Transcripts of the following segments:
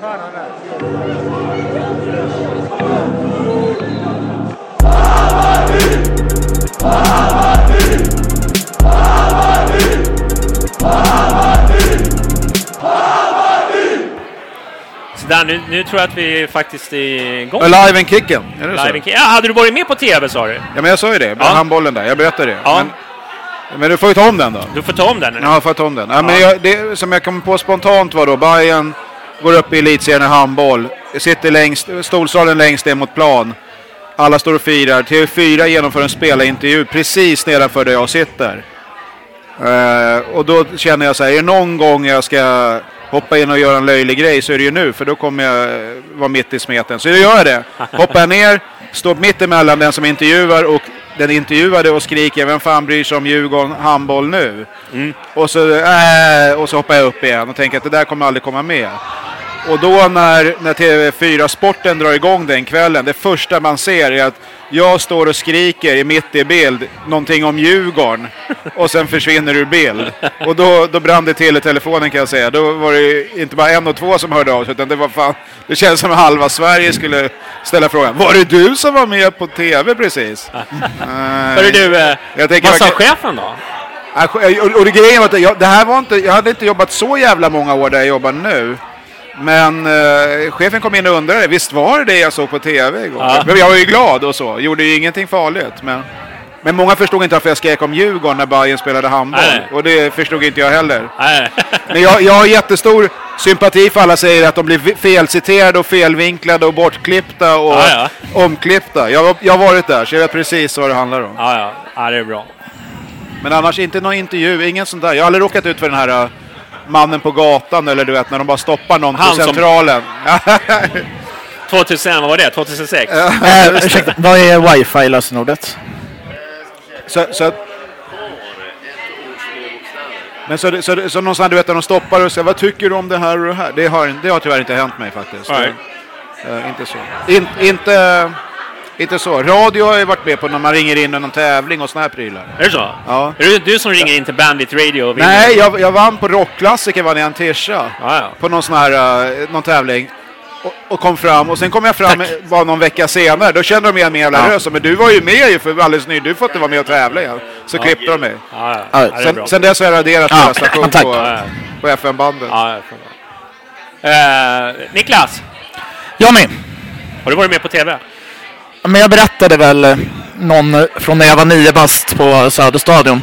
Så där, nu, nu tror jag att vi faktiskt är igång. Live and kicken, är det Live så? and Kick. Ja, hade du varit med på TV sa du? Ja, men jag sa ju det. Ja. handbollen där. Jag berättade det. Ja. Men, men du får ju ta om den då. Du får ta om den nu. Ja, får jag ta om den. Ja, men jag, det som jag kom på spontant var då Bayern går upp i elitserien i handboll. Sitter längst, stolsalen längst ner mot plan. Alla står och firar. TV4 genomför en spelarintervju precis nedanför där jag sitter. Eh, och då känner jag så här, är det någon gång jag ska hoppa in och göra en löjlig grej så är det ju nu, för då kommer jag vara mitt i smeten. Så då gör jag det. Hoppar ner, står mitt emellan den som intervjuar och den intervjuade och skriker vem fan bryr sig om Djurgården handboll nu? Och, så, äh, och så hoppar jag upp igen och tänker att det där kommer aldrig komma med. Och då när, när TV4 Sporten drar igång den kvällen, det första man ser är att jag står och skriker i mitt i bild någonting om Djurgården och sen försvinner ur bild. Och då, då brann det till i telefonen kan jag säga. Då var det inte bara en och två som hörde av sig utan det var fan, det kändes som att halva Sverige skulle ställa frågan Var det du som var med på TV precis? Hörru du, eh, Jag tänker vad sa chefen då? Och, och det grejen var att jag, det här var inte, jag hade inte jobbat så jävla många år där jag jobbar nu. Men eh, chefen kom in och undrade, visst var det det jag såg på TV igår? Ja. Men jag var ju glad och så, gjorde ju ingenting farligt. Men, men många förstod inte varför jag skrek om Djurgården när Bayern spelade handboll. Nej. Och det förstod inte jag heller. Nej. Men jag, jag har jättestor sympati för alla säger att de blir felciterade och felvinklade och bortklippta och Ja, omklippta. Jag, jag har varit där så jag vet precis vad det handlar om. Ja, ja. ja, det är bra. Men annars inte någon intervju, ingen sån där. Jag har aldrig råkat ut för den här uh, mannen på gatan eller du vet när de bara stoppar någon Han på som- centralen. 2000, vad var det? 2006? Eh, ursäkta, vad är wifi-lösenordet? så, så, att- men så, så, så någon sån här, du vet när de stoppar och säger vad tycker du om det här och det här? Det har, det har tyvärr inte hänt mig faktiskt. Nej. Eh, inte så. In, inte, inte så. Radio har jag varit med på när man ringer in i någon tävling och såna här prylar. Är det så? Ja. Är det du som ringer in till Bandit Radio och vinner? Nej, jag, jag vann på Rockklassiker vann jag en tisha. Ja, ja. På någon sån här, uh, någon tävling. Och, och kom fram och sen kom jag fram Tack. bara någon vecka senare. Då kände de igen mig jävla röst. Men du var ju med ju för alldeles nyss. Du får inte vara med och tävla igen. Så klippte de mig. Ja, ja. Ja, ja. Sen, sen dess har jag raderat Ja, station på, Ja, ja. på FM-bandet. Ja, jag bra. Eh, Niklas, Johnny, har du varit med på TV? Men jag berättade väl eh, någon eh, från när jag var nio bast på Söderstadion.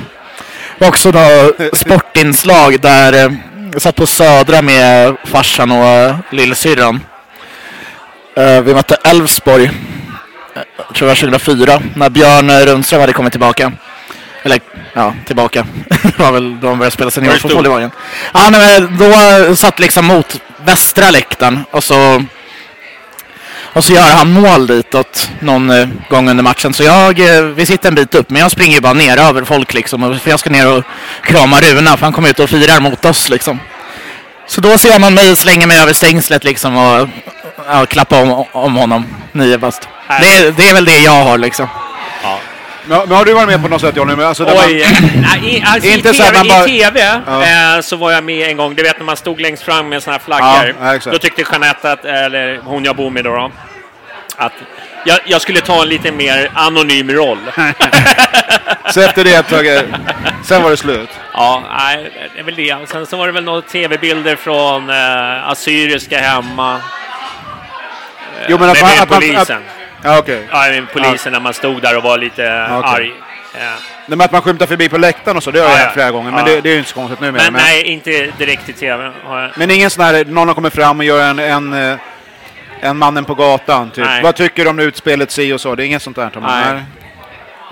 Det var också något sportinslag där eh, jag satt på Södra med farsan och eh, lillsyrran. Eh, Vi mötte Elfsborg, eh, tror jag 2004, när Björn Rundström hade kommit tillbaka. Eller ja, tillbaka. det var väl då de började spela seniorfotboll i. Ja, nej, då eh, satt liksom mot västra läktaren och så och så gör han mål ditåt någon eh, gång under matchen. Så jag, eh, vi sitter en bit upp, men jag springer ju bara ner över folk liksom. och- För jag ska ner och krama Runa, för han kommer ut och firar mot oss liksom. Så då ser man mig slänga mig över stängslet liksom och ja, klappa om, om honom, nio bast. Det, det är väl det jag har liksom. Men, men har du varit med på något sätt Johnny? Men Alltså, Oj! man, Nej, i, alltså Inte i TV, man bara- i TV Ja. eh, så var jag med en gång. Du vet när man stod längst fram med såna här flaggor. Ja, då tyckte Jeanette, att, eller hon jag bor med då, då att jag, jag skulle ta en lite mer anonym roll. så efter det ett tag, eh, sen var det slut. Ja, nej, det är väl det. Sen så var det väl några tv-bilder från eh, Assyriska hemma. Eh, Jo, men att med, att polisen. Ja, okej. Ja, med polisen när man stod där och var lite okej. arg. Eh, Nej, men att man skymtar förbi på läktaren och så, det har Ja, jag ja. hänt flera gånger. Men Ja. det, det är ju inte så konstigt nu men men, nej, inte direkt i tv. men ingen sån här, någon har kommit fram och gör en, en, eh, en mannen på gatan typ. Nej. Vad tycker du om utspelet si och så? Det är inget sånt där. Nej.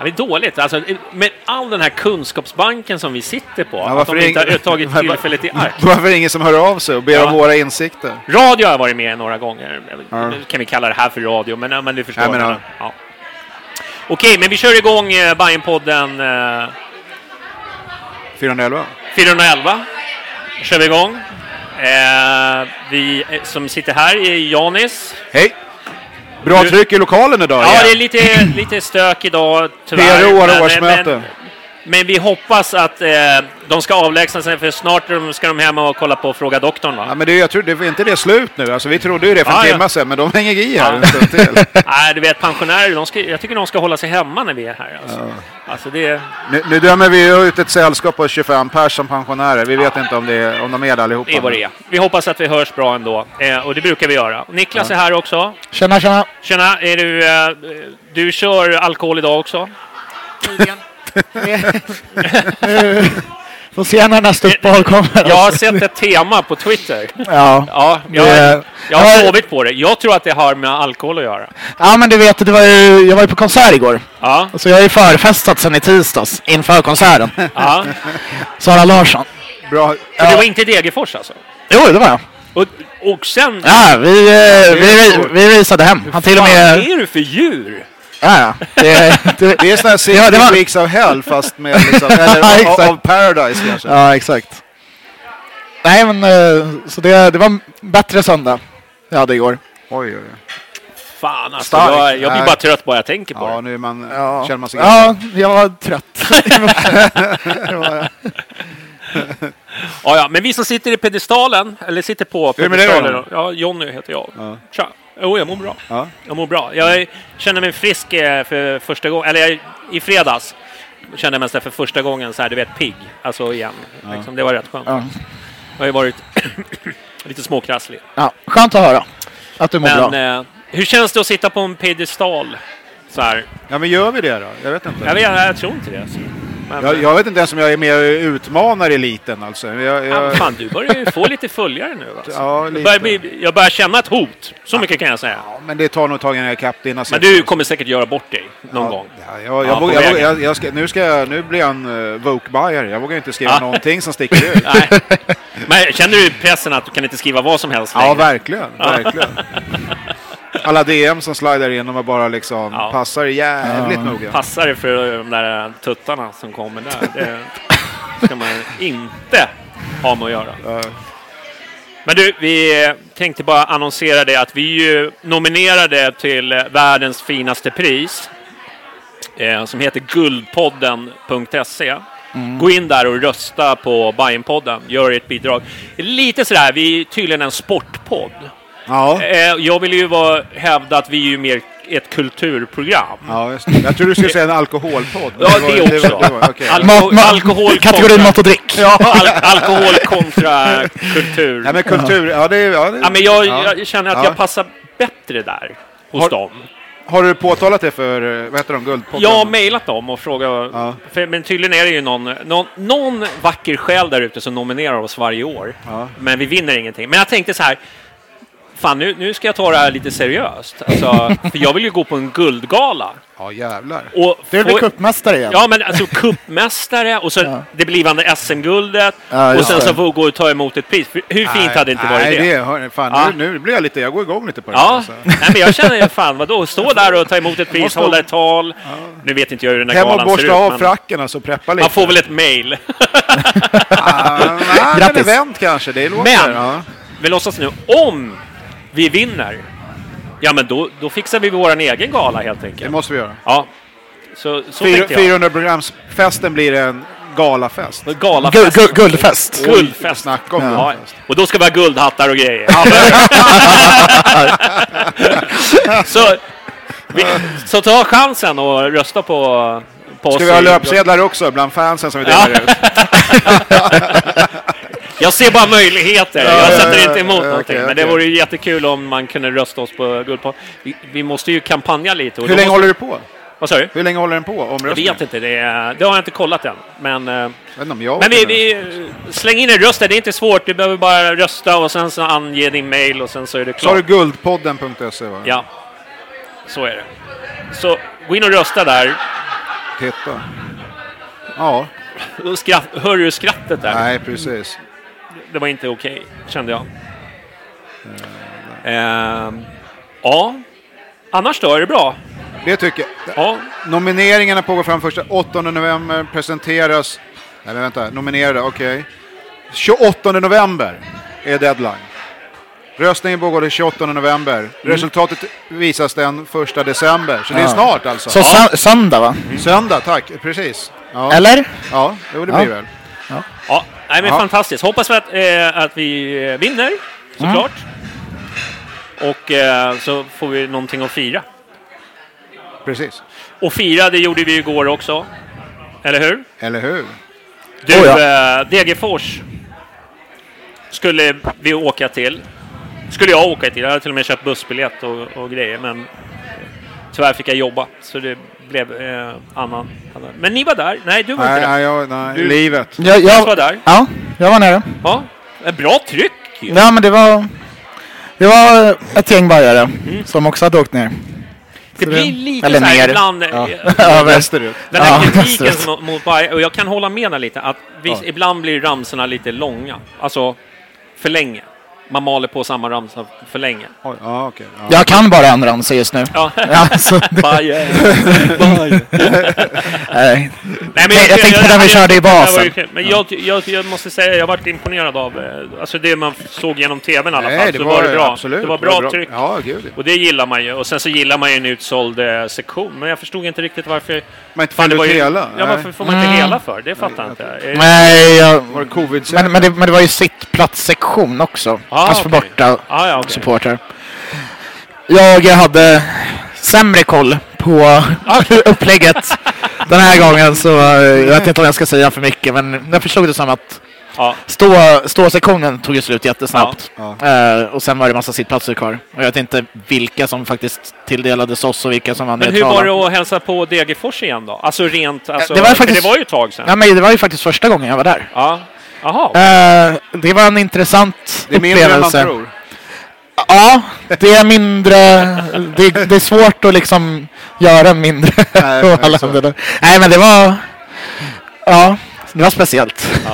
Det är dåligt. Alltså, med all den här kunskapsbanken som vi sitter på, Ja, att de inte har tagit tillfället i akt. Varför är det ingen som hör av sig och ber Ja. om våra insikter? Radio har jag varit med i några gånger. Ja. Nu kan vi kalla det här för radio, men, men du förstår. Men, ja. Okej, men vi kör igång eh, Bajenpodden eh, 411? 411. kör vi igång. Eh, vi eh, som sitter här är Janis. Hej! Bra tryck i lokalen idag Ja, igen. det är lite, lite stök idag tyvärr. PRO har men- årsmöte. Men, men vi hoppas att eh, de ska avlägsna sig för snart ska de hem och kolla på Fråga doktorn va? Ja, men det, jag tror, det är inte det slut nu. Alltså, vi trodde ju det för en Ja, ja. timme sedan, men de hänger i här Ja. en stund till. Nej, du vet pensionärer, de ska, jag tycker de ska hålla sig hemma när vi är här. Alltså, alltså det, Nu, nu dömer vi ut ett sällskap på 25 pers som pensionärer. Vi vet inte om, det om de är det allihopa. det är vad det är. Vi hoppas att vi hörs bra ändå. Eh, och det brukar vi göra. Niklas är här också. Tjena, tjena. Tjena, är du, eh, du kör alkohol idag också? Får se när nästa uppehåll kommer. Jag har sett ett tema på Twitter. Ja. Ja, jag, jag har Ja. sovit på det. Jag tror att det har med alkohol att göra. ja, men du vet, det var ju, jag var ju på konsert igår. Ja, Så jag har ju förfestat sen i tisdags inför konserten. ja. Sara Larsson. Bra. Så det var inte Degerfors alltså? Jo, det var jag. Och, och sen... Ja, vi, eh, vi, vi, vi visade hem. Han till och Vad med... är du för djur? Ja, ja. Det, det, Det är sån här 60 Ja, det var- weeks of hell fast med liksom, eller exakt. of paradise kanske. ja, exakt. Nej, men eh, så det, det var en bättre söndag jag hade igår. Oj, oj, oj. Fan alltså, jag, jag blir bara trött bara jag tänker på Ja, det. nu är man, Ja, känner man sig gammal. ja jag var trött. Ja, ja, men vi som sitter i pedestalen, eller sitter på Hur är det pedestalen. då? Ja, Jonny heter jag. Ja. Tja. Jo, jag mår bra. Ja. Jag mår bra. Jag känner mig frisk eh, för första gången, eller jag, i fredags kände jag mig för första gången så här, du vet, pigg. Alltså igen. Liksom, det var rätt skönt. Ja. Jag har ju varit lite småkrasslig. Ja, skönt att höra att du mår Men bra. eh, hur känns det att sitta på en pedestal? Så här. Ja, men gör vi det då? Jag vet inte. Jag, vet, jag tror inte det. Men, Jag, jag vet inte ens om jag är med och utmanar eliten alltså. Jag, Ja, jag, men fan, du börjar ju få lite följare nu. Alltså. Ja, jag, lite. börjar bli, jag börjar känna ett hot. Så mycket kan jag säga. Ja, men det tar nog ett tag innan jag det innan Men du kommer säkert göra bort dig någon ja, gång. Ja, jag, jag, Ja, jag, jag, jag ska, nu, ska jag, nu blir jag en uh, woke-bajare. Jag vågar inte skriva Ja. någonting som sticker ut. Men känner du pressen att du kan inte skriva vad som helst Ja, längre? verkligen. verkligen. Alla DM som slidar in, de är bara liksom Ja. passar jävligt noga. Passar det för de där tuttarna som kommer där? Det ska man inte ha med att göra. Ja. Men du, vi tänkte bara annonsera det att vi är ju nominerade till världens finaste pris. Eh, som heter guldpodden.se. Gå in där och rösta på Bajenpodden. Gör ert bidrag. Lite sådär, vi är tydligen en sportpodd. Ja. Eh, jag vill ju vara, hävda att vi är ju mer ett kulturprogram. ja. Jag tror du skulle säga en alkoholpodd. Ja, var- det också. var- det var- okej. Alko- alkohol kategorin kontra- mat och dryck. Al alkohol kontra kultur. Nej, men kultur, ja det är... Ja, det, Ja, men jag, ja. jag känner att Ja. jag passar bättre där hos Har- dem. Har du påtalat det för, eh, vad heter de, Guldpodden? Jag har mejlat dem och frågat, Ja. för, men tydligen är det ju någon, någon, någon vacker själ där ute som nominerar oss varje år. Ja. Men vi vinner ingenting. Men jag tänkte så här, fan nu, nu ska jag ta det här lite seriöst. Alltså, för jag vill ju gå på en guldgala. Ja, jävlar. Och Du blir få- cupmästare igen. Ja, men alltså cupmästare och så det blivande SM-guldet Ja, och sen det. så få gå och ta emot ett pris. Hur fint hade det inte varit nej, det? det? Hör, fan, Ja. nu, nu blir jag lite, jag går igång lite på det. Ja, Alltså. nej, men jag känner fan vadå, stå där och ta emot ett pris, måste- hålla ett tal. Nu vet inte jag hur den här Hem och galan ser borsta ut. av men fracken alltså, preppa lite. Man får väl ett mail. Ah, nej, men Grattis. event kanske, det låter... Men- Ja. Vi låtsas nu, om vi vinner, ja men då, då fixar vi vår egen gala helt Det enkelt. måste vi göra. Ja. Så, så Fyra- tänkte jag. 400 programsfesten blir en galafest. Galafest. gu- Guldfest. Guldfest. Snacka om Ja, guldfest. och då ska vi ha guldhattar och grejer. så, vi, så ta chansen och rösta på, på oss. Ska vi ha löpsedlar också bland fansen som vi delar ut? Jag ser bara möjligheter. Jag ja, sätter inte emot någonting. Men det vore ju jättekul om man kunde rösta oss på Guldpodden. Vi, vi måste ju kampanja lite. Hur länge måste, håller du på? Vad sa du? Hur länge håller den på? Jag Omröstningen? vet inte. Det, det har jag inte kollat än. Men, eh, Jag om jag men vi, vi släng in en röst där. Det är inte svårt. Du behöver bara rösta och sen så ange din mail och sen så är det det. Sa du klart. guldpodden.se va? Ja, så är det. Så gå in och rösta där. Titta. Ja, Skratt, hör du skrattet där? nej precis. Det var inte okej, kände jag. Ehm, ja, annars då? Är det bra? Det tycker jag. Ja, Nomineringarna pågår fram första 8 november, presenteras... Nej men vänta, nominerade, okej. 28 november är deadline. Röstningen pågår den 28 november. Resultatet visas den 1 december. Så det är Ja. snart alltså. Så sö- söndag va? Söndag, tack. Precis. Ja, Eller? ja jo, det Ja. blir väl. Ja nej, men Ja. fantastiskt. Hoppas vi att, eh, att vi eh, vinner, såklart. Och eh, så får vi någonting att fira. Precis. Och fira, det gjorde vi igår också. Eller hur? Eller hur? Du, Oh, eh, Degerfors skulle vi åka till. Skulle jag åka till. Jag hade till och med köpt bussbiljett och, och grejer, men tyvärr fick jag jobba, så det blev eh, annan. Men ni var där? Nej, du var Nej, inte där. nej, jag, nej. Du- livet. Jag, Jag var där. ja, jag var nere. Ja, ett bra tryck ju. Ja, men det var... Det var ett gäng bajare som också hade åkt ner. Det blir lite eller så här ner. ibland, eh, Ja, Ja, västerut. den här Ja, kritiken västerut. mot, mot Bayern, och jag kan hålla med dig lite, att visst, Ja. ibland blir ramsorna lite långa. Alltså, för länge. Man maler på samma ramsa för länge. Oj, Ja, okej. Ja. Jag kan bara en ramsa just nu. Ja, nej. Jag tänkte på den vi körde i basen. Men jag, jag, jag måste säga, jag varit imponerad av eh, alltså det man såg genom tvn i alla fall. Nej, det så var, var det bra. absolut. Det var bra, tryck. Ja, gud. Och det gillar man ju. Och sen så gillar man ju en utsåld eh, sektion. Men jag förstod inte riktigt varför... Men inte Fan, får det var ut ju, hela. Ja, varför får man inte Mm. hela för? Det fattar jag inte. Nej, jag, Var det covid men, men, det, men det var ju sittplatssektion också. Ah, alltså för okej. borta Ah, ja, okej. supportrar. Jag hade sämre koll på upplägget den här gången så eh, jag vet inte om jag ska säga för mycket men jag förstod det som att Ja. stå, ståsektionen tog ju slut jättesnabbt. Ja. Eh, och sen var det massa sittplatser kvar. Och jag vet inte vilka som faktiskt tilldelades oss och vilka som var Men hur var det att hälsa på Degerfors igen då? Alltså rent... Alltså, Det var faktiskt- det var ju ett tag sedan. Ja, men det var ju faktiskt första gången jag var där. Ja. Eh, det var en intressant Det är mindre än man upplevelse. tror. Ja, det är mindre. Det, det är svårt att liksom göra mindre. Nej. Nej, men det var. Ja, det var speciellt.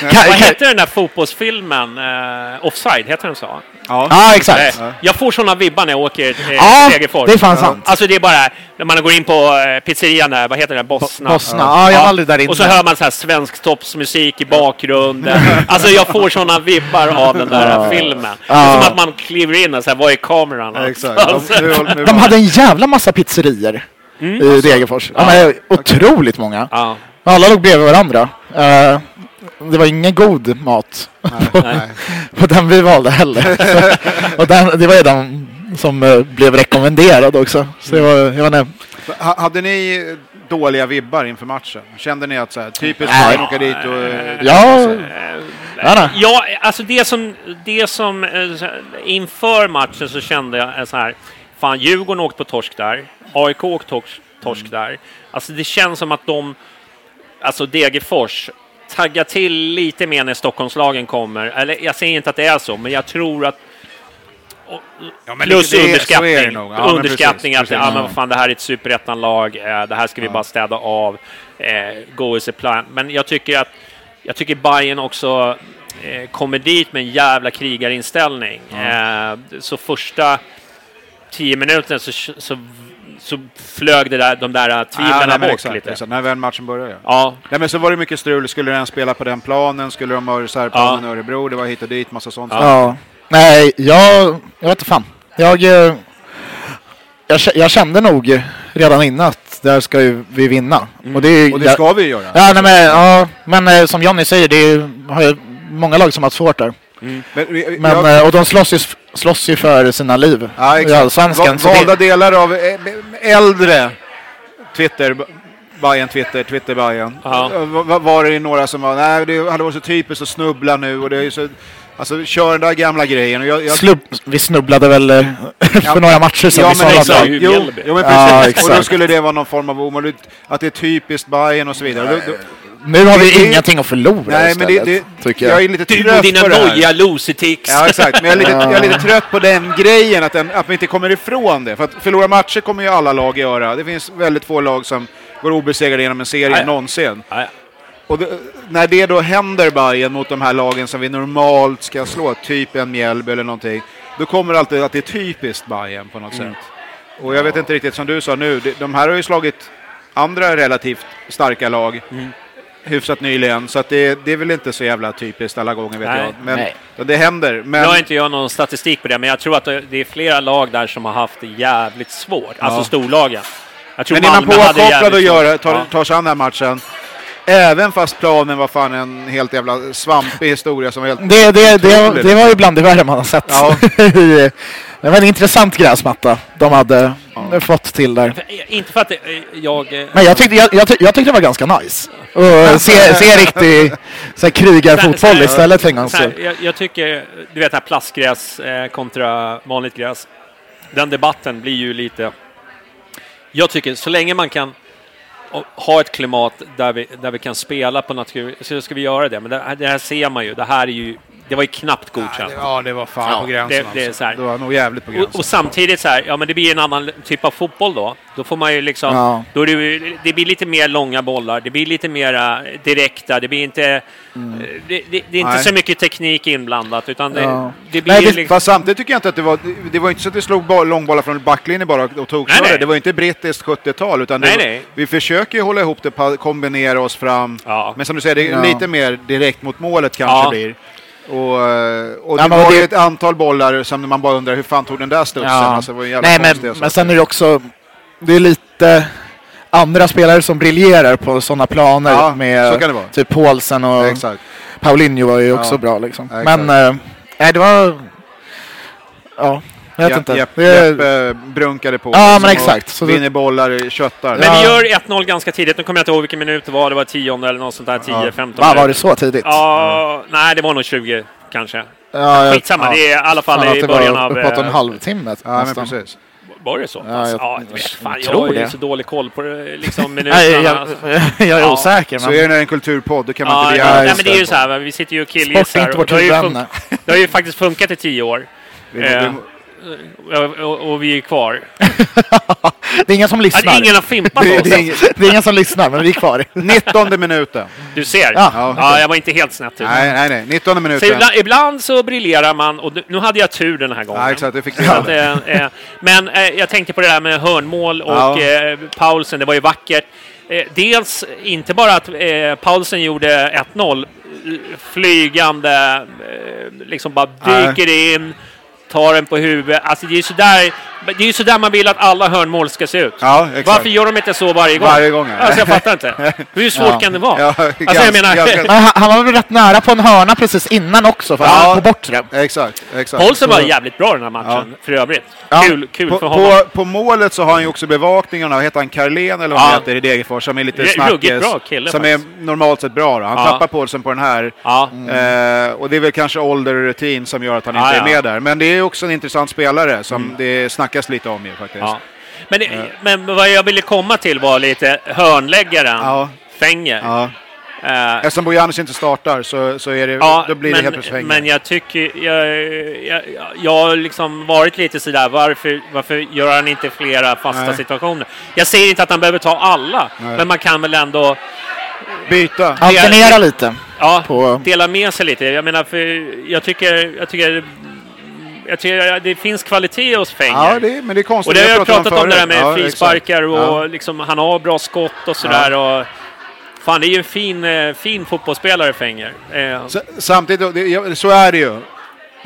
Kan- Vad hette den där fotbollsfilmen? Uh, Offside, heter den så? Ja. Ja, Nej, exakt. jag får sådana vibbar när jag åker eh, Ja, till Degerfors. det är fan sant. Alltså det är bara när man går in på eh, pizzerian där, vad heter det? Bosna. Bosna. Ja, jag var aldrig där inne. Och så hör man så här svensk toppsmusik i bakgrunden. alltså jag får såna vibbar av den där Ja. filmen. Det Ja. är som att man kliver in och så här, vad är kameran? Ja, Exakt. Alltså, De, hade en jävla massa pizzerior i Degerfors. Ja, men, otroligt många. ja. Alla låg bredvid varandra. Eh, det var ingen god mat på, nej. på den vi valde heller. Så, och den, det var ju den som eh, blev rekommenderad också. Så jag, var, jag var Ha- Hade ni dåliga vibbar inför matchen? Kände ni att så här, typiskt Nej. Bayern åka dit och... Ja, ja, nej. Ja, alltså det som, det som eh, inför matchen så kände jag eh, så här, fan Djurgården åkte på torsk där, AIK åkte torsk, torsk Mm. där. Alltså det känns som att de, alltså Degerfors, taggar till lite mer när Stockholmslagen kommer. Eller jag säger inte att det är så, men jag tror att och- Ja, men Plus det- underskattning. det. Ja, underskattning precis, att ja, precis. men vad fan, det här är ett superettanlag. Eh, det här ska vi bara städa av. Eh, go as a plan. Men jag tycker att jag tycker Bayern också eh, kommer dit med en jävla krigarinställning. Eh, så första tio minuterna så, så, så flög det där, de där tvivlen nej, men bort exakt, lite. exakt. När väl matchen började. Ja. Ja, Nej, men så var det mycket strul. Skulle den spela på den planen? Skulle de ha reservplanen i Örebro? Det var hit och dit, massa sånt. Ja. Nej, jag, jag vet inte fan. Jag, eh, jag, jag kände nog redan innan att där ska ju vi vinna. Och det, är, ju- Mm. Och det ska vi göra. Ja, nej, men, ja, men eh, som Jonny säger, det är, har ju många lag som har svårt där. Men, vi- Men, jag- eh, och de slåss ju, slåss ju för sina liv Ja, exakt. Allsvenskan. Så Valda det- delar av eh, äldre Twitter, Bayern Twitter, Twitter. Ja. Eh, va- Var det några som var, nej det hade varit så typiskt att snubbla nu och det är så, alltså kör den där gamla grejen. Och jag, jag, Slubb, vi snubblade väl eh, för några matcher sedan Ja, vi men exakt. Jo, jo, men Ja, precis. och då skulle det vara någon form av omöjligt, att det är typiskt Bayern och så vidare. Då, då, Nu har vi Det- ingenting att förlora nej, men istället, det, det, tycker jag jag. är lite Du och trött dina nojiga Lositics. Ja, exakt. Men jag är, lite, jag är lite trött på den grejen, att, den, att vi inte kommer ifrån det. För att förlora matcher kommer ju alla lag göra. Det finns väldigt få lag som går obesegrade genom en serie Nej. någonsin. Ja, ja. Och det, när det då händer Bayern mot de här lagen som vi normalt ska slå, typ en Mjällby eller någonting, då kommer det alltid att det är typiskt Bayern på något Mm. sätt. Och jag vet inte riktigt, som du sa nu, de, de här har ju slagit andra relativt starka lag Mm. Hyfsat nyligen, så att det, det är väl inte så jävla typiskt alla gånger vet Nej. jag. Men Nej. det händer. Men, Nu har inte jag någon statistik på det, men jag tror att det är flera lag där som har haft det jävligt svårt. Alltså Ja. storlagen. Jag tror Men är man påkopplad och gör, tar, tar sig an den här matchen, även fast planen var fan en helt jävla svampig historia som var helt Det, det, det, det var ju bland det värre man har sett. Ja. Det var en intressant gräsmatta de hade fått till där. Inte för att det- jag... eh, Men jag tyckte, jag, jag, tyck- jag tyckte det var ganska nice. Och se, se riktig så här, krigarfotboll istället för en gångs skull. jag, tycker, du vet det här plastgräs eh, kontra vanligt gräs. Den debatten blir ju lite... Jag tycker så länge man kan ha ett klimat där vi, där vi kan spela på natur, så ska vi göra det. Men det här ser man ju, det här är ju, det var ju knappt godkänt. Ja, det var fan på gränsen det- det alltså. Det var nog jävligt på gränsen. Och, och samtidigt så här, ja men det blir en annan typ av fotboll då. Då får man ju liksom, Ja. då är det, det blir lite mer långa bollar, det blir lite mer direkta, det blir inte, eh, det, det, det är inte Nej. så mycket teknik inblandat utan det, Ja. det blir Nej, det- liksom, Fast samtidigt tycker jag inte att det var, det var inte så att vi slog boll, långbollar från backlinjen bara och tog Nej, nej. Det var inte brittiskt 70-tal utan det Nej, nej. vi försöker ju hålla ihop det, kombinera oss fram. Ja. Men som du säger, det är Ja. lite mer direkt mot målet kanske Ja. blir. Och, eh, och Ja, det men var det- ett antal bollar som man bara undrar hur fan tog den där studsen? Alltså, det var en jävla Nej, men, men sen är det också, det är lite andra spelare som briljerar på sådana planer Ja, med typ Paulsen och Exakt. Paulinho var ju också Ja. bra liksom. Ja, exakt. Men, nej det var, ja, jag vet inte. Jepp, Det- Jeppe brunkade på. Ja, men exakt. Så vinner bollar, köttar. men Ja. vi gör 1-0 ganska tidigt, nu kommer jag inte ihåg vilken minut det var, det var 10 eller något sånt där, 10-15 Va, var det så tidigt? Ja, nej det var nog 20 kanske. Ja, jag- Skitsamma, ja. det är i alla fall Fan, i början av... uppåt en eh, halvtimme Ja, men precis. Var det så? Ja, jag- Ja, jag, vet, fan, jag jag har ju så dålig koll på det, liksom, Nej, minuterna. jag, alltså. jag är Ja. osäker. Så Men... är det en kulturpodd, då kan man Ja, inte ja, begära nej, men det är ju så här, vi sitter ju och killgissar. det, har ju det har ju faktiskt funkat i tio år. Vi- Eh, vi- och, och, vi är kvar. det är ingen som Att lyssnar. ingen har fimpat Det- oss. det är ingen- Det är ingen som lyssnar, men vi är kvar. 19 minuten. Du ser. Ja. Ja. jag var inte helt snett ute. Nej, nej, nej. 19 Så minuten. ibland, ibland så briljerar man, och nu hade jag tur den här gången. Ja, exakt. Det fick Så att, eh, eh, men eh, jag tänkte på det där med hörnmål och Ja. eh, Paulsen, det var ju vackert. Eh, dels inte bara att eh, Paulsen gjorde 1-0, eh, flygande, eh, liksom bara Nej. dyker in, tar den på huvudet. Alltså det är sådär, det är ju sådär man vill att alla hörnmål ska se ut. Ja, exakt. Varför gör de inte så varje gång? Varje gång, ja. Alltså jag fattar inte. Hur svårt Ja. kan det vara? Ja, alltså jag menar, ganska- han, var väl rätt nära på en hörna precis innan också, för Ja. han på bortre. Exakt, exakt. Paulsen var jävligt bra den här matchen, för övrigt. Ja. Kul, kul På, för honom. på, på målet så har han ju också bevakningarna, heter han Carlén eller vad han Ja. heter i Degerfors, som är lite ruggigt snackis. bra kille som faktiskt. är normalt sett bra då. Han Ja. tappar Paulsen på den här. Ja. Eh, och det är väl kanske ålder och rutin som gör att han Ja, inte är ja. med där. Men det är också en intressant spelare som det snackas lite om ju faktiskt. Ja. Men, men vad jag ville komma till var lite hörnläggaren, Ja. Fenger. Ja. Eh, Eftersom Bojanic inte startar så, så är det, ja, då blir det men, helt plötsligt Fenger. men jag tycker, jag, jag, jag har liksom varit lite sådär, varför, varför gör han inte flera fasta Nej. situationer? Jag säger inte att han behöver ta alla, Nej. men man kan väl ändå Byta. Alternera lite. ja, På- dela med sig lite. Jag menar, för jag tycker, jag tycker, jag tycker det finns kvalitet hos Fenger. Ja, det, men det är konstigt. Och det har jag pratat om det där med. Ja, frisparkar och Ja. liksom, han har bra skott och sådär. Och, fan, det är ju en fin, eh, fin fotbollsspelare Fenger. Eh, Samtidigt, ja, så är det ju.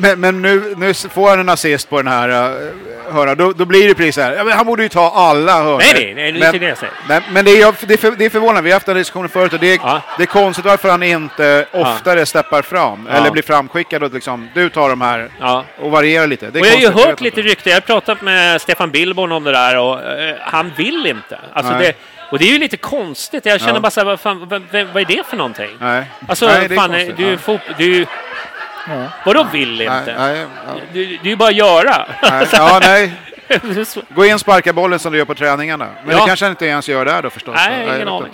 Men, men nu, nu får han en assist på den här uh, hörnan. Då, då blir det precis så här. Ja, men han borde ju ta alla hörnor. Nej, nej, nej, är men, säger. Nej, men det är, det, är för, det är förvånande. Vi har haft den diskussionen förut och det är, Ja. det är konstigt varför han inte oftare steppar fram. Ja. Eller blir framskickad och liksom, du tar de här Ja. och varierar lite. Det är Och jag har ju hört lite rykten. Jag har pratat med Stefan Billborn om det där och eh, han vill inte. Alltså Nej. det, och det är ju lite konstigt. Jag känner Ja. bara så här, vad, fan, vad, vad är det för någonting? Nej. Alltså, Nej, fan, du är Ja. fot... Du, ju- vadå vill inte? Nej, nej, ja. Du, det är ju bara att göra. Nej, ja, nej. Det Gå in och sparka bollen som du gör på träningarna. Men Ja. det kanske han inte ens gör där då förstås. Nej, ingen aning.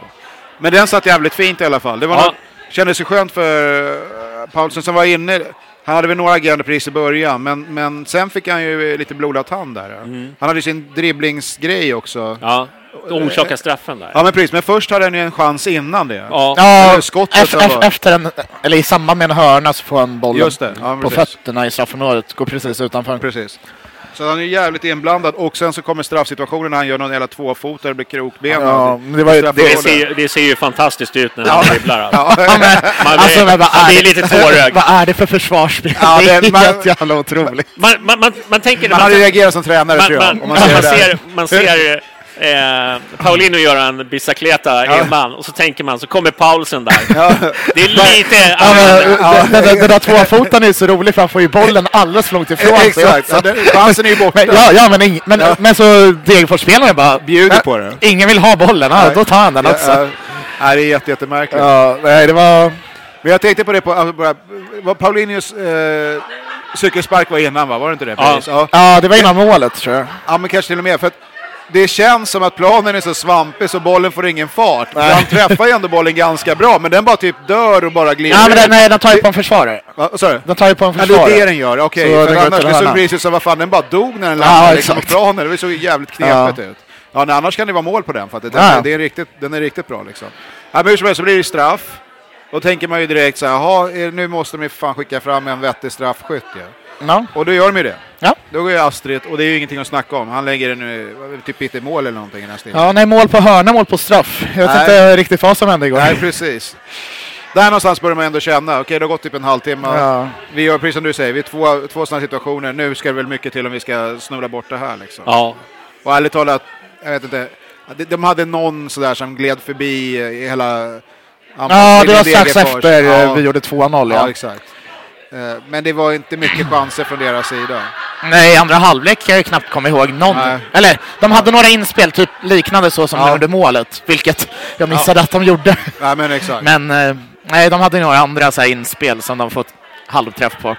Men den satt jävligt fint i alla fall. Det var Ja. något, kändes ju skönt för uh, Paulsen som var inne. Han hade väl några agerande pris i början, men, men sen fick han ju lite blodad hand där. Mm. Han hade ju sin dribblingsgrej också. Ja. Ja, orsaka straffen där. men precis, men först hade han ju en chans innan det. Ja. Ja, skottet efter, en, eller i samband med en hörna så får han bollen Just det, ja, på fötterna i straffområdet. Går precis utanför. Precis. Så han är jävligt inblandad och sen så kommer straffsituationen när han gör någon jävla tvåfotare, blir krokben. Ja, det var ju- Det Straffområdet. ser, ju- det ser ju fantastiskt ut när han dribblar. Alltså. Ja, Ja, men, Man, alltså, man är blir det- lite tårögd. Vad är det för försvarsspel? Ja, det är det- man- helt jävla otroligt. Man, man, man, man tänker... man man, hade reagerat som tränare man, tror jag. man, om man, man ser det där. ser, man ser eh, Paulino göra en bicicleta Ja. innan och så tänker man, så kommer Paulsen där. Ja. Det är lite... Ja, men, Ja, den, den, den, där tvåfotan är så rolig för han får ju bollen alldeles för långt ifrån sig Exakt, chansen är ju borta. Men, ja, ja, men, ing, men, men så Degerfors-spelarna bara Bjuder "Nej, på det." Ingen vill ha bollen, ja, då tar han den också. Ja, ja, det är jätte, jättemärkligt. Ja, nej, det var... Men jag tänkte på det på, alltså, bara, vad Paulinius eh, cykelspark var innan va? Var det inte det? Ja. Ja, det var innan målet tror jag. ja, men kanske till och med. För att det känns som att planen är så svampig så bollen får ingen fart. Nej. Han träffar ju ändå bollen ganska bra, men den bara typ dör och bara glider Ja, men den, ut. nej, den tar ju på en försvarare. Va, du? Den tar ju på en Ja, det försvarare. är det den gör, okej. Så den För går annars det såg precis som vad fan, den bara dog när den Ja, landade liksom på planen. Det såg jävligt knepigt ut. Ja, nej, annars kan det vara mål på den, för att det, Ja. det är riktigt, den är riktigt bra liksom. Ja, men hur som helst så blir det straff. Då tänker man ju direkt så här, "Jaha, eh, nu måste de ju fan skicka fram en vettig straffskytt ju. Ja. Och då gör de ju det. Ja. Då går ju Astrid, och det är ju ingenting att snacka om. Han lägger den nu, typ inte mål eller någonting i den stilen. ja, nej, mål på hörna, mål på straff. Jag vet inte riktigt vad som hände igår. Nej, precis. Där någonstans börjar man ändå känna, okej det har gått typ en halvtimme. Ja. Vi gör precis som du säger, vi är två, två sådana situationer. Nu ska det väl mycket till om vi ska snubbla bort det här liksom. ja. Och ärligt talat, jag vet inte. de- De hade någon sådär som gled förbi i hela... Ja, det var strax efter ja, vi gjorde 2-0. Ja, Ja. exakt. Eh, Men det var inte mycket chanser från deras sida. Nej, andra halvlek kan jag ju knappt komma ihåg någon. Nej. Eller, de hade några inspel, typ liknande så som Ja. under målet, vilket jag missade att de gjorde. Nej, men exakt. Men eh, nej, de hade några andra så här, inspel som de fått halvträff på.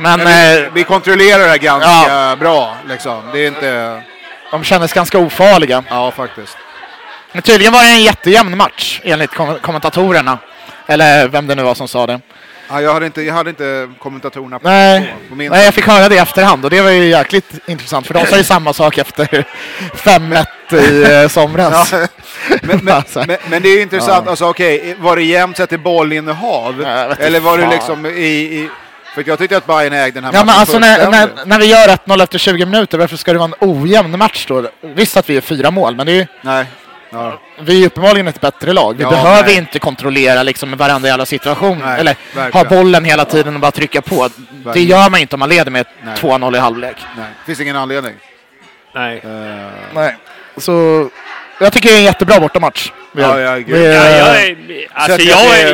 Men Men vi, eh, vi kontrollerar det här ganska bra. Liksom. Det är inte... de kändes ganska ofarliga. Ja, faktiskt. Men tydligen var det en jättejämn match enligt kom kommentatorerna. Eller vem det nu var som sa det. Ja, jag, hade inte, jag hade inte kommentatorerna på, Nej, på min nej jag fick höra det i efterhand och det var ju jäkligt intressant för de sa ju samma sak efter 5-1 i eh, somras. Ja. Men, men, Alltså. men, men det är ju intressant, Ja. alltså okej, var det jämnt sett till bollinnehav? Vet Eller var det liksom i, i... För jag tyckte att Bayern ägde den här Ja men matchen alltså när, när, när vi gör 1-0 efter 20 minuter, varför ska det vara en ojämn match då? Visst att vi är fyra mål, men det är ju, Nej. Ja. vi är uppenbarligen ett bättre lag. Vi Ja, behöver nej. inte kontrollera liksom varenda jävla situation. Nej, Eller ha verkligen. bollen hela tiden och bara trycka på. Det Verkligen. gör man inte om man leder med Nej. 2-0 i halvlek. Nej, finns ingen anledning. Nej. Eh, Nej. Så jag tycker det är en jättebra bortamatch. Vi Ja, gör. ja, gud. Vi, Ja, eh, jag, alltså, att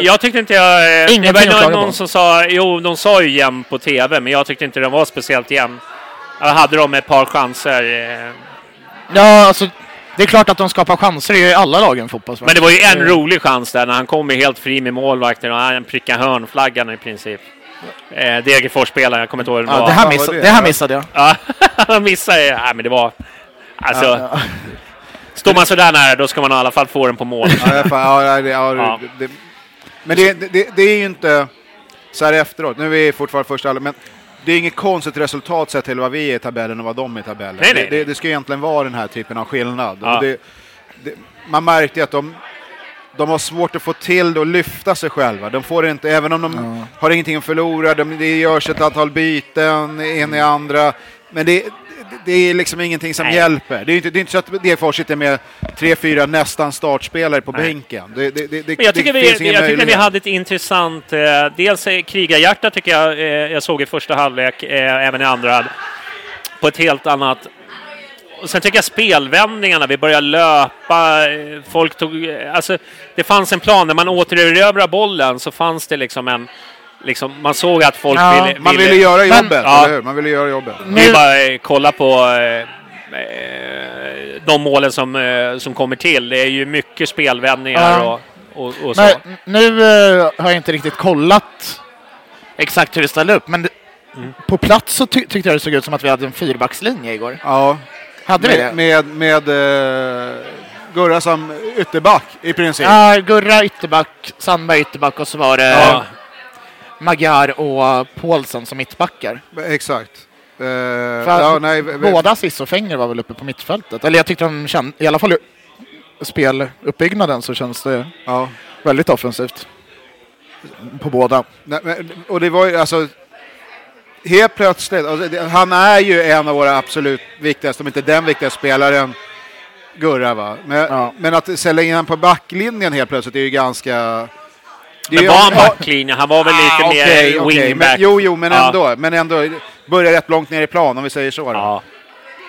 jag, det tyckte inte jag... eh, Det var någon, någon som sa... Jo, de sa ju jämn på tv, men jag tyckte inte den var speciellt jämn. Jag hade de ett par chanser. eh, Ja, alltså det är klart att de skapar chanser i alla lagen fotbollsvärlden. Men det var ju en rolig chans där när han kom ju helt fri med målvakten och han prickade hörnflaggan i princip. Eh, Degerfors-spelaren, jag kommer inte ihåg det Ja, var. det, här Fan, miss, vad det det här är. missade jag. Ja, han missade ju. Nej, men det var... Alltså, står man sådär nära då ska man i alla fall få den på mål. Ja, jag ja, det, ja, Ja. Det, det, men det, det, det är ju inte så här efteråt. Nu är vi fortfarande första men det är inget konstigt resultat sett till vad vi är i tabellen och vad de är i tabellen. Nej, nej, Det, det, nej. det ska egentligen vara den här typen av skillnad. Ja. Och det, det, man märkte att de, de har svårt att få till det och lyfta sig själva. De får inte, även om de har ingenting att förlora, de, det görs ett antal byten, en i andra. Men det, det är liksom ingenting som Nej. hjälper. Det är inte, det är inte så att Degerfors sitter med tre, fyra nästan startspelare på bänken. Det, det, det, Men jag tycker, det vi, finns ingen jag tycker vi hade ett intressant... Eh, dels krigarhjärta tycker jag eh, jag såg i första halvlek, eh, även i andra. På ett helt annat... Och sen tycker jag spelvändningarna, vi började löpa, eh, folk tog... Alltså, det fanns en plan. När man återerövrar bollen så fanns det liksom en... Liksom, man såg att folk Ja, ville, Man ville... ville göra Men- jobbet, Ja. eller hur? Man ville göra jobbet. Det är bara eh, kolla på eh, eh, de målen som, eh, som kommer till. Det är ju mycket spelvändningar Ja. och, och, och så. Men nu eh, har jag inte riktigt kollat exakt hur det ställde upp, men det, Mm. på plats så ty tyckte jag det såg ut som att vi hade en fyrbackslinje igår. Ja. Hade vi det? Med, med, med uh, Gurra som ytterback i princip. Ja, Gurra ytterback, Sandberg ytterback och så var det Ja. Magyar och Paulsen som mittbackar. Exakt. För ja, nej, Båda Cissi och Fenger var väl uppe på mittfältet. Eller jag tyckte de kände, i alla fall speluppbyggnaden så känns det Ja. väldigt offensivt. På båda. Nej, men, och det var ju alltså... Helt plötsligt, alltså, han är ju en av våra absolut viktigaste, om inte den viktigaste spelaren, Gurra va. Men, Ja. men att sälja in han på backlinjen helt plötsligt är ju ganska... Men var han ja, backlinje? Han var väl lite ah, mer okej, okej, wingback? Men, jo, jo, men Ja. ändå. Men ändå, börjar rätt långt ner i plan om vi säger så. Då. Ja.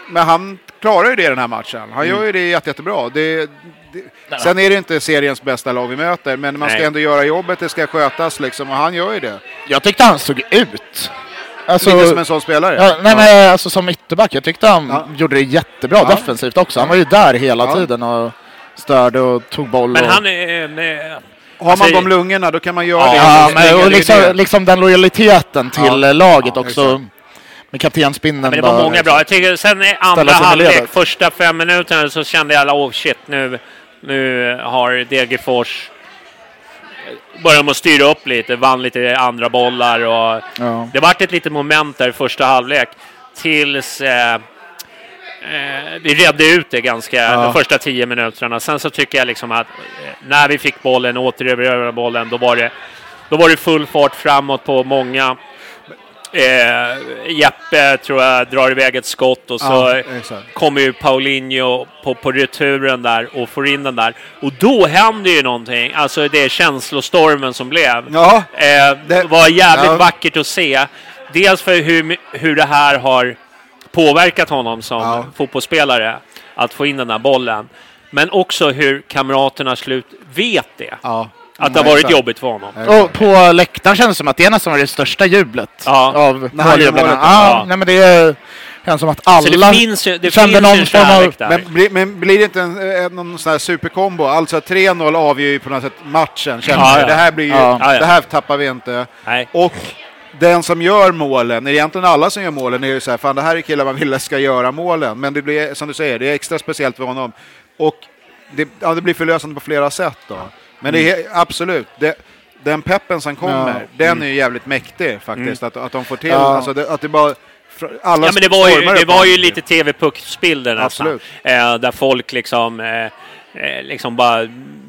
Men han klarar ju det den här matchen. Han Mm. gör ju det jätte, jättebra. Det, det, sen är det inte seriens bästa lag vi möter, men man ska Nej. ändå göra jobbet, det ska skötas liksom, och han gör ju det. Jag tyckte han såg ut. Alltså, Lite som en sån spelare. ja, nej, men alltså som ytterback. Jag tyckte han Ja. gjorde det jättebra Ja. defensivt också. Han var ju där hela Ja. tiden och störde och tog boll. Men och... han är... Har Alltså, man de lungorna då kan man göra Ja, det. Ja, och liksom, liksom den lojaliteten till Ja. laget Ja, också. exakt. Med kaptensbindeln. men det var bara- många bra. Jag tycker sen i andra halvlek, första fem minuterna, så kände jag oh shit, nu, nu har Degerfors börjat med att styra upp lite, vann lite andra bollar och Ja. det vart ett litet moment där i första halvlek tills eh, eh, vi redde ut det ganska Ja. de första tio minuterna. Sen så tycker jag liksom att eh, när vi fick bollen, återerövrade bollen, då var det då var det full fart framåt på många. Eh, Jeppe tror jag drar iväg ett skott och så Ja, kommer ju Paulinho på, på returen där och får in den där. Och då händer ju någonting. Alltså det är känslostormen som blev. Ja, Eh, Det- var jävligt ja. vackert att se. Dels för hur, hur det här har påverkat honom som Ja. fotbollsspelare. Att få in den där bollen. Men också hur kamraterna slut vet det. ja. Att det har varit jobbigt för honom. Och på läktaren känns det som att det är nästan var det största jublet Ja. av måljublarna. Ja, ja. nej men det är- känns som att alla Så det finns det kände finns någon form av-. Men, blir- men blir det inte en, en, någon sån här superkombo? Alltså 3-0 avgör ju på något sätt matchen. Känner Ja, ja. Det här blir ju, Ja. Ja, ja. det här tappar vi inte. Nej. Och den som gör målen, egentligen alla som gör målen är ju så här, fan det här är killar man vill ska göra målen. Men det blir, som du säger, det är extra speciellt för honom. Och det, ja, det blir förlösande på flera sätt då. Men det är absolut, det, den peppen som kommer, den är ju jävligt mäktig faktiskt. Att, att de får till, Ja. alltså det, att det bara... Alla Ja, men det var ju, det var ju lite TV-pucksbilder nästan. Eh, där folk liksom, eh, eh, liksom bara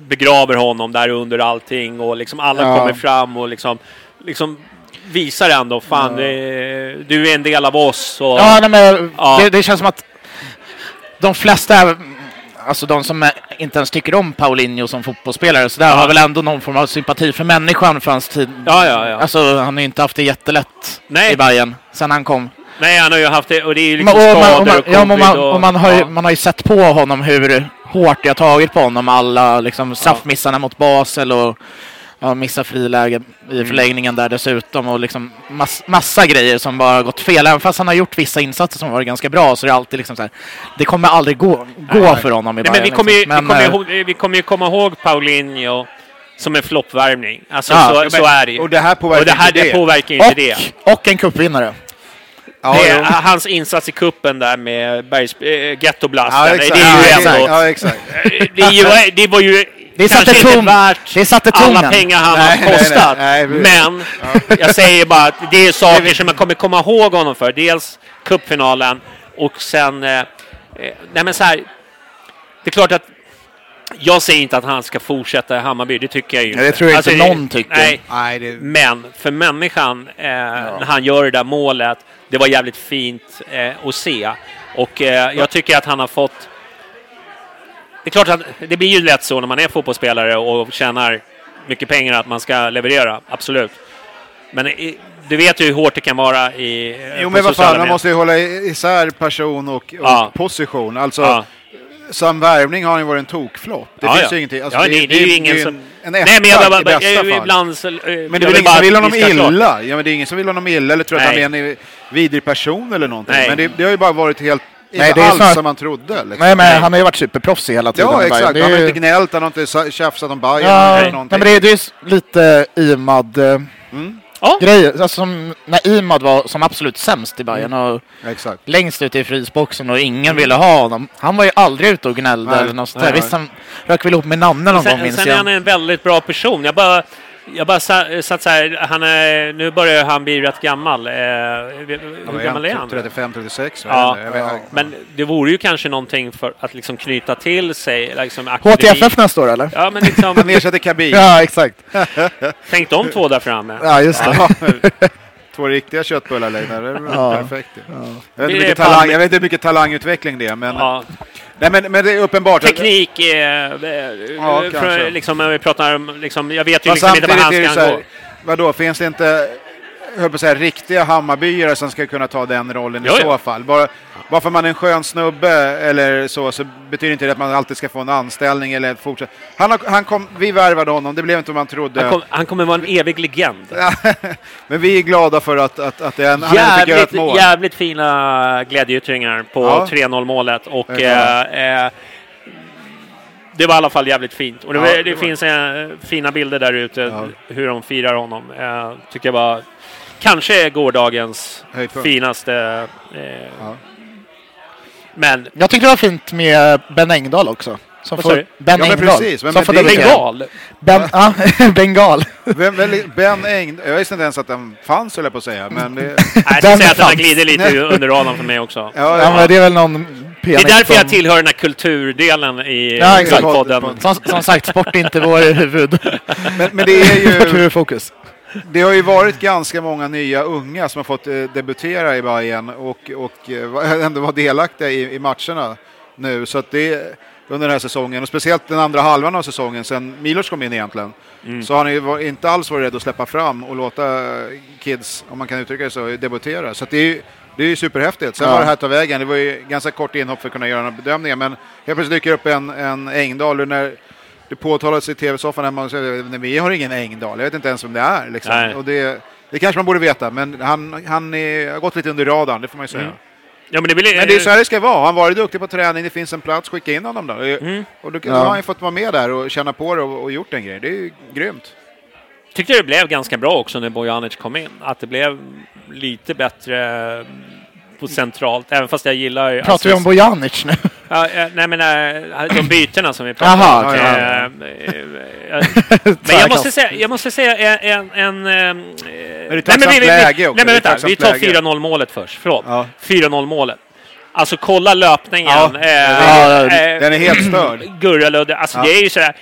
begraver honom där under allting och liksom alla Ja. kommer fram och liksom, liksom visar ändå, fan, det, du är en del av oss. Och, Ja, nej, men Ja. Det, det känns som att de flesta, alltså de som inte ens tycker om Paulinho som fotbollsspelare, så där Ja. har väl ändå någon form av sympati för människan för hans tid. Ja, ja, ja. Alltså han har ju inte haft det jättelätt Nej. i Bayern sen han kom. Nej, han har ju haft det och det är ju Men- liksom och man, skador och man, och ja, man, och, och man, har ju, ja. man har ju sett på honom hur hårt det har tagit på honom. Alla liksom, straffmissarna mot Basel och ja, missa friläge i Mm. förlängningen där dessutom. Och liksom mass, massa grejer som bara har gått fel. Även fast han har gjort vissa insatser som har varit ganska bra så är det alltid liksom så här. Det kommer aldrig gå, gå för honom i Nej, men Bayern. vi kommer, ju, vi, kommer eh, ihåg, vi kommer ju komma ihåg Paulinho som en floppvärmning. Alltså Ja, så, men- så är det ju. Och det här påverkar Och det här inte det påverkar inte det. och, och en cupvinnare. Ja, det hans insats i kuppen där med Bergs, äh, Gettoblasten, Ja, det exakt. är ju Ja, ändå... exakt. Ja. Det, ju, det var ju Det kanske satte inte ton- värt det satte alla pengar han Nej, har kostat. nej, nej, men jag säger bara att det är saker som man kommer komma ihåg honom för. Dels cupfinalen och sen... Eh, eh, nej men så här, det är klart att Jag säger inte att han ska fortsätta i Hammarby, det tycker jag ju inte. Nej, det tror jag inte det- någon tycker. Nej, Nej, det, men för människan, eh, när han gör det där målet, det var jävligt fint eh, att se. Och eh, jag tycker att han har fått... Det är klart att det blir ju lätt så när man är fotbollsspelare och tjänar mycket pengar att man ska leverera, absolut. Men i, du vet ju hur hårt det kan vara i eh, jo men vad fan, man måste ju hålla isär person och, och Ja. position. Alltså, Ja. som värvning har ju varit en tokflopp. Det Ja, finns ja. ju ingenting. Alltså, ja, det, det, är ju ingen som... En Nej, men jag bara, i bästa jag, fall. ibland så, Men det är väl ingen bara som vill att honom illa? Ja, men det är ingen som vill honom illa eller tror att Nej. han är en vidrig person eller någonting. Nej. Men det, det har ju bara varit helt... Nej, inte det är snarare- som man trodde. Liksom. Nej, men Nej. han har ju varit superproffsig hela tiden. Ja, i Bayern. exakt. Är Han har inte gnällt, han har inte sa- tjafsat om Bayern Ja, eller nej, någonting. men det, är- det är lite Imad eh, Mm, Ja, grejer. Alltså, som när Imad var som absolut sämst i Bayern och exakt. längst ut i frysboxen och ingen ville ha honom. Han var ju aldrig ute och gnällde Nej, eller något sånt nej, där. nej. Visst, han rök väl ihop med Nanne någon gång sen, minns sen är han jag. en väldigt bra person. Jag bara, jag bara sa- satt så här, han är, nu börjar han bli rätt gammal. Eh, hur gammal är han? 35, 36. Ja, jag vet inte. men det vore ju kanske någonting för att liksom knyta till sig liksom akademi. HTFF nästa år eller? Ja, men liksom, Han ersätter Kabir. Ja, exakt. tänk de två där framme. Ja, just det. Ja, Två riktiga köttbullar väl Ja. perfekt. ju. Jag, vet Det inte är mycket talang, jag vet inte hur mycket talangutveckling det är, men, Ja, nej, men, men det är uppenbart. teknik, eh, eh, Ja, för, kanske. liksom, när vi pratar om, liksom, jag vet ju liksom inte vad han ska gå. vadå, finns det inte höll på att säga, riktiga Hammarbyare som ska kunna ta den rollen i Jo, jo. så fall? Bara, bara för man är en skön snubbe eller så, så betyder inte det att man alltid ska få en anställning eller fortsätta. Han, har, han kom, vi värvade honom, det blev inte vad man trodde. Han, kom, han kommer vara en evig legend. Men vi är glada för att, att, att det är en, han ändå fick göra ett Jävligt, mål. jävligt fina glädjeyttringar på Ja. 3-0 målet och Ja. eh, eh, det var i alla fall jävligt fint. Och det, Ja, var, det det var- finns eh, fina bilder där ute Ja. hur de firar honom. Eh, tycker jag var kanske gårdagens Höjdpunkt. finaste. Eh, Ja. Men Jag tyckte det var fint med Ben Engdahl också. Som får, ben Ja, men Engdahl. precis. Men som får. Bengal! Ben, ja, Bengal. Vem, ben Eng, jag visste inte ens att den fanns höll jag på att säga. Men det, Nej, jag Den säga att den glidit lite under radarn för mig också. ja, Ja, ja, men det är väl någon Det är därför jag tillhör den här kulturdelen i Ja, podden. Som, som sagt, sport är inte vår huvud. men, men det är ju... huvudfokus. Det har ju varit ganska många nya unga som har fått eh, debutera i Bayern och, och eh, ändå vara delaktiga i, i matcherna nu. Så att det under den här säsongen och speciellt den andra halvan av säsongen sen Milos kom in egentligen. Så har han ju inte alls varit rädd att släppa fram och låta kids, om man kan uttrycka det så, debutera. Så det är ju det är ju superhäftigt. Sen Ja. var det här ta vägen. Det var ju ganska kort inhopp för att kunna göra några bedömningar. Men helt plötsligt dyker upp en, en Engdahl när det påtalades i tv-soffan hemma och säger vi har ingen Engdahl. Jag vet inte ens vem det är. Liksom. Och det, det kanske man borde veta, men han, han är, har gått lite under radarn, det får man ju säga. Mm. Ja, men det blir, Men det är så här det ska vara. Han varit duktig på träning, det finns en plats, skicka in honom då. Mm. Och då, Ja. då har han ju fått vara med där och känna på det och, och gjort en grej. Det är ju grymt. tyckte det blev ganska bra också när Bojanic kom in. Att det blev lite bättre på centralt, även fast jag gillar... Pratar vi om Bojanic nu? Ja, nej men eh, de bytena som vi pratar Jaha, om. Eh, eh, eh, Men jag måste säga, jag måste säga en... en, en eh, nej, tacksamt men vi, vi, läge också. nej men Det är vänta, vi tar läge. 4-0 målet först. Förlåt. Ja. 4-0 målet. Alltså kolla löpningen. Ja. eh, Ja, eh, Den är helt störd. Gurraludde. Alltså Ja. det är ju sådär.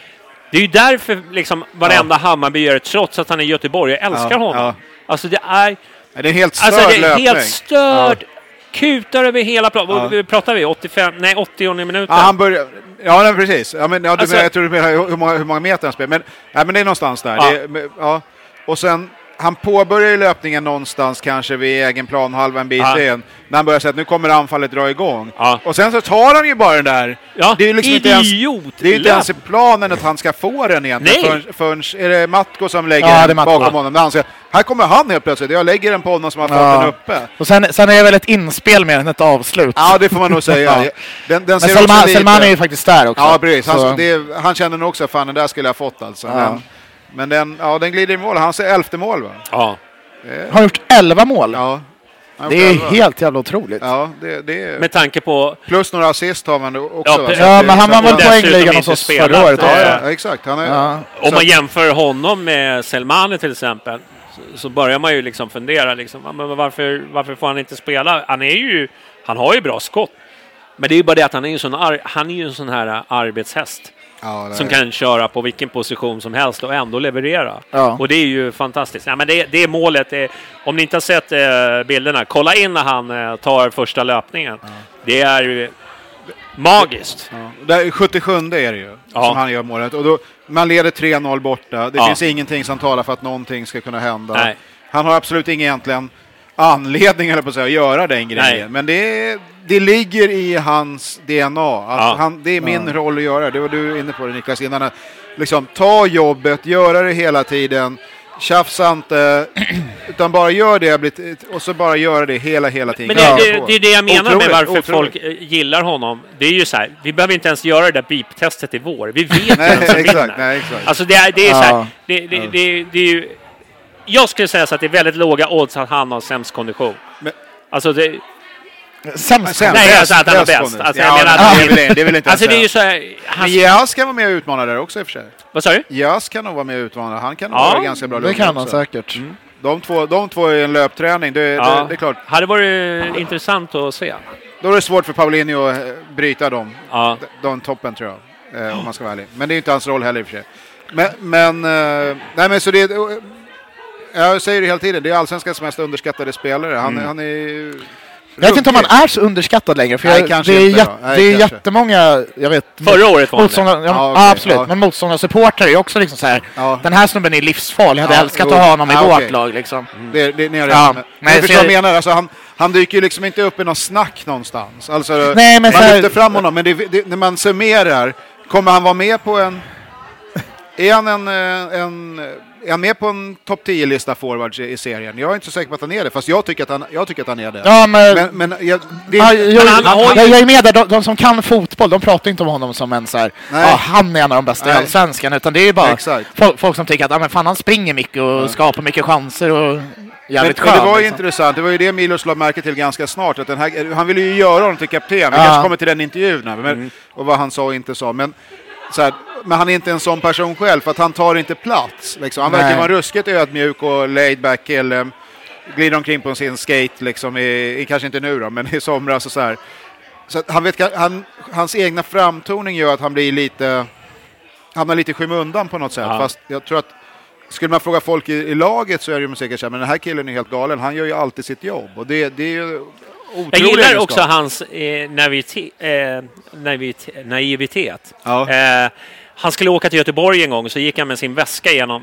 Det är ju därför liksom varenda Hammarby gör det, trots att han är i Göteborg. Jag älskar Ja, honom. ja. Alltså det är... Ja, Det är en helt störd Alltså det är löpning. helt störd. Kutar över hela planen. Ja. Pratar vi 85, nej 80 minuten? Ja, han börjar... Ja, nej, precis. Ja, men, ja, du, Alltså- jag tror du menar hur många, hur många meter han spelar. Men, ja, men det är någonstans där. Ja. Det, ja. Och sen, han påbörjar ju löpningen någonstans kanske vid egen planhalva en bit Ja. in. När han börjar säga att nu kommer anfallet dra igång. Ja. Och sen så tar han ju bara den där. Ja, det är ju liksom inte ens, det är inte ens i planen att han ska få den egentligen. Nej. Förrän, förrän, är det Matko som lägger den bakom honom? När han säger, här kommer han helt plötsligt. Jag lägger den på honom som har fått Ja. den uppe. Och sen, sen är det väl ett inspel mer än ett avslut. Ja, det får man nog säga. Den, den Men ser Selman, Selman är ju faktiskt där också. Ja, precis. Han, det, han kände nog också fan den där skulle jag ha fått alltså. Ja. Men, men den, ja, den glider i mål. Han ser elfte mål va? Ja. Har gjort 11 mål. Ja. Han det är elva. helt jävla otroligt. Ja, det, det är... Med tanke på... Plus några assist har man också Ja, va? Ja, men han så var väl poängligan hos oss förra året Ja, Ja, också. ja, exakt. Han är, Ja. Om man jämför honom med Selmani till exempel så, börjar man ju liksom fundera liksom, men varför, varför får han inte spela? Han är ju, han har ju bra skott. Men det är ju bara det att han är ju en sån, han är ju en sån här arbetshäst. Ja, som är- kan köra på vilken position som helst och ändå leverera. Ja. Och det är ju fantastiskt. Ja, men det, det är målet. Det är, om ni inte har sett eh, bilderna, kolla in när han eh, tar första löpningen. Det är magiskt. Ja. Där, 77 är det ju, Ja. som han gör målet. Och då, man leder 3-0 borta. Det Ja. finns ingenting som talar för att någonting ska kunna hända. Nej. Han har absolut ingen egentligen anledning eller på att, säga, att göra den grejen. Nej. Men det, det ligger i hans DNA. Att Ja. han, det är min roll att göra. Det var du inne på det Niklas innan. att Liksom, ta jobbet, göra det hela tiden. Tjafsa inte, utan bara gör det och så bara göra det hela, hela tiden. Men det, Ja. det, det är det jag menar med Otroligt, varför otroligt. folk gillar honom. Det är ju så här, vi behöver inte ens göra det där beep-testet i vår. Vi vet Nej, vem som exakt, vinner. nej, exakt. Alltså det är, det är så här, Ja. det, det, det, det är ju... Jag skulle säga så att det är väldigt låga odds att han har sämst kondition. Men- Alltså det, Sämst. Nej, bäst- alltså att han är bäst. Alltså, Ja, jag menar men att- det är väl- det är väl inte alltså det är ju det. så här... Han, Men Jas kan vara med och utmana där också i och för sig. vad sa du? Jas kan nog vara med och utmana. Han kan nog Ja, vara ganska bra Det lugn kan han också. säkert. De två, de två är en löpträning, det, Ja. det, det är klart. Hade varit intressant att se. Då är det svårt för Paulinho att eh, bryta dem. Ja. De toppen tror jag, eh, om man ska vara ärlig. Men det är inte hans roll heller i och för sig. Men, men, eh, nej men så det, eh, jag säger det hela tiden, det är allsvenskans mest underskattade spelare. Han, Mm. han är Jag vet inte om han är så underskattad längre. För Nej, jag, kanske det är, inte jät-. Nej, det är kanske. jättemånga, jag vet, Förra året var han det. motståndare, ja, Ja, okej, absolut. ja. Men motståndarsupportrar är också liksom så här. Ja. Den här snubben är livsfarlig. Jag hade Ja, älskat jo. att ha honom i Ja, vårt okej. lag liksom. Det, det, ni har Ja. rätt. Men, Nej, jag förstår vad jag- menar. Alltså, han, han dyker ju liksom inte upp i någon snack någonstans. Alltså, Nej, men man så här- lyfter fram honom, men det, det, när man summerar, kommer han vara med på en... Är han en, eh, en, är han med på en topp 10-lista forwards i, i serien? Jag är inte så säker på att han är det, fast jag tycker att han, jag tycker att han är det. Ja, men... Men, men jag, det, Ja, jag, han ju- jag, jag är med där, de, de som kan fotboll, de pratar inte om honom som en så här, Nej. ja, han är en av de bästa i Nej. Allsvenskan, utan det är bara folk, folk som tycker att ja, men fan, han springer mycket och skapar mycket chanser och men, jävligt men det skön, var ju liksom. intressant, det var ju det Milos la märke till ganska snart, att den här, han ville ju göra honom till kapten. Vi Ja. kanske kommer till den intervjun här, men, Mm. och vad han sa och inte sa. Men, så här, men han är inte en sån person själv, för att han tar inte plats. Liksom. Han verkar Nej. vara ruskigt ödmjuk och laid back kille. Glider omkring på sin skate, liksom, i, i, kanske inte nu då, men i somras och så här. Så han vet, han, hans egna framtoning gör att han blir lite, hamnar lite i skymundan på något sätt. Ja. Fast jag tror att skulle man fråga folk i, i laget så är det ju säkert så här, men den här killen är helt galen. Han gör ju alltid sitt jobb och det, det är ju otroligt. Jag gillar också hans eh, navite, eh, naivitet. Ja. Eh, han skulle åka till Göteborg en gång, så gick han med sin väska genom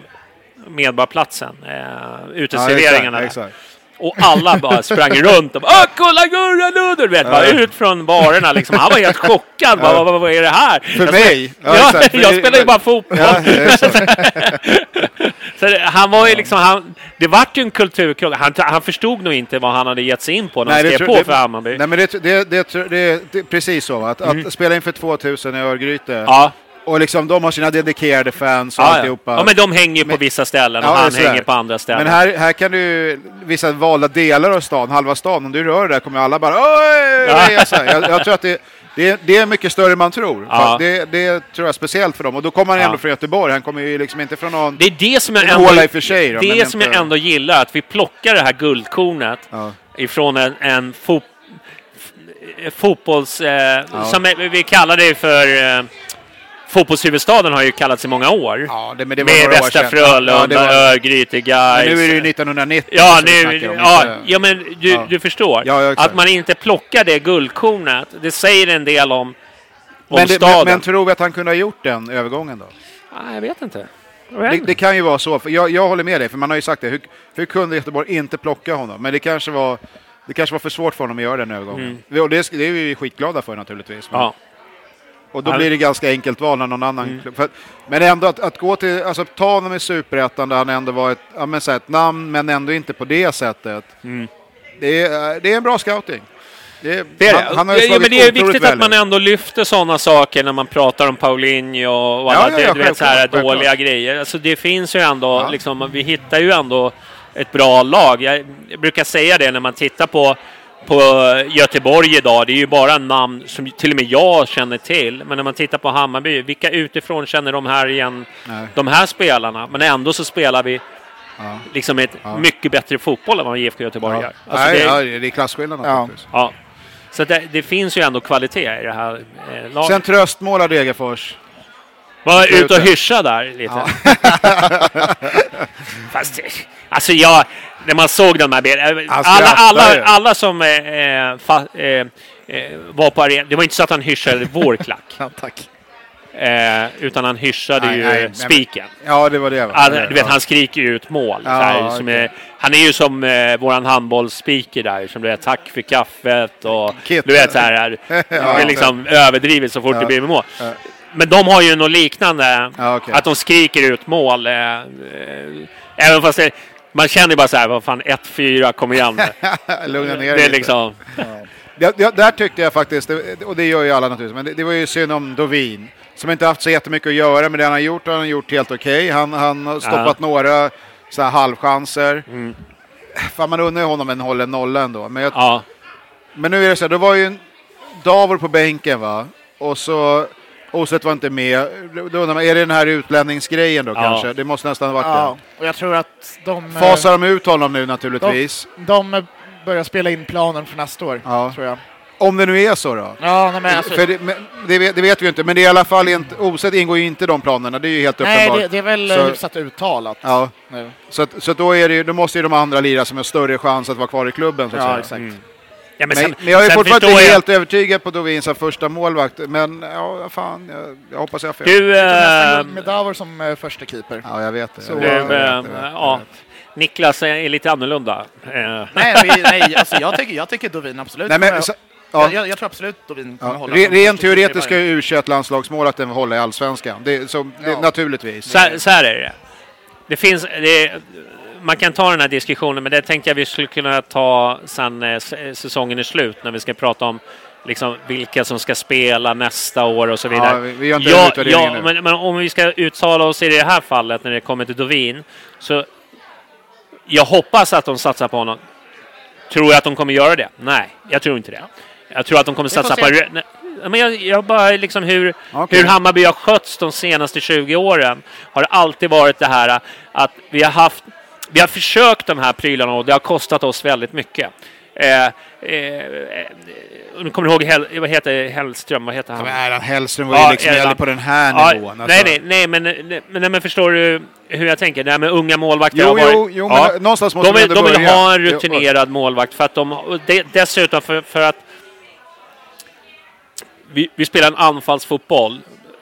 Medborgarplatsen, eh, uteserveringarna. där. exakt. Och alla bara sprang runt och bara "Åh, kolla Gurra nu! Du vet, bara ut från barerna liksom. Han var helt chockad. Bara, vad, vad, vad är det här? För jag mig? Ja, Ja, jag spelar ju bara fotboll. Ja, exakt. Så det, han var ju liksom, han, det vart ju en kulturkrock. Han, han förstod nog inte vad han hade gett sig in på när han skrev på det- för Hammarby. Nej, men det, det, det, det, det, det är precis så. Att, att spela inför 2000 i Örgryte Ja. Och liksom de har sina dedikerade fans och Ja, alltihopa. ja, men de hänger ju på Men- vissa ställen och Ja, han hänger på andra ställen. Men här, här kan du, vissa valda delar av stan, halva stan, om du rör där kommer alla bara Oj! Ja. Jag, jag tror att det, det, det är mycket större än man tror. Ja. Det, det tror jag speciellt för dem. Och då kommer han ändå från Göteborg, han kommer ju liksom inte från någon... Det är det som jag ändå, i för sig då, det är som inte- jag ändå gillar, att vi plockar det här guldkornet ifrån en, en fot, fotbolls... Eh, Som är- vi kallar det för... Eh, fotbollshuvudstaden har ju kallats i många år. Ja, det, men det var med några Västra. Frölunda, Ja, var- Örgryte, Gais. Men nu är det ju 1990 Ja, nu, ja, inte- ja, men du, Ja. du förstår. Ja, att man inte plockar det guldkornet, det säger en del om, om men, det, staden. men, men tror vi att han kunde ha gjort den övergången då? Nej, jag vet inte. Det, det kan ju vara så, för jag, jag håller med dig, för man har ju sagt det. Hur, hur kunde Göteborg inte plocka honom? Men det kanske var, det kanske var för svårt för honom att göra den övergången. Och det, det är vi skitglada för naturligtvis. Men, Mm. Ja. Och då blir det ganska enkelt val när någon annan Mm. klubb. För, att- men ändå att, att gå till, alltså ta honom i Superettan där han ändå var ett, ja, men, så ett namn, men ändå inte på det sättet. Det, är, det är en bra scouting. Det, är- Mm. Det är det. Han, han har ja, men det är viktigt att väl man ut. ändå lyfter sådana saker när man pratar om Paulinho och alla Ja, ja, ja, du vet, så här dåliga självklart. grejer. Alltså, det finns ju ändå, liksom, vi hittar ju ändå ett bra lag. Jag brukar säga det när man tittar på på Göteborg idag, det är ju bara namn som till och med jag känner till. Men när man tittar på Hammarby, vilka utifrån känner de här igen? Nej. De här spelarna. Men ändå så spelar vi liksom ett mycket bättre fotboll än vad IFK Göteborg Ja. gör. Alltså Nej, det, ja, det är klasskillnad Ja. naturligtvis. Ja. Så det, det finns ju ändå kvalitet i det här eh, laget. Sen tröstmål av Degerfors. Var ute och hyscha där lite. Ja. Fast, alltså jag, när man såg de här bilderna, alla, alla, alla som eh, fa, eh, eh, var på arenan, det var inte så att han hyschade vår klack, Ja, tack. eh, utan han hyschade Nej, ju nej, spiken. Ja, det var det. Alltså, du vet, Ja. han skriker ju ut mål. Ja, här, som okej. är, han är ju som eh, våran handbollsspeaker där, som du vet, tack för kaffet och Kit. du vet så här, det är liksom överdrivet så fort Ja. det blir mål. Ja. Men de har ju något liknande, Ja, okej. att de skriker ut mål. Eh, eh, även fast det, man känner ju bara så här, vad fan, 1-4, kom igen. Lugna ner det är dig. liksom, Ja, ja, där tyckte jag faktiskt, det- och det gör ju alla naturligtvis, men det, det var ju synd om Dovin. Som inte haft så jättemycket att göra med det han har gjort, har han gjort helt okej. Han, han har stoppat några så här halvchanser. Fan, man undrar ju honom en hållen nolla ändå. Men, jag, Mm. ja. men nu är det så här, då var ju en Davor på bänken va, och så Oset var inte med. Då undrar man, är det den här utlänningsgrejen då Ja. kanske? Det måste nästan ha varit Ja, och jag tror att de... det. Fasar de ut honom nu naturligtvis? De, de börjar spela in planen för nästa år, Ja. tror jag. Om det nu är så då? Ja, nej, men alltså, För det, men det, vet, det vet vi ju inte, men det är i alla fall inte, Oset ingår ju inte i de planerna, det är ju helt nej, uppenbart. det, det är väl Så- hyfsat uttalat Ja, nu. så, att, så att då, är det, då måste ju de andra lira som har större chans att vara kvar i klubben. Så att Ja, säga. exakt. Ja men, sen, men jag är fortfarande inte jag- helt övertygad på Dovin som första målvakt, men ja, fan, jag, jag hoppas jag har fel. Du, guld med Davor som eh, första keeper. Ja, jag vet det. Så, Jag du vet det, jag vet det, jag vet det. ja, Niklas är lite annorlunda. Eh, Nej, nej alltså, jag, tycker, jag tycker Dovin absolut Nej, men, så, jag, ja, jag, jag tror absolut Dovin kommer ja. hålla. Re, som rent teoretiskt ska ju U21-landslagsmålvakten hålla i allsvenskan. Det, så, det, Ja. Naturligtvis. Så här, så här är det. Det finns, det, man kan ta den här diskussionen, men det tänkte jag vi skulle kunna ta sen eh, s- säsongen är slut, när vi ska prata om liksom, vilka som ska spela nästa år och så vidare. Ja, vi- vi gör inte ja, ja, nu. men, men om vi ska uttala oss i det här fallet, när det kommer till Dovin, så jag hoppas att de satsar på honom. Tror jag att de kommer göra det? Nej, jag tror inte det. Jag tror att de kommer satsa på... Nej, Men jag, jag bara liksom hur, Okej. hur Hammarby har skötts de senaste 20 åren har alltid varit det här att vi har haft vi har försökt de här prylarna och det har kostat oss väldigt mycket. Eh, eh, eh, nu kommer du ihåg, Hell, vad heter Hellström? Vad heter han? Erland Hellström var ju Ja, liksom Erland. på den här Ja, nivån. nej, alltså. nej, nej, men, nej, men, nej, men förstår du hur jag tänker? Det här med unga målvakter Jo, varit... jo, jo, men någonstans måste de vi de vill börja. ha en Jo, rutinerad målvakt för att de... de dessutom för, för att... Vi, vi spelar en anfallsfotboll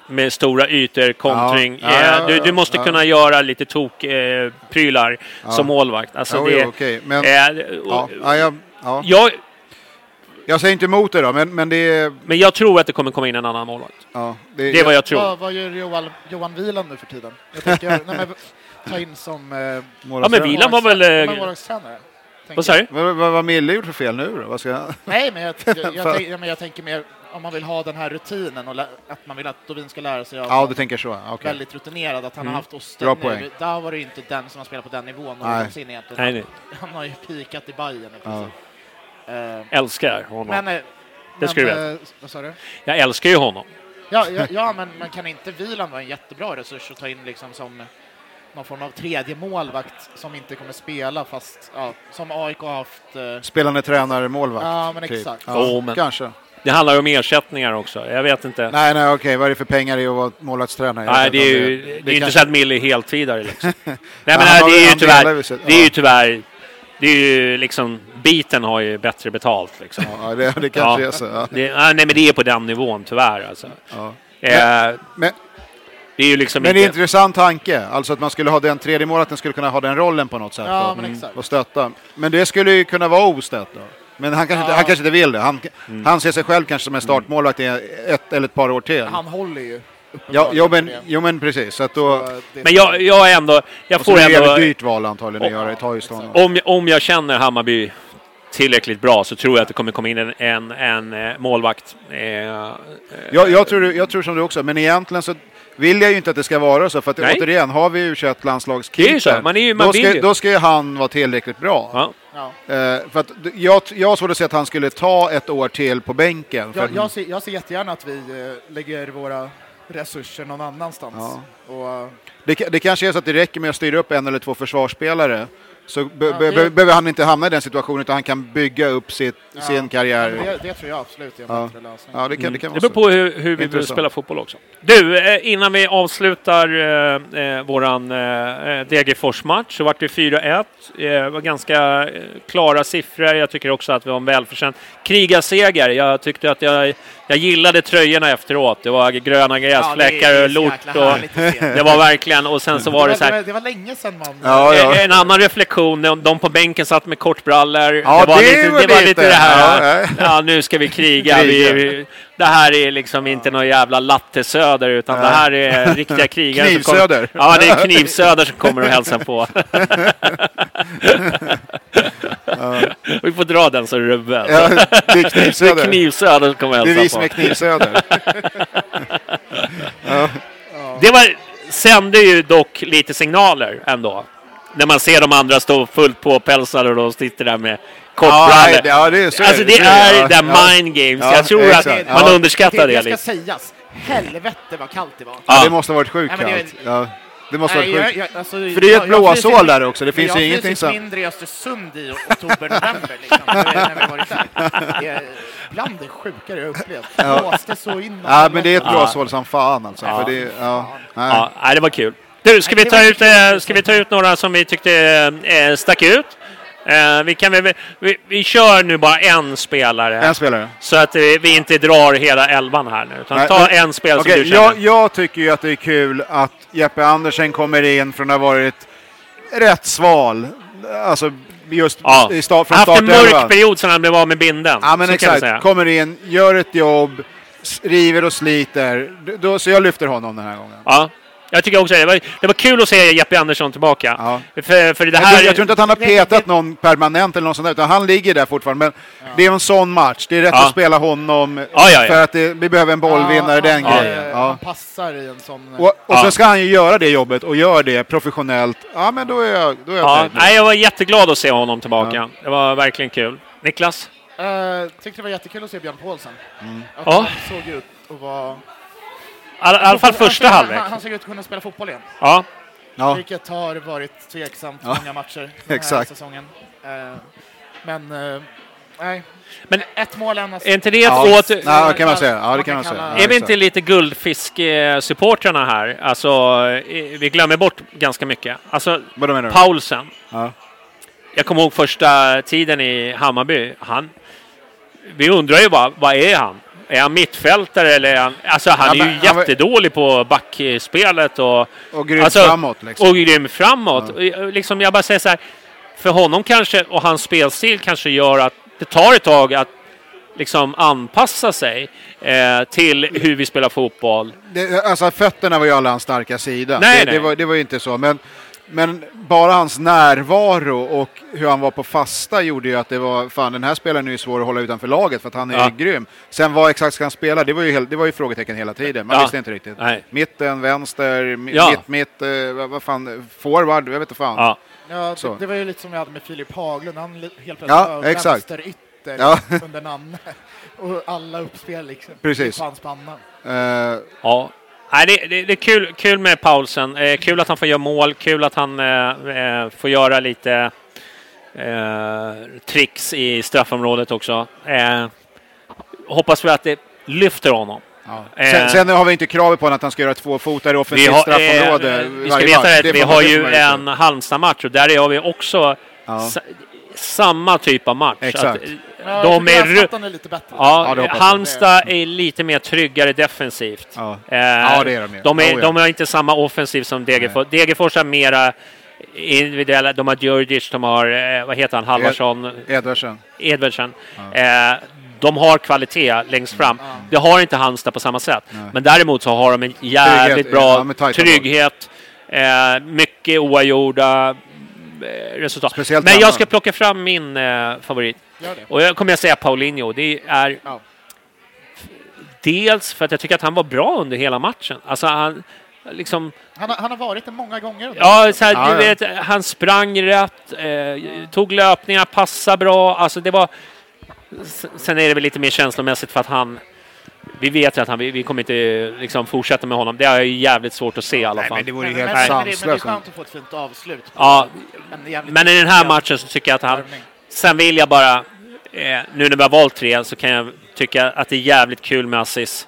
med stora ytor, kontring. Ja, ja, ja, du, du måste ja. kunna göra lite tok-prylar eh, prylar som målvakt. Alltså Jo, det, jo, okej, men- eh, Ja, och- ja, jag, ja. jag, jag säger inte emot det då, men, men det är... men jag tror att det kommer komma in en annan målvakt. Ja, Det är vad jag tror. Vad, vad gör Johan, Johan Wieland nu för tiden? Jag tänker, nej, men, ta in som... Eh, Ja, men Wieland var väl... eh, målvaktstränare. Vad sa du? Vad, vad Mille gjort för fel nu då? Vad ska jag... Nej, men jag, jag, jag, tänk, ja, men jag tänker mer om man vill ha den här rutinen och att man vill att Dovin ska lära sig av Ja, du tänker så. Okej. väldigt rutinerad, att han har haft osten nu. Där var det ju inte den som har spelat på den nivån Nej. någonsin egentligen. Nej, nej. Han har ju pikat i Bayern i Ja. Eh, Älskar honom. men, eh, Det ska du eh, Vad sa du? Jag älskar ju honom. Ja, ja, ja men, men kan inte Wieland vara en jättebra resurs att ta in liksom som någon form av tredje målvakt som inte kommer spela fast ja, som AIK har haft. Eh, Spelande tränare, målvakt. Ja, men typ. exakt. Ja, Jo, men- Kanske. Det handlar ju om ersättningar också. Jag vet inte. Nej, nej, okej. Vad är det för pengar i att vara målvaktstränare? Nej, det är ju, det är inte så att Mille är heltidare liksom. Nej, men nej, det är ju tyvärr, det är ju tyvärr, det är ju liksom, biten har ju bättre betalt liksom. Ja, det, det kanske Ja. är så. Ja. Det, nej, men det är på den nivån tyvärr alltså. Ja. Eh, Men, det är ju liksom men det är en inte... intressant tanke. Alltså att man skulle ha den tredje målvakten skulle kunna ha den rollen på något sätt. Ja, men mm. Och stötta. Men det skulle ju kunna vara ostött då. Men han kanske, inte, Ja. han kanske inte vill det. Han, Mm. han ser sig själv kanske som en startmålvakt i ett eller ett par år till. han håller ju Ja, jo, men, jo men precis. Så att då, Så, Men jag, jag är ändå, jag får är det ändå... ett dyrt val antagligen att göra. Ju stånd. Om, om jag känner Hammarby tillräckligt bra så tror jag att det kommer komma in en, en, en eh, målvakt. Eh, Jag, jag, tror, jag tror som du också, men egentligen så vill jag ju inte att det ska vara så. För att Nej. återigen, har vi u landslagskeeper så, man är ju- man då, ska, då ska ju han vara tillräckligt bra. ja. ja. Eh, för att jag, jag har svårt att se att han skulle ta ett år till på bänken. För jag, jag, ser, jag ser jättegärna att vi eh, lägger våra resurser någon annanstans. Och, eh, det, det kanske är så att det räcker med att styra upp en eller två försvarsspelare så be, Ja, be, det- be, behöver han inte hamna i den situationen utan han kan bygga upp sitt, Ja. sin karriär. Det, det tror jag absolut är en Ja. bättre lösning. Ja, det kan, det kan Det vara beror på hur, hur vi vill spela fotboll också. Du, eh, innan vi avslutar eh, eh, våran eh, Degerfors-match så vart det 4-1. Eh, Det var ganska eh, klara siffror. Jag tycker också att vi var en välförtjänt krigarseger. Jag tyckte att jag, jag gillade tröjorna efteråt. Det var gröna gräsfläckar och lort och det var verkligen och sen så var det så det, här. var, det var länge sedan man... Ja, ja. Eh, En annan reflektion, de- de på bänken satt med kortbrallor. Ja, det var, det lite, var det, var lite det här, ja, ja, ja. nu ska vi kriga. Kriga. Vi, det här är liksom inte någon jävla lattesöder, utan det här är riktiga krigare. som kommer- Knivsöder. Ja, det är knivsöder som kommer och hälsar på. Vi får dra den så rubben. Ja, det är Det är knivsöder. knivsöder som kommer och Det är vi på. som är knivsöder. Det var, sände ju dock lite signaler ändå. När man ser de andra stå fullt påpälsade och de sitter där med Ja, kortbrallor. det- ja, det är så. Alltså det är ja, där ja. mind games. Ja, jag tror exakt. att Ja. man underskattar det, det ska sägas. Helvete vad kallt det var. Ja, det måste ha varit sjukt kallt. Ja, det måste Nej, varit jag, sjukt. jag, alltså, För det är jag- ett jag fryser- där också. Det finns jag ju ingenting som... mindre i Östersund i oktober, november liksom, när vi- varit där. Det är bland det sjukare jag upplevt. Det blåste så in. Ja, men det är ett Ja. blåshål som fan alltså. Ja. För det, ja. Ja, nej, det var kul. Du, ska vi, ta ut, eh, ska vi ta ut några som vi tyckte eh, stack ut? Eh, vi, kan, väl- vi, vi kör nu bara en spelare. En spelare. Så att eh, vi inte drar hela elvan här nu. Utan Nej, ta men- en spelare Okej, som du jag, känner. jag tycker ju att det är kul att Jeppe Andersen kommer in från att ha varit rätt sval. Alltså just Ja. i start, från Haft en mörk period sedan han blev av med binden. Ja men så vi exakt, kommer in, gör ett jobb, river och sliter. Då, så jag lyfter honom den här gången. Ja, jag tycker också det. Var, det var kul att se Jeppe Andersson tillbaka. Ja. För, för det Jag, här... tror, jag tror inte att han har petat någon permanent eller något sånt där, utan han ligger där fortfarande. Men det är en sån match, det är rätt Ja. att spela honom Ja, ja, ja. för att det, vi behöver en bollvinnare, Ja, den han, grejen. eh, Ja. Han passar i en sån... Och, och Ja. sen ska han ju göra det jobbet och gör det professionellt. Ja men då är jag, då är jag Ja, nej, jag var jätteglad att se honom tillbaka. Det var verkligen kul. Niklas? Uh, tyckte det var jättekul att se Björn Paulsen. Att Ja. Han såg ut att vara... All, i alla fall första han, halvlek. Han, han såg ut att kunna spela fotboll igen. Ja. Ja. Vilket har varit tveksamt Ja. många matcher den här Exakt. säsongen. Eh, men, eh, nej. Men Ett mål annars. är inte det Ja. åter... Ja, det kan man säga. Ja, det kan man säga. Är vi inte lite guldfisk-supportrarna här? Alltså, vi glömmer bort ganska mycket. Alltså, Vadå menar du? Paulsen. Ja. Jag kommer ihåg första tiden i Hammarby. Han, vi undrar ju bara, vad är han? Är han mittfältare eller är han... Alltså han Ja, är ju han var- jättedålig på backspelet och... Och grymt Alltså, framåt liksom. Och grym framåt. Eh, Liksom, jag bara säger så här, för honom kanske, och hans spelstil kanske gör att det tar ett tag att liksom anpassa sig eh, till hur vi spelar fotboll. Det, alltså fötterna var ju alla hans starka sida. Nej, det, nej. Det, var, det var ju inte så. Men, men bara hans närvaro och hur han var på fasta gjorde ju att det var, fan den här spelaren är ju svår att hålla utanför laget för att han är Ja. grym. Sen vad exakt ska han spela, det var ju, helt, det var ju frågetecken hela tiden. Man Ja. visste inte riktigt. Nej. Mitten, vänster, Ja. mitt, mitt, eh, vad, fan, forward, jag vet inte fan. Ja. Ja, Så. det, det var ju lite som vi hade med Filip Haglund. Han helt plötsligt Ja, vänsterytter Ja. under namn. Och alla uppspel liksom. Precis. På hans panna. Eh, Ja. Nej, det, det, det är kul, kul med Paulsen. Eh, kul att han får göra mål. Kul att han eh, eh, får göra lite eh, tricks i straffområdet också. Eh, hoppas vi att det lyfter honom. ja. Eh. sen, sen har vi inte kravet på honom att han ska göra två fotar i offensivt straffområde vi ska veta Det vi har ju man en Halmstad-match och där har vi också Ja. sa, samma typ av match. Exakt. Att, Ja, de är, är lite bättre. Ja, Ja. Halmstad är lite mer tryggare defensivt. Ja. Eh, Ja, det är de ju. de, är, Oh, ja. de har inte samma offensiv som Degerfors. Degerfors har mera individuella. De har Djurdjic, de har, eh, vad heter han, Halvarsson, Edvardsen. Edvardsen. Eh, de har kvalitet längst fram. Det har inte Halmstad på samma sätt. Men däremot så har de en jävligt Trygghet, bra trygghet. Eh, mycket oavgjorda resultat. Speciellt Men jag ska plocka fram min eh, favorit. Och jag kommer att säga Paulinho. Det är Ja. dels för att jag tycker att han var bra under hela matchen. Alltså han liksom... Han, har, han har varit det många gånger. Ja, så här, Ja, du ja. vet, han sprang rätt, eh, tog löpningar, passade bra. Alltså det var... Sen är det väl lite mer känslomässigt för att han vi vet ju att han, vi, vi kommer inte liksom fortsätta med honom. Det är ju jävligt svårt att se i alla Nej, fall. men det vore ju helt men, men, det, men det är sanslöst. skönt att få ett fint avslut. Ja, Men i den här matchen så tycker jag att han... Sen vill jag bara, eh, nu när vi har valt tre, så kan jag tycka att det är jävligt kul med Assis.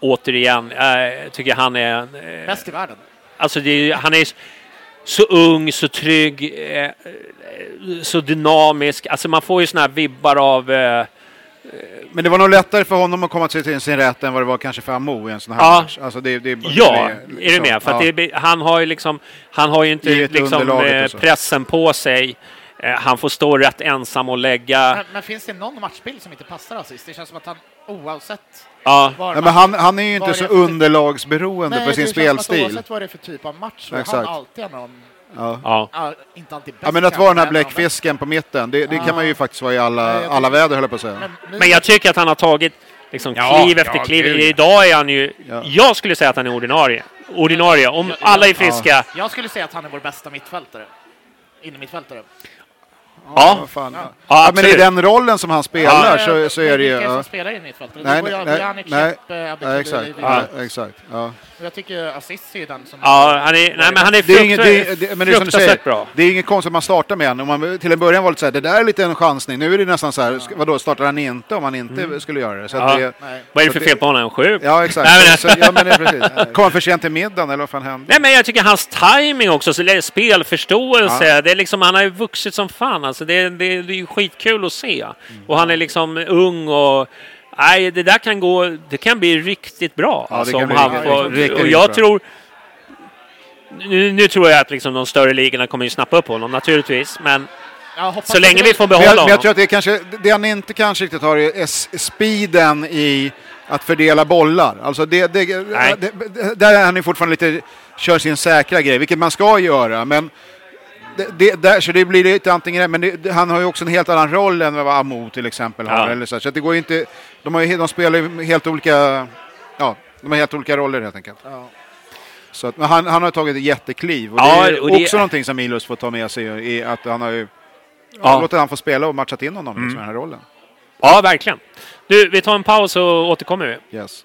Återigen, jag tycker han är... Eh, Bäst i världen. Alltså det är, han är så ung, så trygg, eh, eh, så dynamisk. Alltså man får ju såna här vibbar av... Men det var nog lättare för honom att komma till sin rätt än vad det var kanske för Amo i en sån här Ja. match. Alltså det, det, ja, det är du med? För att ja. det, han har ju liksom... Han har ju inte liksom eh, pressen på sig. Eh, han får stå rätt ensam och lägga... Men, men finns det någon matchbild som inte passar assist? Det känns som att han oavsett Ja, var Ja, men han, han är ju inte så typ- underlagsberoende Nej, för sin det känns som att spelstil. Oavsett vad det är för typ av match så har han alltid någon, Ja. ja. ja, inte alltid bäst Ja, men att vara den här bläckfisken på mitten, det, det kan man ju faktiskt vara i alla, alla väder höll jag på att säga. Men, nu- Men jag tycker att han har tagit liksom Ja, kliv efter ja, kliv. gud. Idag är han ju... Ja. Jag skulle säga att han är ordinarie. Ordinarie. Om Ja, alla är ja. friska. jag skulle säga att han är vår bästa mittfältare. Inne mittfältare. Ja, fan. Ja. Ja. ja, men i den rollen som han spelar Ja, så, så är det ju... Vilka är det Ja. som spelar in mittfältare? Nej, det ju nej, nej, Jeppe, Ja, Abdelkader, exakt. Ja, exakt. Ja. Jag tycker assist är den som... Ja, han är, nej, men han är Det är inget, fruktansvärt, det, det, men det är som du säger, bra. det är inget konstigt att man startar med honom. Man till en början var lite så här, det där är lite en chansning. Nu är det nästan så här, ska- vadå, startar han inte om han inte skulle göra det? Så att Mm. Ja. det Nej. Vad är det för det- fel på honom? Han sjuk? ja, exakt. Nej, men- så, ja, men det precis. Kom han för sent till middagen eller vad fan hände? Nej, men jag tycker hans timing också, det spelförståelse, det är liksom, han har ju vuxit som fan. Alltså, det, det, det är ju skitkul att se. Och han är liksom ung och... Nej, det där kan gå... Det kan bli riktigt bra. Ja, alltså, bli han riktigt, får, riktigt, riktigt och jag bra. tror... Nu, nu tror jag att liksom de större ligorna kommer ju snappa upp honom naturligtvis, men så länge vi får jag, behålla men jag honom. tror att det är kanske, det han inte kanske riktigt har är speeden i att fördela bollar. Alltså det, det, det, där är han ju fortfarande lite, kör sin säkra grej, vilket man ska göra. Men det, det, där, så det blir lite antingen men det, det, han har ju också en helt annan roll än vad Amo till exempel har. Ja. Eller så, så det går ju inte, de, har ju, de spelar ju helt olika, ja, de har helt olika roller helt enkelt. Ja. Så att, men han, han har tagit ett jättekliv och Ja, det är och det- också någonting som Milos får ta med sig i att han har ju Ja. Låter han få spela och matchat in honom liksom, i den här rollen. Ja, verkligen. Du, vi tar en paus och återkommer vi. Yes.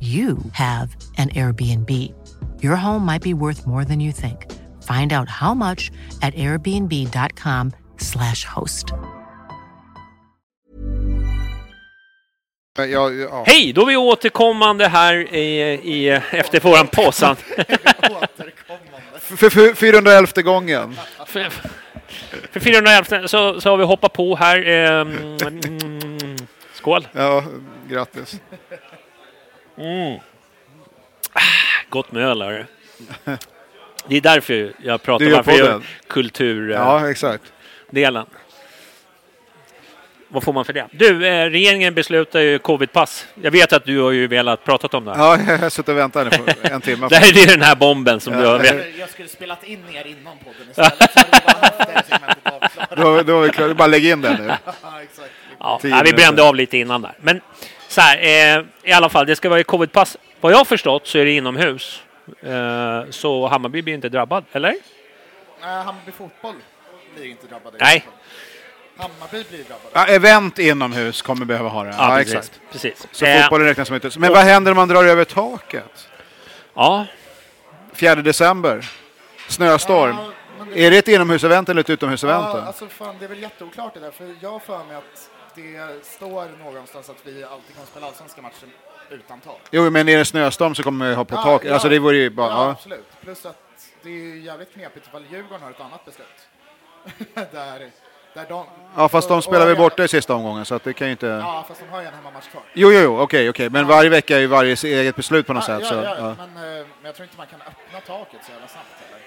you have an Airbnb. Your home might be worth more than you think. Find out how much at airbnb.com/slash host. Ja, ja. Hej, då är vi återkommande här i, i, efter våran påsan. För, för 411 gången. för, för 411 så, så har vi hoppat på här. ehm, mm, skål! Ja, grattis. Gott med öl, hörru. Det är därför jag pratar varför jag podden. kulturdelen. Ja, exakt. Vad får man för det? Du, eh, regeringen beslutar ju covidpass. Jag vet att du har ju velat prata om det. Ja, jag har suttit och väntat nu på en timme. Det här är ju den här bomben som Ja, du har... Jag skulle spelat in er innan podden istället. Då, då är vi klara. Bara lägg in den nu. Ja, exakt. Ja, vi brände av lite innan där. Men så här, eh, i alla fall, det ska vara i covidpass. Vad jag har förstått så är det inomhus. Eh, så Hammarby blir inte drabbad, eller? Nej, Hammarby fotboll blir inte drabbade. Nej. Hammarby blir drabbade. Ja, event inomhus kommer behöva ha det. Ja, precis. exakt. precis. Så Eh, fotbollen räknas som inte. Men vad händer om man drar över taket? Ja, 4 december. Snöstorm. Ja, det- Är det ett inomhusevent eller ett utomhusevent? Ja, alltså fan, det är väl jätteoklart det där, för jag har för mig att det står någonstans att vi alltid kan spela allsvenska matcher utan tak. Jo, men är det snöstorm så kommer vi ha på Ja, taket. ja. Alltså det vore ju bara... Ja, Ja. absolut. Plus att det är jävligt knepigt ifall Djurgården har ett annat beslut. där, där de, ja, fast de spelar väl borta i sista omgången så att det kan ju inte... Ja, fast de har ju en hemmamatch kvar. Jo, jo, jo, okej, okej. Men varje vecka är ju varje eget beslut på något ja, sätt. ja, Så, ja, ja. Men, eh, men jag tror inte man kan öppna taket så jävla snabbt heller.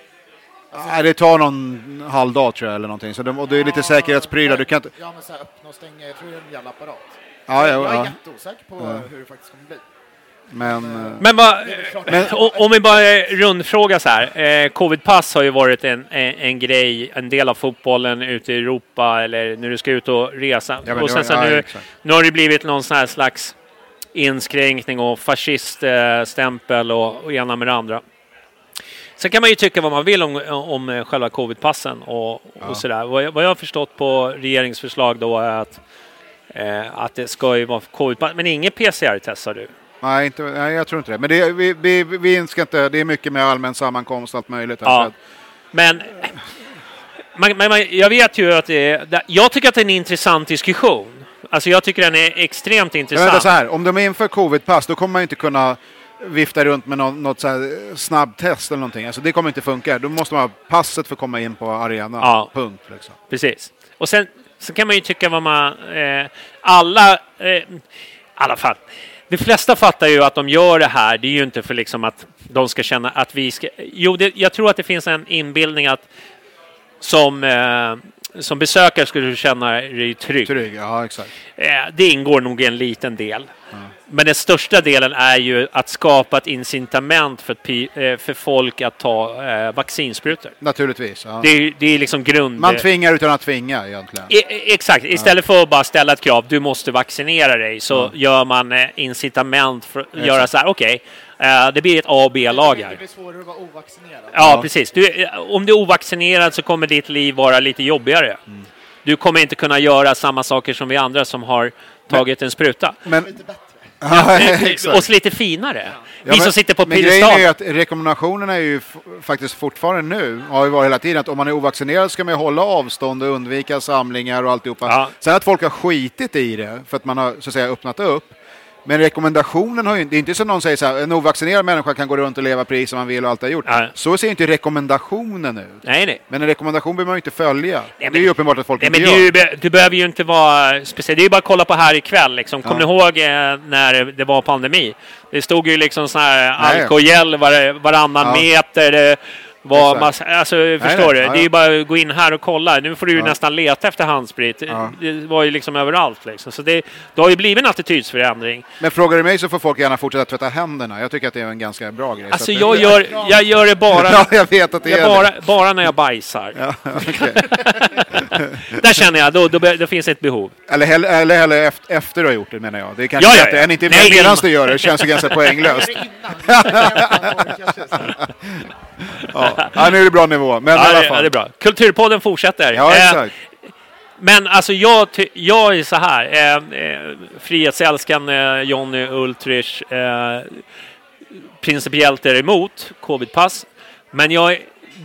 Alltså, Nej, det tar någon halvdag tror jag eller någonting. Så det, och det är lite Ja, säkerhetsprylar. Du kan inte... Ja, men så här, öppna och stänga. Jag tror det är en jävla apparat. Ja, jag ja, är ja. jätteosäker på hur det faktiskt kommer bli. Men... eh, men, vad, Men- o- om vi bara eh, rundfråga så här. Eh, Covidpass har ju varit en, en, en grej, en del av fotbollen ute i Europa eller när du ska ut och resa. Ja, men och sen, var- så ja, nu, exakt. nu har det blivit någon sån här slags inskränkning och fasciststämpel och, och ena med det andra. Sen kan man ju tycka vad man vill om, om eh, själva covidpassen och, och sådär. Vad jag, vad jag har förstått på regeringsförslag då är att, eh, att det ska ju vara covidpass, men inget PCR-test sa du? Nej, inte, nej, jag tror inte det. Men det, vi, vi, vi ska inte, det är mycket med allmän sammankomst och allt möjligt. Ja. Men, man, men man, jag vet ju att det är, jag tycker att det är en intressant diskussion. Alltså jag tycker den är extremt Jag intressant. väntar så här, om de inför covidpass då kommer man ju inte kunna vifta runt med något, något så här snabbtest eller någonting. Alltså det kommer inte funka. Då måste man ha passet för att komma in på arenan. Ja. Punkt. Liksom. Precis. Och sen, sen kan man ju tycka vad man... Eh, alla... Eh, I alla fall. De flesta fattar ju att de gör det här. Det är ju inte för liksom att de ska känna att vi ska... Jo, det, jag tror att det finns en inbildning att som, eh, som besökare skulle du känna dig trygg. Trygg, ja exakt. Eh, det ingår nog i en liten del. Men den största delen är ju att skapa ett incitament för, eh, för folk att ta eh, vaccinsprutor. Naturligtvis. Ja. Det är, det är liksom grund... Man tvingar utan att tvinga egentligen. I, i- exakt, istället för att bara ställa ett krav, du måste vaccinera dig, så gör man incitament för att göra så här, okej, eh, det blir ett A och B-lag Det här. blir svårare att vara ovaccinerad. Ja, precis. Du, eh, om du är ovaccinerad så kommer ditt liv vara lite jobbigare. Mm. Du kommer inte kunna göra samma saker som vi andra som har tagit en spruta. Men, ja, Eh. Och lite finare. Ja, vi men- som sitter på Men grejen är ju piedestal. att rekommendationerna är ju f- faktiskt fortfarande nu, har ju varit hela tiden, att om man är ovaccinerad ska man ju hålla avstånd och undvika samlingar och alltihopa. Ja. Sen att folk har skitit i det för att man har så att säga öppnat upp. Men rekommendationen har ju det är inte som någon säger så här, en ovaccinerad människa kan gå runt och leva precis som man vill och allt det har gjort. Ja. Så ser inte rekommendationen ut. Nej, nej. Men en rekommendation behöver man ju inte följa. men- det är ju uppenbart att folk Nej, inte men gör. du, du behöver ju inte vara speciell. Det är ju bara att kolla på här ikväll. Liksom. Kommer ni ihåg eh, när det var pandemi? Det stod ju liksom sån här Nej. alkogel var, varannan Ja. meter. Det Exakt. massa, alltså, förstår nej, du? ja, Det är ju bara att gå in här och kolla. Nu får du ju Ja. nästan leta efter handsprit. Ja. Det var ju liksom överallt. Liksom. Så det, det har ju blivit en attitydsförändring. Men frågar du mig så får folk gärna fortsätta tvätta händerna. Jag tycker att det är en ganska bra grej. Alltså jag det- gör, jag gör det bara... Ja, jag vet att det jag är bara, det. bara när jag bajsar. Ja. Där känner jag, då, då, då finns ett behov. Eller hellre, eller hellre efter, du har gjort det menar jag. Det är kanske Ja, ja, ja. än inte Nej, det är medan man- du gör det. Det känns ju ganska poänglöst. Ja. ja, nu är det bra nivå. Men i Ja, alla det, fall. ja, det är bra. Kulturpodden fortsätter. Ja, Eh, exakt. Men alltså jag, jag är så här. Eh, eh, frihetsälskande Johnny Ultrich. Eh, principiellt är emot covidpass. Men jag,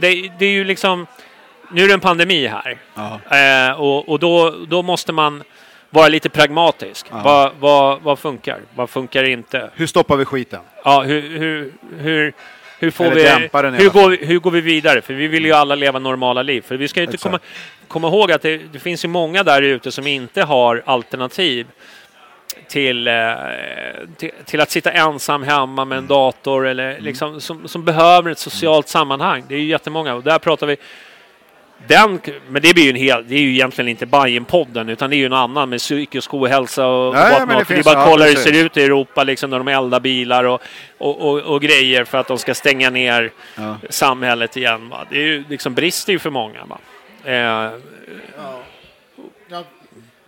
det, det är ju liksom... Nu är det en pandemi här. Eh, och och då, då måste man vara lite pragmatisk. Vad, vad, vad funkar? Vad funkar inte? Hur stoppar vi skiten? Ja, hur, hur, hur, hur får vi... Hur går, vi- hur går vi vidare? För vi vill ju alla leva normala liv. För vi ska ju inte Exakt. komma, komma ihåg att det, det finns ju många där ute som inte har alternativ till, eh, till, till att sitta ensam hemma med en Mm. dator eller liksom, som, som behöver ett socialt sammanhang. Det är ju jättemånga och där pratar vi den, men det blir ju en hel, det är ju egentligen inte Bajen-podden utan det är ju en annan med psykisk ohälsa och Nej, och men det whatnot. Det är bara att ja, kolla hur det ser ut i Europa liksom när de eldar bilar och, och, och, och grejer för att de ska stänga ner Ja. samhället igen. Va? Det är ju liksom brister ju för många. Va? Eh, Ja.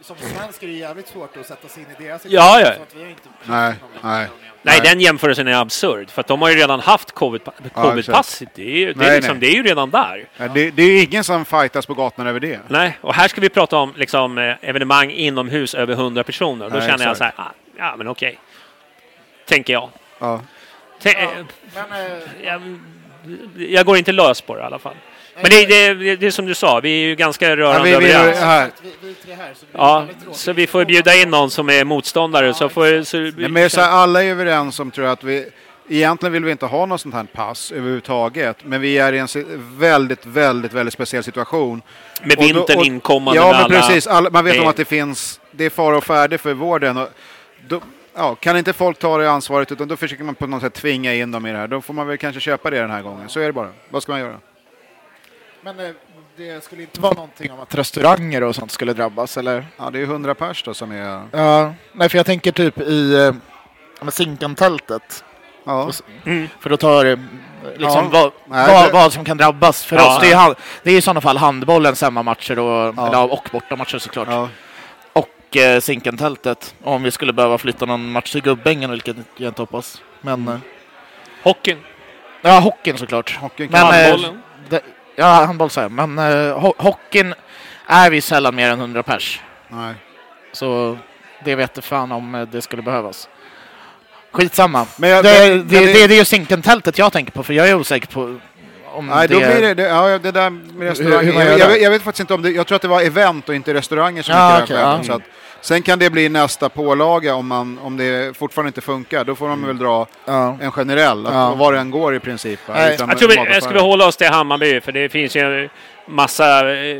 Ja, som svensk är det jävligt svårt att sätta sig in i deras Ja, ja. så att vi har inte Nej, nej. Nej, den jämförelsen är absurd. För att de har ju redan haft covid- covid-passet. det, är ju, det, är Nej, liksom, det är ju redan där. Ja, Det, det är ju ingen som fightas på gatorna över det. Nej, och här ska vi prata om liksom, eh, evenemang inomhus över 100 personer. Då Nej, känner jag så här, exakt. ah, ja men okej. Tänker jag. Ja. Eh, Men eh, jag. Jag går inte lös på det i alla fall. Men det, det, det, det är som du sa, vi är ju ganska rörande Ja, vi- vi- överens. här. vi, vi tre här så Ja, så vi får bjuda in någon som är motståndare. Så får, så, Nej, men så här, alla är överens om tror jag att vi Egentligen vill vi inte ha något sånt här pass överhuvudtaget, men vi är i en väldigt, väldigt, väldigt speciell situation. med Och då- vintern och- inkommande Ja, med men precis. Alla, man vet det- om att det finns, det är fara och färde för vården. Och då, ja, kan inte folk ta det ansvaret, utan då försöker man på något sätt tvinga in dem i det här. Då får man väl kanske köpa det den här gången. Så är det bara. Vad ska man göra? Men eh, det skulle inte vara någonting om att restauranger och sånt skulle drabbas, eller? Ja, det är 100 pers då som är... Ja, nej för jag tänker typ i eh, med Zinkan-tältet. Ja. För då tar det liksom Ja. vad, Nej, vad, det- vad som kan drabbas. För Ja. oss, det är, hand- det är i sådana fall handbollens hemmamatcher och, Ja. och bortamatcher såklart. Ja. Och eh, Zinkan-tältet. Om vi skulle behöva flytta någon match till Gubbängen, vilket jag inte hoppas. Men, eh, Hockeyn, ja, hockeyn såklart. Hockeyn kan... Men, eh, handbollen. Ja, handboll sa jag. Men eh, ho- hockeyn är vi sällan mer än 100 pers. Nej. Så det vet jag fan om eh, det skulle behövas. Skitsamma. Men jag- det, men- det, men det, det- det, är ju Zinkentältet jag tänker på, för jag är osäker på om Nej, det... då blir det, det, ja, det där med restauranger. jag, jag, jag vet faktiskt inte om det, jag tror att det var event och inte restauranger som Ja, gick här ja. så att, Sen kan det bli nästa pålaga om, man, om det fortfarande inte funkar. Då får de väl dra Ja. en generell, att, Ja. och var den går i princip. Nej, utan Jag tror vi jag ska vi hålla oss till Hammarby, för det finns ju massa eh,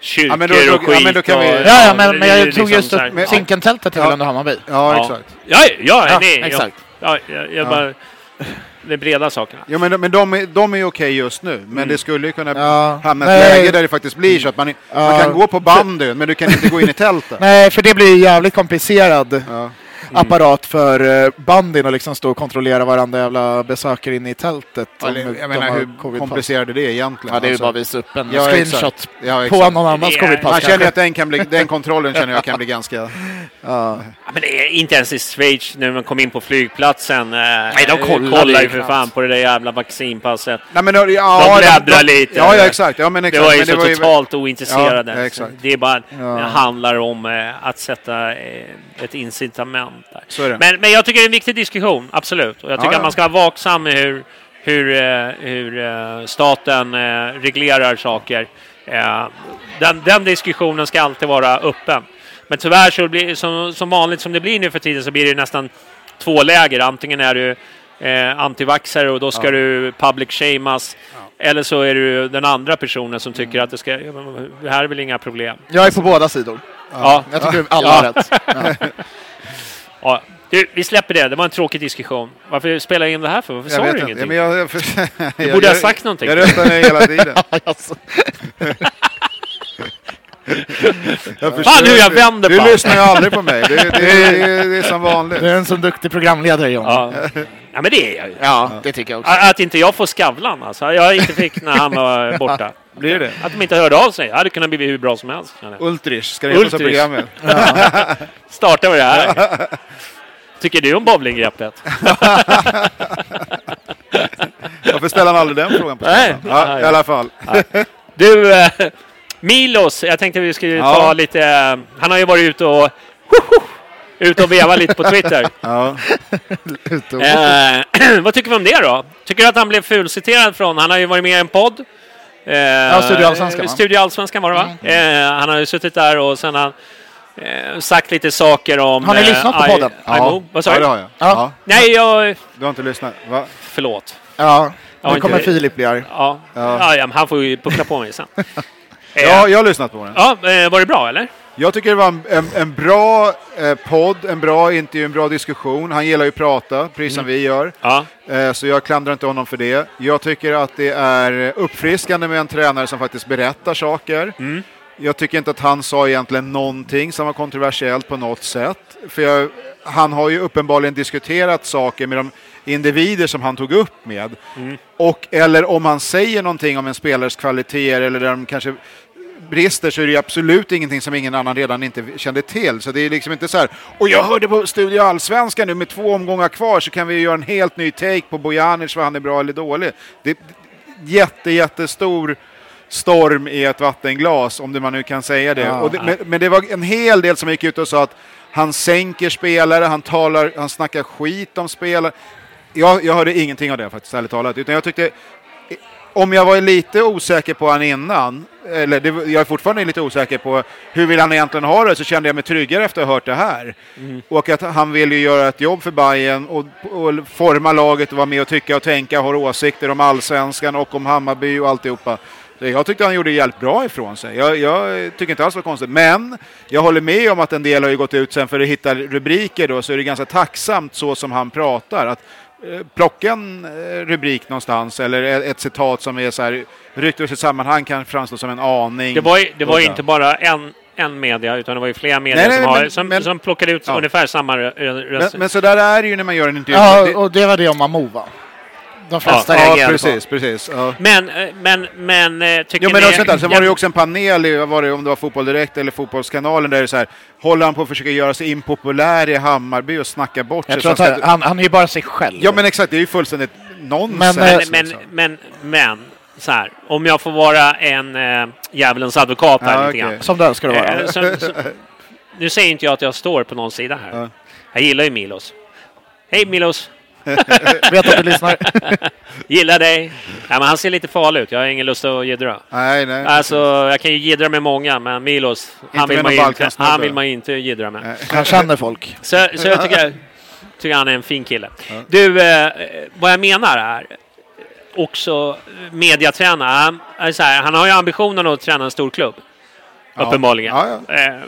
kyrkor Ja, men då- då- och skit. ja, men då kan och, vi- Ja, ja, det- men, men jag tog liksom just så här- upp Zinkentältet är väl Ja. ändå Hammarby? Ja, Ja. exakt. Ja, ja, Ja, nej, exakt. Ja, ja, jag, jag bara... De breda sakerna. Jo, men, men de är, de är okej just nu, men Mm. det skulle ju kunna Ja. hamna Nej. ett läge där det faktiskt blir så att man, man Ja. kan gå på bandyn, men du kan inte gå in i tältet. Nej, för det blir jävligt komplicerad Ja. Apparat för eh, bandyn att liksom stå och kontrollera varandra jävla besökare inne i tältet. om Eller, de jag menar, hur covid-pass. komplicerat är det egentligen? Ja, det är ju Alltså, bara att visa upp en Ja, screenshot. Ja, på någon annans Det covid-pass. Man känner att den, kan bli, den kontrollen känner jag kan bli ganska... Ja. Ja, Men det är inte ens i Schweiz när man kom in på flygplatsen. Nej, de kollar ju ju för fan på det där jävla vaccinpasset. Nej, men, ja, De bläddrar lite. Ja, ja, exakt. Ja, men Det exakt. var ju men så var ju- totalt ointresserade. Ja, ja, exakt. Det är bara Ja. det handlar om eh, att sätta eh, ett incitament där. Men, men jag tycker det är en viktig diskussion, absolut. Och jag tycker Ja, ja. att man ska vara vaksam med hur, hur, eh, hur eh, staten eh, reglerar saker. Den, den diskussionen ska alltid vara öppen. Men tyvärr så blir som, som vanligt som det blir nu för tiden så blir det nästan två läger. Antingen är du eh, antivaxxare och då ska du public shamas. Eller så är du den andra personen som tycker Mm. att det, ska, ja, det här är väl inga problem. Jag är på båda sidor. Ja. Jag tycker alla har rätt. Ja. Ja. Du, vi släpper det. Det var en tråkig diskussion. Varför spelar jag in det här för? Varför Jag sa du inte. ingenting? Ja, men jag, jag, Du borde ha jag- sagt någonting. Jag röstar nej hela tiden. Jag förstår Fan hur jag vänder Du på lyssnar ju aldrig på mig. Det, det, det, det är som vanligt. Du är en så duktig programledare John. Ja, Ja. ja, men det är jag ju. det tycker jag också. Att inte jag får Skavlan alltså. Jag inte fick när han var borta. Blir det? Att de inte hörde av sig. Det hade kunnat bli hur bra som helst. jag. Ultrich, ska det heta programmet? Startar vi det här. Tycker du om bowlinggreppet? Varför ställer han aldrig den frågan på Nej. Ja, I alla fall. Du, eh, Milos. Jag tänkte vi skulle ta Ja. lite... eh, Han har ju varit ute och... Ute och vevat lite på Twitter. Ja. Eh, vad tycker vi om det då? Tycker du att han blev fulciterad från... Han har ju varit med i en podd. Eh, ja, Studio Allsvenskan, va? Studio Allsvenskan var det va? Eh, han har ju suttit där och sen har han eh, sagt lite saker om... Har ni eh, lyssnat på I- podden? IMO. Vad sa ja, det har jag. Ja. Ja. Nej, jag... Du har inte lyssnat? Va? Förlåt. Ja, Ja, nu kommer. Filip bli arg. Ja. Ja. Ja, han får ju puckla på mig sen. Ja, jag har lyssnat på den. ja, eh, var det bra eller? Jag tycker det var en, en, en bra eh, podd, en bra intervju, en bra diskussion. Han gillar ju att prata, precis som vi gör. Ja. Eh, så jag klandrar inte honom för det. Jag tycker att det är uppfriskande med en tränare som faktiskt berättar saker. Jag tycker inte att han sa egentligen någonting som var kontroversiellt på något sätt. För jag, han har ju uppenbarligen diskuterat saker med de individer som han tog upp med. Och eller om han säger någonting om en spelares kvaliteter eller där de kanske brister så är det ju absolut ingenting som ingen annan redan inte kände till. Så det är liksom inte så här, och jag hörde på Studio Allsvenskan nu med två omgångar kvar så kan vi göra en helt ny take på Bojanic, vad han är bra eller dålig. Det är jätte, jättestor storm i ett vattenglas, om det man nu kan säga det. Ja. det men, men det var en hel del som gick ut och sa att han sänker spelare, han, talar, han snackar skit om spelare. Jag, jag hörde ingenting av det faktiskt, ärligt talat. Utan jag tyckte, om jag var lite osäker på han innan, eller det, jag är fortfarande lite osäker på hur vill han egentligen ha det, så kände jag mig tryggare efter att ha hört det här. Och att han vill ju göra ett jobb för Bayern och, och forma laget och vara med och tycka och tänka, ha åsikter om allsvenskan och om Hammarby och alltihopa. Jag tyckte han gjorde jävligt bra ifrån sig. Jag, jag tycker inte alls det var konstigt. Men jag håller med om att en del har ju gått ut sen för att hitta rubriker då, så är det ganska tacksamt så som han pratar. Att eh, plocka en eh, rubrik någonstans eller ett, ett citat som är så här ryckt ur sitt sammanhang kan framstå som en aning. Det var ju, det var inte bara en, en media, utan det var ju flera medier Nej, nej, som, har, men- som, men- som plockade ut Ja. ungefär samma rö- men, röst. men så där är det ju när man gör en intervju. Ja, Det- och det var det om Amo va? De flesta ja, reagerade precis, precis. Ja. Men, eh, men, men eh, tycker Jo, men ni... också, vänta, sen var det ju också en panel, i, var det, om det var Fotboll Direkt eller Fotbollskanalen, där det är så här, håller han på att försöka göra sig impopulär i Hammarby och snacka bort Jag sig? tror så att han han, han är ju bara sig själv. Ja men exakt, det är ju fullständigt nonsens. Men, Men, eh, men, liksom. men, men, så här, om jag får vara en äh, djävulens advokat här Ja, lite grann. Som det ska det vara. Eh, som, som, nu säger inte jag att jag står på någon sida här. Ja. Jag gillar ju Milos. Hej Milos! Vet att du lyssnar. Gillar dig! Ja, men han ser lite farlig ut. Jag har ingen lust att jiddra. Nej, nej. Alltså, jag kan ju jiddra med många, men Milos, han vill, man inte, han vill man inte jiddra med. Nej. Han känner folk. Så, så jag tycker, tycker han är en fin kille. Du, eh, vad jag menar är också mediatränare. Han, är så här, han har ju ambitionen att träna en stor klubb. Ja. Uppenbarligen. Ja, Eh,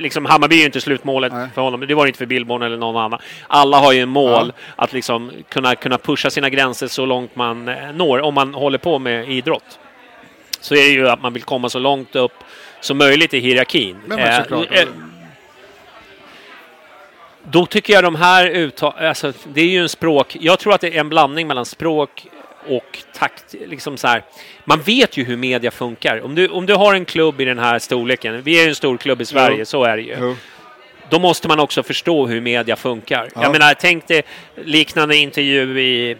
liksom Hammarby är ju inte slutmålet Nej. för honom. Det var det inte för Billborn eller någon annan. Alla har ju en mål att liksom kunna, kunna pusha sina gränser så långt man eh, når om man håller på med idrott. Så är det ju att man vill komma så långt upp som möjligt i hierarkin. Men, men Eh, såklart. eh, då tycker jag de här uttal... Alltså, det är ju en språk... Jag tror att det är en blandning mellan språk och takt. Liksom så här. Man vet ju hur media funkar. Om du, om du har en klubb i den här storleken, vi är ju en stor klubb i Sverige, Jo. så är det ju. Jo. Då måste man också förstå hur media funkar. Ja. Jag menar, tänk dig liknande intervju i,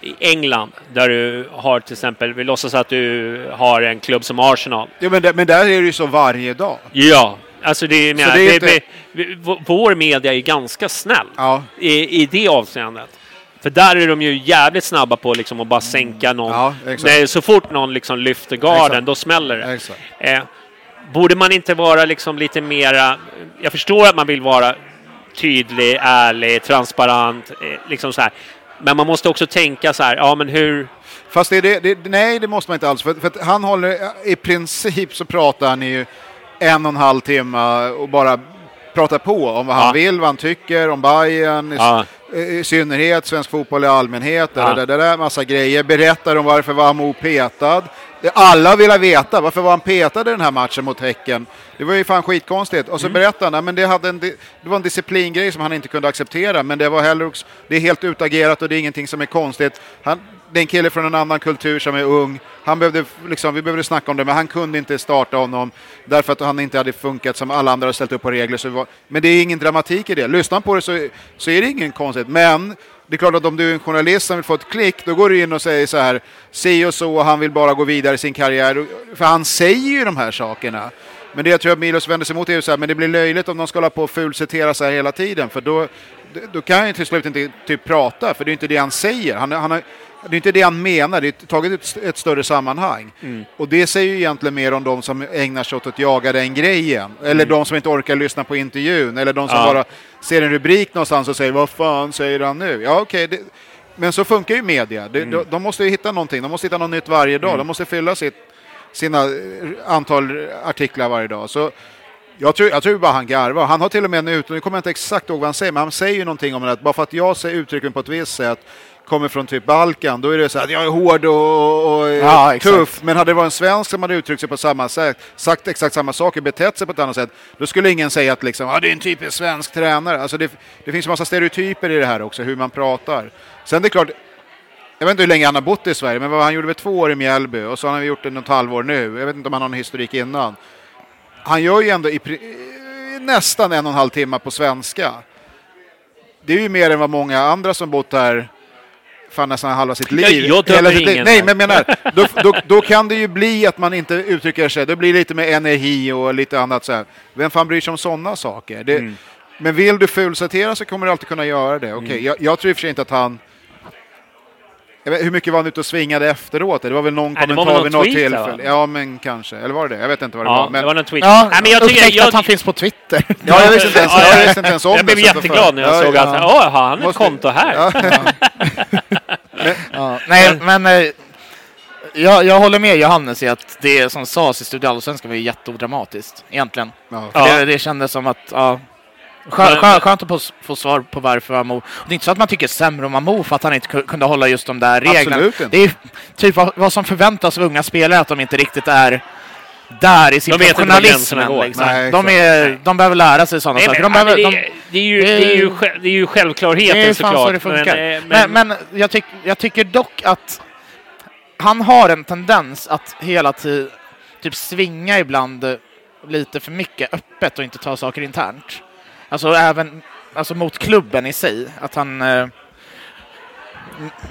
i England, där du har till exempel, vi låtsas att du har en klubb som Arsenal. Ja, men, där, men där är det ju så varje dag. Ja, alltså det menar, det är det, inte- vår media är ganska snäll Ja. i, i det avseendet. För där är de ju jävligt snabba på liksom att bara sänka någon. Ja. Nej, så fort någon liksom lyfter garden, Exakt. då smäller det. Eh, borde man inte vara liksom lite mera... Jag förstår att man vill vara tydlig, ärlig, transparent, eh, liksom så här. Men man måste också tänka så här, ja men hur... Fast det, det, nej, det måste man inte alls. För, för han håller, i princip så pratar han i en och en halv timme och bara pratar på om vad han Ja. vill, vad han tycker om Bayern, Ja. I synnerhet svensk fotboll i allmänhet, Ja. det där, massa grejer. Berättar om varför var Amo petad. Alla vill veta varför var han petad i den här matchen mot Häcken. Det var ju fan skitkonstigt. Mm. Och så berättar han, "Nej, men det, hade en, det var en disciplingrej som han inte kunde acceptera, men det var heller också, det är helt utagerat och det är ingenting som är konstigt. Han, det är en kille från en annan kultur som är ung. Han behövde, liksom, vi behövde snacka om det, men han kunde inte starta honom därför att han inte hade funkat som alla andra har ställt upp på regler. Så var, men det är ingen dramatik i det. Lyssnar på det så, så är det ingen konstigt. Men det är klart att om du är en journalist som vill få ett klick, då går du in och säger så här, si och så, och han vill bara gå vidare i sin karriär. För han säger ju de här sakerna. Men det jag tror att Milos vänder sig emot är ju så här, men det blir löjligt om de ska hålla på och fulcitera så här hela tiden, för då, då kan han ju till slut inte typ prata, för det är inte det han säger. Han, han har, det är inte det han menar, det är taget ett, ett större sammanhang. Och det säger ju egentligen mer om de som ägnar sig åt att jaga den grejen. Eller de som inte orkar lyssna på intervjun. Eller de som Ja. bara ser en rubrik någonstans och säger vad fan säger han nu? Ja okej, det- men så funkar ju media. De, de, de måste ju hitta någonting, de måste hitta något nytt varje dag. De måste fylla sitt, sina eh, antal artiklar varje dag. Så jag tror, jag tror bara han garvar. Han har till och med en ut, nu kommer jag inte exakt ihåg vad han säger, men han säger ju någonting om det att bara för att jag säger uttrycken på ett visst sätt kommer från typ Balkan, då är det så att jag är hård och, och Ja, tuff. Men hade det varit en svensk som hade uttryckt sig på samma sätt, sagt exakt samma saker, betett sig på ett annat sätt, då skulle ingen säga att liksom, ah, det är en typisk svensk tränare. Alltså det, det finns en massa stereotyper i det här också, hur man pratar. Sen det är klart, jag vet inte hur länge han har bott i Sverige, men vad han gjorde väl två år i Mjällby och så har han gjort det något halvår nu. Jag vet inte om han har någon historik innan. han gör ju ändå i nästan en och en halv timme på svenska. Det är ju mer än vad många andra som bott här fan nästan halva sitt liv. jag Hela sitt liv. Nej, men jag menar, då, då, då kan det ju bli att man inte uttrycker sig. Det blir lite med energi och lite annat så här. Vem fan bryr sig om sådana saker? Det, Mm. Men vill du fulcitera så kommer du alltid kunna göra det. Okej, Mm. jag, jag tror i och för sig inte att han... Jag vet, hur mycket var han ute och svingade efteråt? Det var väl någon var kommentar vid något tweet, tillfälle. va? Ja, men kanske. Eller var det det? Jag vet inte vad det Ja, var. Men, det var någon tweet. Ja, Nej, men jag tycker, jag, att han finns på Twitter. ja, jag visste inte ens, Ja, jag visste inte ens om jag det. blev att det jätteglad när jag ja, såg ja. att åh, har han ett konto här? Ja. Nej, men eh, jag, jag håller med Johannes i att det som sades i Studio Allsvenskan var ju jätteodramatiskt, egentligen. Ja. Ja. Det, det kändes som att, ja, skö- skö- skönt att få, få svar på varför Amo... Det är inte så att man tycker sämre om Amo för att han inte ku- kunde hålla just de där reglerna. Absolut inte. Det är typ vad, vad som förväntas av unga spelare, att de inte riktigt är där i sin De. Liksom. Nej, de, är, de behöver lära sig sådana Nej, saker. men, De ja, behöver, men de, det, är ju, det, är ju, det är ju självklarheten det är fan såklart. så det funkar. Men, eh, Men, men, jag, tyck, jag tycker dock att han har en tendens att hela tiden typ svinga ibland eh, lite för mycket öppet och inte ta saker internt. Alltså även alltså mot klubben i sig. Att han... Eh,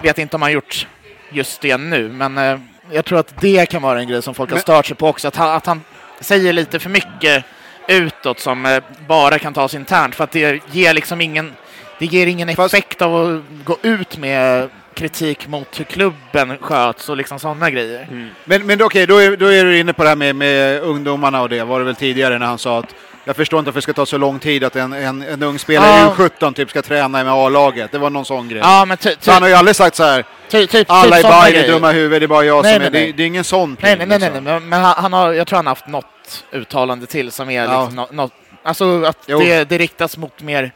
vet inte om han gjort just det nu, men eh, jag tror att det kan vara en grej som folk har stört sig på också. Att han, att han säger lite för mycket utåt som eh, bara kan tas internt för att det ger liksom ingen det ger ingen effekt av att gå ut med kritik mot hur klubben sköts och liksom sådana grejer. Men, men okej, då, är, då är du inne på det här med, med ungdomarna och det. Var det väl tidigare när han sa att jag förstår inte varför det ska ta så lång tid att en, en, en ung spelare i U17 typ ska träna med A-laget. Det var någon sån grej. Ja, men ty, ty, han har ju aldrig sagt så här, ty, typ, alla i Bayern är dumma i huvudet, det är bara jag Nej, som nej, är... nej. Det, det är ingen sån Nej, pryl, nej, nej, nej, liksom. nej. men, men han, han har, jag tror han har haft något uttalande till som är Ja. liksom nå- något, alltså att Jo. det, det riktas mot mer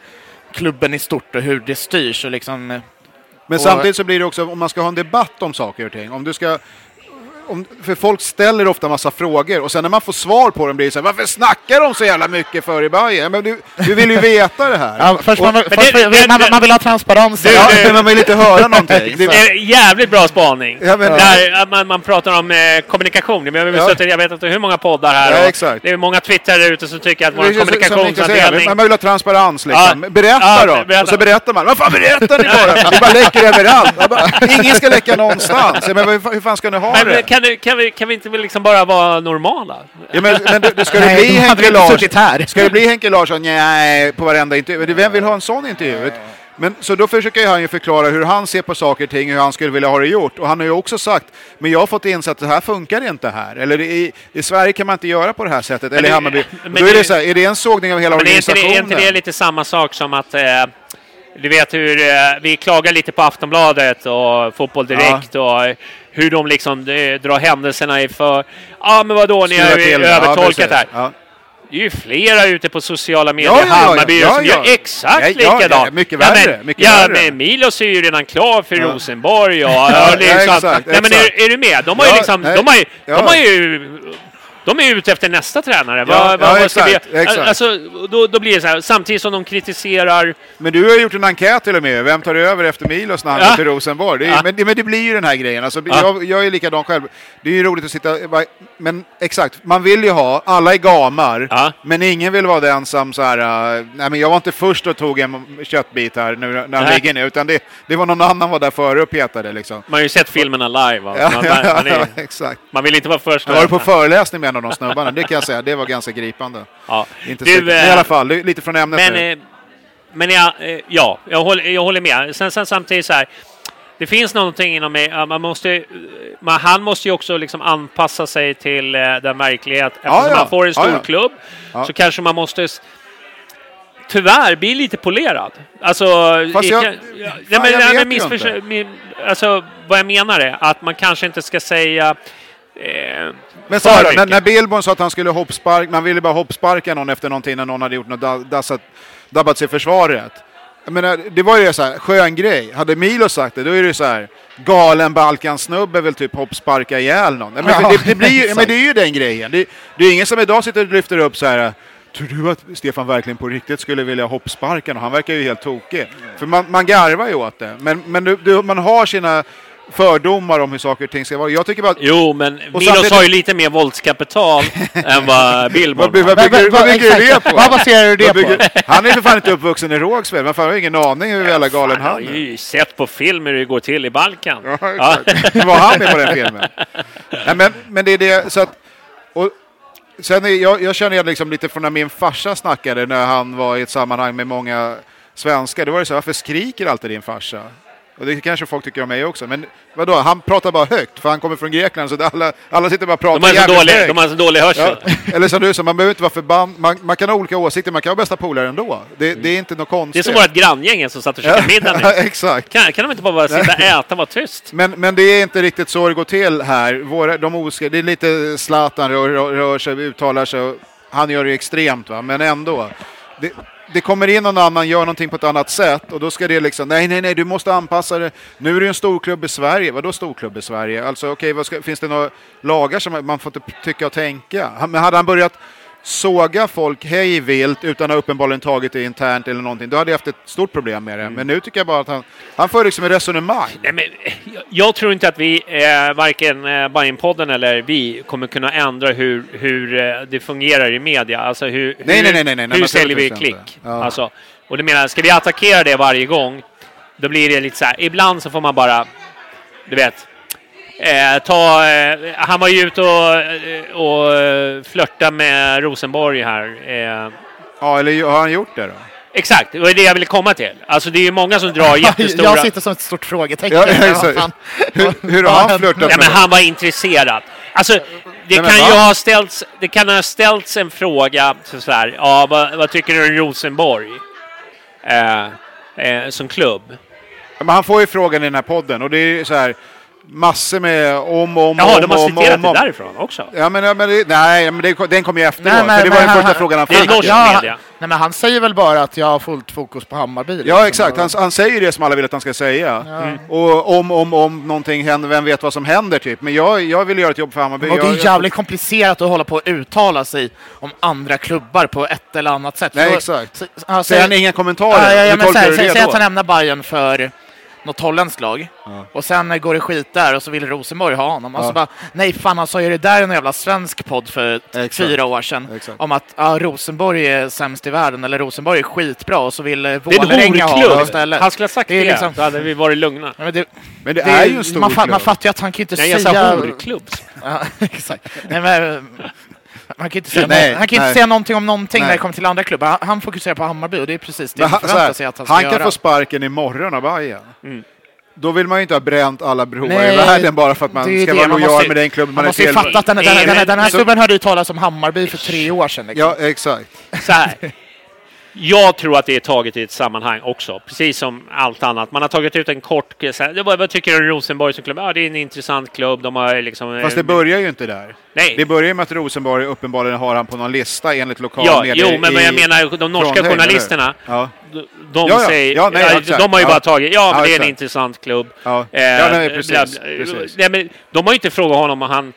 klubben i stort och hur det styrs och liksom eh, Men samtidigt så blir det också, om man ska ha en debatt om saker och ting, om du ska... Om, för folk ställer ofta massa frågor och sen när man får svar på dem blir det så här, varför snackar de så jävla mycket för i Bayern? Men du, du vill ju veta det här. Ja, först Och- man, vill- först det- vill, man, det- man vill ha transparens. Du, Ja, du- men man vill inte höra någonting. Det, Det är jävligt bra spaning. Ja, men- Där man, man pratar om eh, kommunikation. Men jag, har Ja. jag vet inte hur många poddar här. Ja, exakt. Det är många twittrare ute som tycker att vår det kommunikationsavdelning... Man vill ha transparens liksom. Ja. Berätta Ja, då! berätta. Och så berättar man. Vad fan berättar ni bara? Det bara läcker överallt. Bara, Ingen ska läcka någonstans. Men hur fan- hur fan ska ni ha Men det? Kan, du, kan, vi, kan vi inte väl liksom bara vara normala? Ja, men, men det, det ska det bli Henke Larsson? här. Ska det bli Henke Larsson? Nej, på varenda intervju. Men Vem vill ha en sån intervju? Men, så då försöker han ju förklara hur han ser på saker och ting, hur han skulle vilja ha det gjort. Och han har ju också sagt, men jag har fått inse att det här funkar inte här. Eller i, i Sverige kan man inte göra på det här sättet. Eller i det- Hammarby. men Då är det det- så här, är det en sågning av hela Men är inte, det, organisationen? är inte det lite samma sak som att eh, du vet hur eh, vi klagar lite på Aftonbladet och Fotboll Direkt och eh, hur de liksom eh, drar händelserna i för... Ja, men vadå, ni har ju. Ja, övertolkat det här. Ja. Det är ju flera ute på sociala medier Ja, ja, ja, Hammarby ja, som ja. gör exakt Ja, ja, likadant. ja, mycket värre, men, mycket ja, men Milos är ju redan klar för Ja. Rosenborg. Och, Ja, och liksom, exakt, nej, men exakt. är, är du med? De har ju Ja, liksom... De har ja. de har ju de är ute efter nästa tränare. Ja, vad, vad, ja, vi, exakt, exakt. Alltså, då, då blir det så här, samtidigt som de kritiserar... Men du har gjort en enkät till och med. Vem tar över efter Milos när han Ja. till Rosenborg? Det är, Ja. men, det- men det blir ju den här grejen. Alltså, Ja. jag, jag är likadan själv. Det är ju roligt att sitta... Men exakt, man vill ju ha, alla är gamar, Ja. men ingen vill vara den som så här... uh, nej men jag var inte först och tog en köttbit här nu när han ligger nu, utan det, det var någon annan var där före och petade liksom. Man har ju sett filmerna live. Va? Man, ja, man, är, man vill inte vara först. Var på föreläsning med av de snubbarna, det kan jag säga. Det var ganska gripande. ja. Inte Du. Men i eh, alla fall, lite från ämnet Men, eh, men ja, eh, ja jag, håller, jag håller med. Sen, sen samtidigt så här. Det finns någonting inom mig. ja, Man måste, man, han måste ju också liksom anpassa sig till den verklighet. Eftersom ja. man får en Ja, stor ja. klubb Ja. så kanske man måste tyvärr bli lite polerad. Alltså... Fast jag- ja, ja, men, jag ja, men missförstå- Alltså, vad jag menar är att man kanske inte ska säga... Eh, Men så här, när, när Billborn sa att han skulle hoppsparka, man ville bara hoppsparka någon efter någonting när någon hade gjort något da- dassat, dabbat sig i försvaret. Jag menar, det var ju så här, skön grej. Hade Milo sagt det, då är det så här, galen Balkansnubbe vill typ hoppsparka ihjäl någon. Men, Ja, det, det, blir ju, men det är ju den grejen. Det, det är ingen som idag sitter och lyfter upp så här, tror du att Stefan verkligen på riktigt skulle vilja hoppsparka någon? Han verkar ju helt tokig. För man, man garvar ju åt det. Men, men du, du, man har sina fördomar om hur saker och ting ska vara. Jag tycker bara att... Jo, men Och Milos samtidigt- har ju lite mer våldskapital än vad Billborn har. vad bygger, vad bygger du det på? Vad baserar du det på? han är för fan inte uppvuxen i Rågsved, jag har ingen aning hur jävla galen Han har han är. ju sett på film hur det går till i Balkan. Ja, exakt. Var han med på den filmen? Nej, men, men det är det, så att... Och, sen är, jag, jag känner igen liksom lite från när min farsa snackade när han var i ett sammanhang med många svenskar. Då var det så här, varför skriker alltid din farsa? Och det kanske folk tycker om mig också, men vadå, han pratar bara högt för han kommer från Grekland så alla, alla sitter bara och pratar De jävligt dålig, högt. de har så dålig hörsel. Ja, eller som du sa, man behöver inte vara förbannad. Man, man kan ha olika åsikter, man kan vara bästa polare ändå. Det, det är inte något Det är konstigt. som vårt granngäng som satt och käkade middag nyss. exakt. Kan, kan de inte bara, bara sitta och äta och vara tyst? Men, men det är inte riktigt så det går till här. Våra, de oskri- det är lite Zlatan rör, rör, rör sig, uttalar sig. Han gör det extremt, va? men ändå. Det, det kommer in någon annan, gör någonting på ett annat sätt och då ska det liksom, nej, nej, nej, du måste anpassa det. Nu är det ju en storklubb i Sverige. Vadå storklubb i Sverige? Alltså, okej, okay, finns det några lagar som man får inte tycka och tänka? Men hade han börjat såga folk hej vilt utan att ha uppenbarligen tagit det internt eller någonting, då hade jag haft ett stort problem med det. Men nu tycker jag bara att han, han för liksom ett resonemang. Nej, men, jag- jag tror inte att vi, eh, varken eh, Bajenpodden eller vi, kommer kunna ändra hur, hur eh, det fungerar i media. Alltså hur, Nej, hur, nej, nej, nej, nej, hur säljer vi klick? Ja. Alltså, och det menar, ska vi attackera det varje gång, då blir det lite så här, ibland så får man bara, du vet, eh, ta, eh, han var ju ute och, eh, och eh, flörta med Rosenborg här. Eh, Ja, eller har han gjort det då? exakt, det var det jag ville komma till. Alltså det är ju många som drar jättestora... Jag sitter som ett stort frågetecken. Ja? Hur, hur har han flörtat Ja, med men dem? han var intresserad. Alltså, det men kan ju ha ställts, det kan ha ställts en fråga så här, ja, vad, vad tycker du om Rosenborg? Eh, eh, som klubb. Men han får ju frågan i den här podden och det är så här massor med om och om Jaha, om de har om, citerat om, om. det därifrån också. Ja, men, ja, men det, nej, men det, den kom ju efteråt. Nej, men- det var den han- första frågan han det är fick. Ja, nej, men han säger väl bara att jag har fullt fokus på Hammarby. liksom. Ja, exakt. Han, han säger det som alla vill att han ska säga. Mm. Och om, om, om någonting händer, vem vet vad som händer typ. Men jag, jag vill göra ett jobb för Hammarby. Och det är jävligt komplicerat att hålla på och uttala sig om andra klubbar på ett eller annat sätt. Nej, exakt. så- ja, Säger han säg- inga kommentarer? Ja, ja, ja, men säg, säg, att han lämnar Bayern för något holländskt lag. Och sen går det skit där och så vill Rosenborg ha honom. Och Ja. så bara, nej fan han sa ju det där i en jävla svensk podd för Exakt. fyra år sedan. Exakt. Om att ja, Rosenborg är sämst i världen, eller Rosenborg är skitbra och så vill eh, Det är en Vålerenga ha honom istället. Han skulle ha sagt Det är det, liksom- så hade vi varit lugna. Ja, men det, Men det, det är ju en stor man, klubb. man fattar ju att han kan inte Nej, jag säga... sa horklubb. Ja, exakt. Nej, men, han kan inte säga, Nej, han kan nej. inte säga någonting om någonting när Nej. det kommer till andra klubbar. Han, fokuserar på Hammarby och det är precis det han, förväntar sig att han ska han kan göra. få sparken imorgon av Bayern. Mm. Då vill man ju inte ha bränt alla broar i världen bara för att man ska det, vara man lojal med den klubben man, Man är måste ju till. fatta att den, den, den, den, här snubben hörde ju talas om Hammarby för tre år sedan. Liksom. Ja, exakt. Så här. Jag tror att det är taget i ett sammanhang också, precis som allt annat. Man har tagit ut en kort... Här, vad, vad tycker du om Rosenborg som klubb? Ja, det är en intressant klubb. De har liksom... Fast det eh, börjar ju inte där. Nej. Det börjar ju med att Rosenborg uppenbarligen har han på någon lista enligt lokal Ja, media jo, men i jag menar de norska Trondheim, journalisterna. Ja. De, de Ja, ja. säger... Ja, nej, de har ju bara tagit... Ja, men det är en intressant klubb. Ja. Eh, Ja, nej, precis, precis. Nej, men de har ju inte frågat honom om han...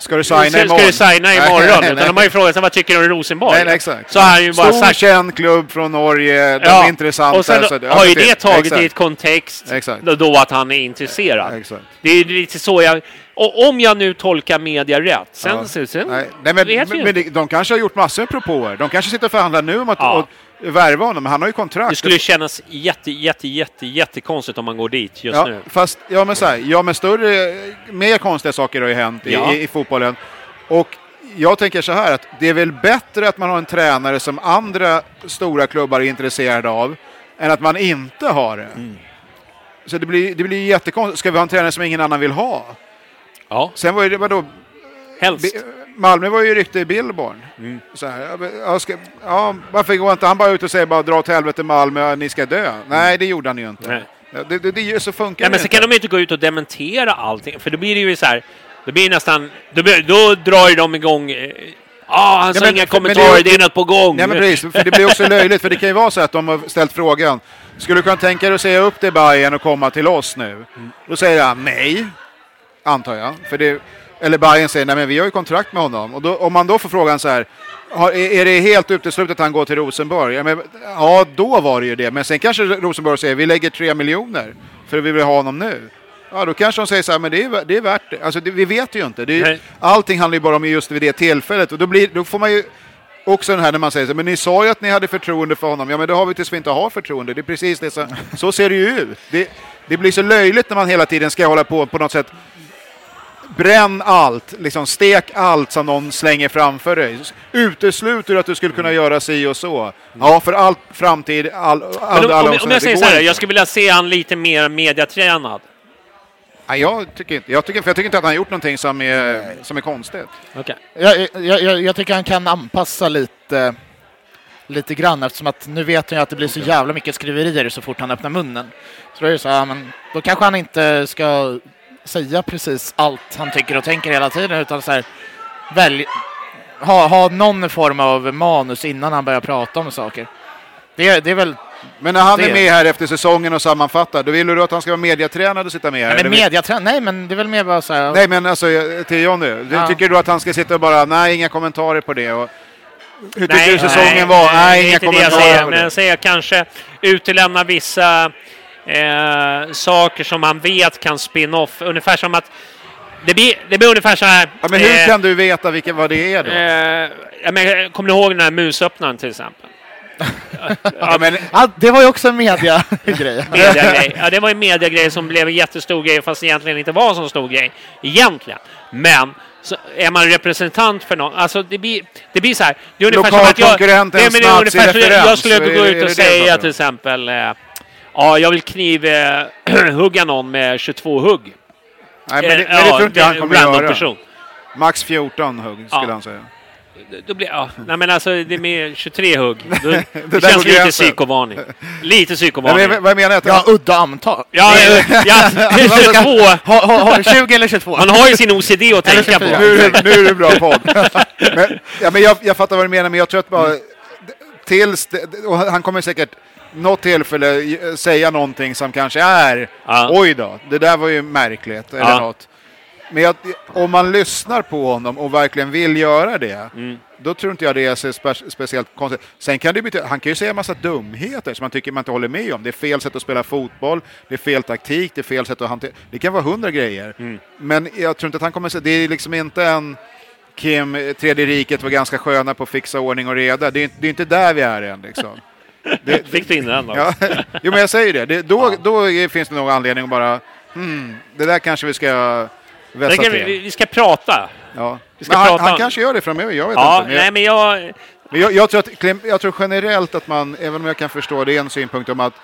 Ska du signa Ska, imorgon? ska du signa Nej, imorgon? nej, utan nej. de har ju frågat sig vad tycker du om Rosenborg? Nej, nej, exakt. Så har han ju bara Stor sagt... känd klubb från Norge, de Ja, är intressanta. Och sen så ja, har ju det tagit Exakt. i ett kontext Exakt. då, att han är intresserad. Exakt. Det är lite så jag... Och om jag nu tolkar media rätt, sen... Ja. sen, Nej, nej, men, men, de kanske har gjort massor med propåer. De kanske sitter och förhandlar nu om att Ja. och, värva honom, men han har ju kontrakt. Det skulle kännas jätte, jätte, jätte, jättekonstigt om man går dit just ja, nu. Fast, ja men så här, ja men större, mer konstiga saker har ju hänt i, Ja. i, i fotbollen. Och jag tänker så här att det är väl bättre att man har en tränare som andra stora klubbar är intresserade av, än att man inte har det. Mm. Så det blir, det blir jättekonstigt. Ska vi ha en tränare som ingen annan vill ha? Ja, Sen var det, vadå, helst. Malmö var ju rykte i Billborn. Mm. Så här, ja, men, ja, ska, ja, varför går inte han bara ut och säger bara dra åt helvete Malmö, ni ska dö? Nej, det gjorde han ju inte. Nej. Ja, Det, det, det, så funkar Nej, men det så inte. kan de inte gå ut och dementera allting, för då blir det ju så här... Då blir det nästan... Då, blir, då drar ju de igång... eh, Ah, han sa men- inga det kommentarer, ju- det är något på gång. Nej, men precis, för det blir också löjligt, för det kan ju vara så att de har ställt frågan, skulle du kunna tänka dig att säga upp dig Bayern och komma till oss nu? Mm. Då säger han nej, antar jag. För det, eller Bayern säger nej, men vi har ju kontrakt med honom. Och då, om man då får frågan så här, har, är, det helt uteslutet att han går till Rosenborg? Ja, men, ja, då var det ju det. Men sen kanske Rosenborg säger vi lägger tre miljoner för vi vill ha honom nu. Ja, då kanske de säger så här, men det är, det är värt det. Alltså, det, vi vet ju inte. Det Nej. allting handlar ju bara om just vid det tillfället. Och då, blir, då får man ju också den här när man säger så men ni sa ju att ni hade förtroende för honom. Ja, men det har vi tills vi inte har förtroende. Det är precis det som, så ser det ju ut. Det, det blir så löjligt när man hela tiden ska hålla på på något sätt Bränn allt, liksom stek allt som någon slänger framför dig. Utesluter att du skulle kunna göra si och så. Ja, för all framtid, all, all, Men alla om, om, om jag säger så här, jag skulle vilja se han lite mer mediatränad. Nej, jag tycker inte. Jag tycker, för jag tycker inte att han har gjort någonting som är, som är konstigt. Okay. Jag, jag, jag, jag tycker han kan anpassa lite, lite grann eftersom att nu vet han ju att det blir så jävla mycket skriverier så fort han öppnar munnen. Så då är det så här, men då kanske han inte ska säga precis allt han tycker och tänker hela tiden utan så här, välj, ha, ha någon form av manus innan han börjar prata om saker. Det, det är väl Men när han Det- är med här efter säsongen och sammanfattar, då vill du att han ska vara mediatränad och sitta med här? Nej, men eller? mediaträn- nej men det är väl mer bara så här, Nej, men alltså till Jonny. Du- Ja. Tycker du att han ska sitta och bara, nej, inga kommentarer på det? Och, hur tycker Nej, du säsongen nej, var? nej, Nej, inga det jag kommentarer säger. Men jag säger kanske utelämna vissa eh, saker som man vet kan spin-off. Ungefär som att det blir, det blir ungefär så här. Ja, men hur eh, kan du veta vilka, vad det är då? Eh, ja, men, kommer ni ihåg den här musöppnaren till exempel? ja, men, det var ju också en media-grej. Mediagrej. Ja, det var en mediagrej som blev en jättestor grej fast egentligen inte var en så stor grej. Egentligen. Men så är man representant för någon, alltså det blir, det blir så här. Det är ungefär som att jag... Nej, men det är ungefär som nazireferens. jag skulle gå ut och säga till exempel eh, Ja, jag vill knivhugga någon med 22 hugg. nej, men, det, Eh, men det tror inte jag han kommer random göra. person. Max 14 hugg skulle Ja. han säga. Då blir, ja, nej men alltså det är med 23 hugg. Det, där känns lite gränsen. psykovarning. Lite psykovarning. men, vad menar jag? Ja, udda antal. Ja, ja, ja, 22. Ha, ha, ha, 20 eller 22? Man har ju sin OCD att tänka på. 24. nu, är det- nu är det bra podd. men, ja, men jag, jag fattar vad du menar, men jag tror att bara tills, det- och han kommer säkert något tillfälle ge- säga någonting som kanske är, Ja. oj då, det där var ju märkligt, eller Ja. något. Men jag, om man lyssnar på honom och verkligen vill göra det, Mm. då tror inte jag det är så spe, speciellt konstigt. Sen kan det betyda, han kan ju säga en massa dumheter som man tycker man inte håller med om. Det är fel sätt att spela fotboll, det är fel taktik, det är fel sätt att hantera. Det kan vara hundra grejer. Mm. Men jag tror inte att han kommer säga, det är liksom inte en Kim, eh, Tredje riket var ganska sköna på att fixa ordning och reda. Det är, det är inte där vi är än liksom. Det, Fick du in den då? ja, jo, men jag säger det. det då, då finns det nog anledning att bara, hmm, det där kanske vi ska vässa vi, till. vi ska prata. Ja. vi ska han, prata han om- kanske gör det framöver, jag vet Ja, inte. Men jag, nej men jag... men jag, jag, tror att, jag tror generellt att man, även om jag kan förstå det, är en synpunkt om att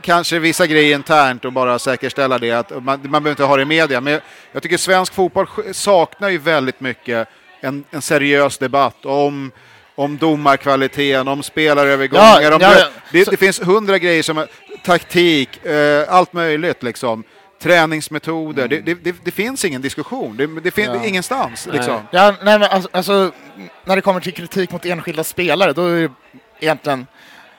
kanske vissa grejer internt och bara säkerställa det, att man, man behöver inte ha det i media. Men jag, tycker svensk fotboll saknar ju väldigt mycket en, en seriös debatt om om domarkvaliteten, om spelarövergångar. Ja, om ja, ja. det, det finns hundra grejer som taktik, eh, allt möjligt liksom. Träningsmetoder. Det, det, det, det finns ingen diskussion. Det, det finns Ja. ingenstans. Liksom. Ja, nej, men alltså, alltså, när det kommer till kritik mot enskilda spelare, då är det egentligen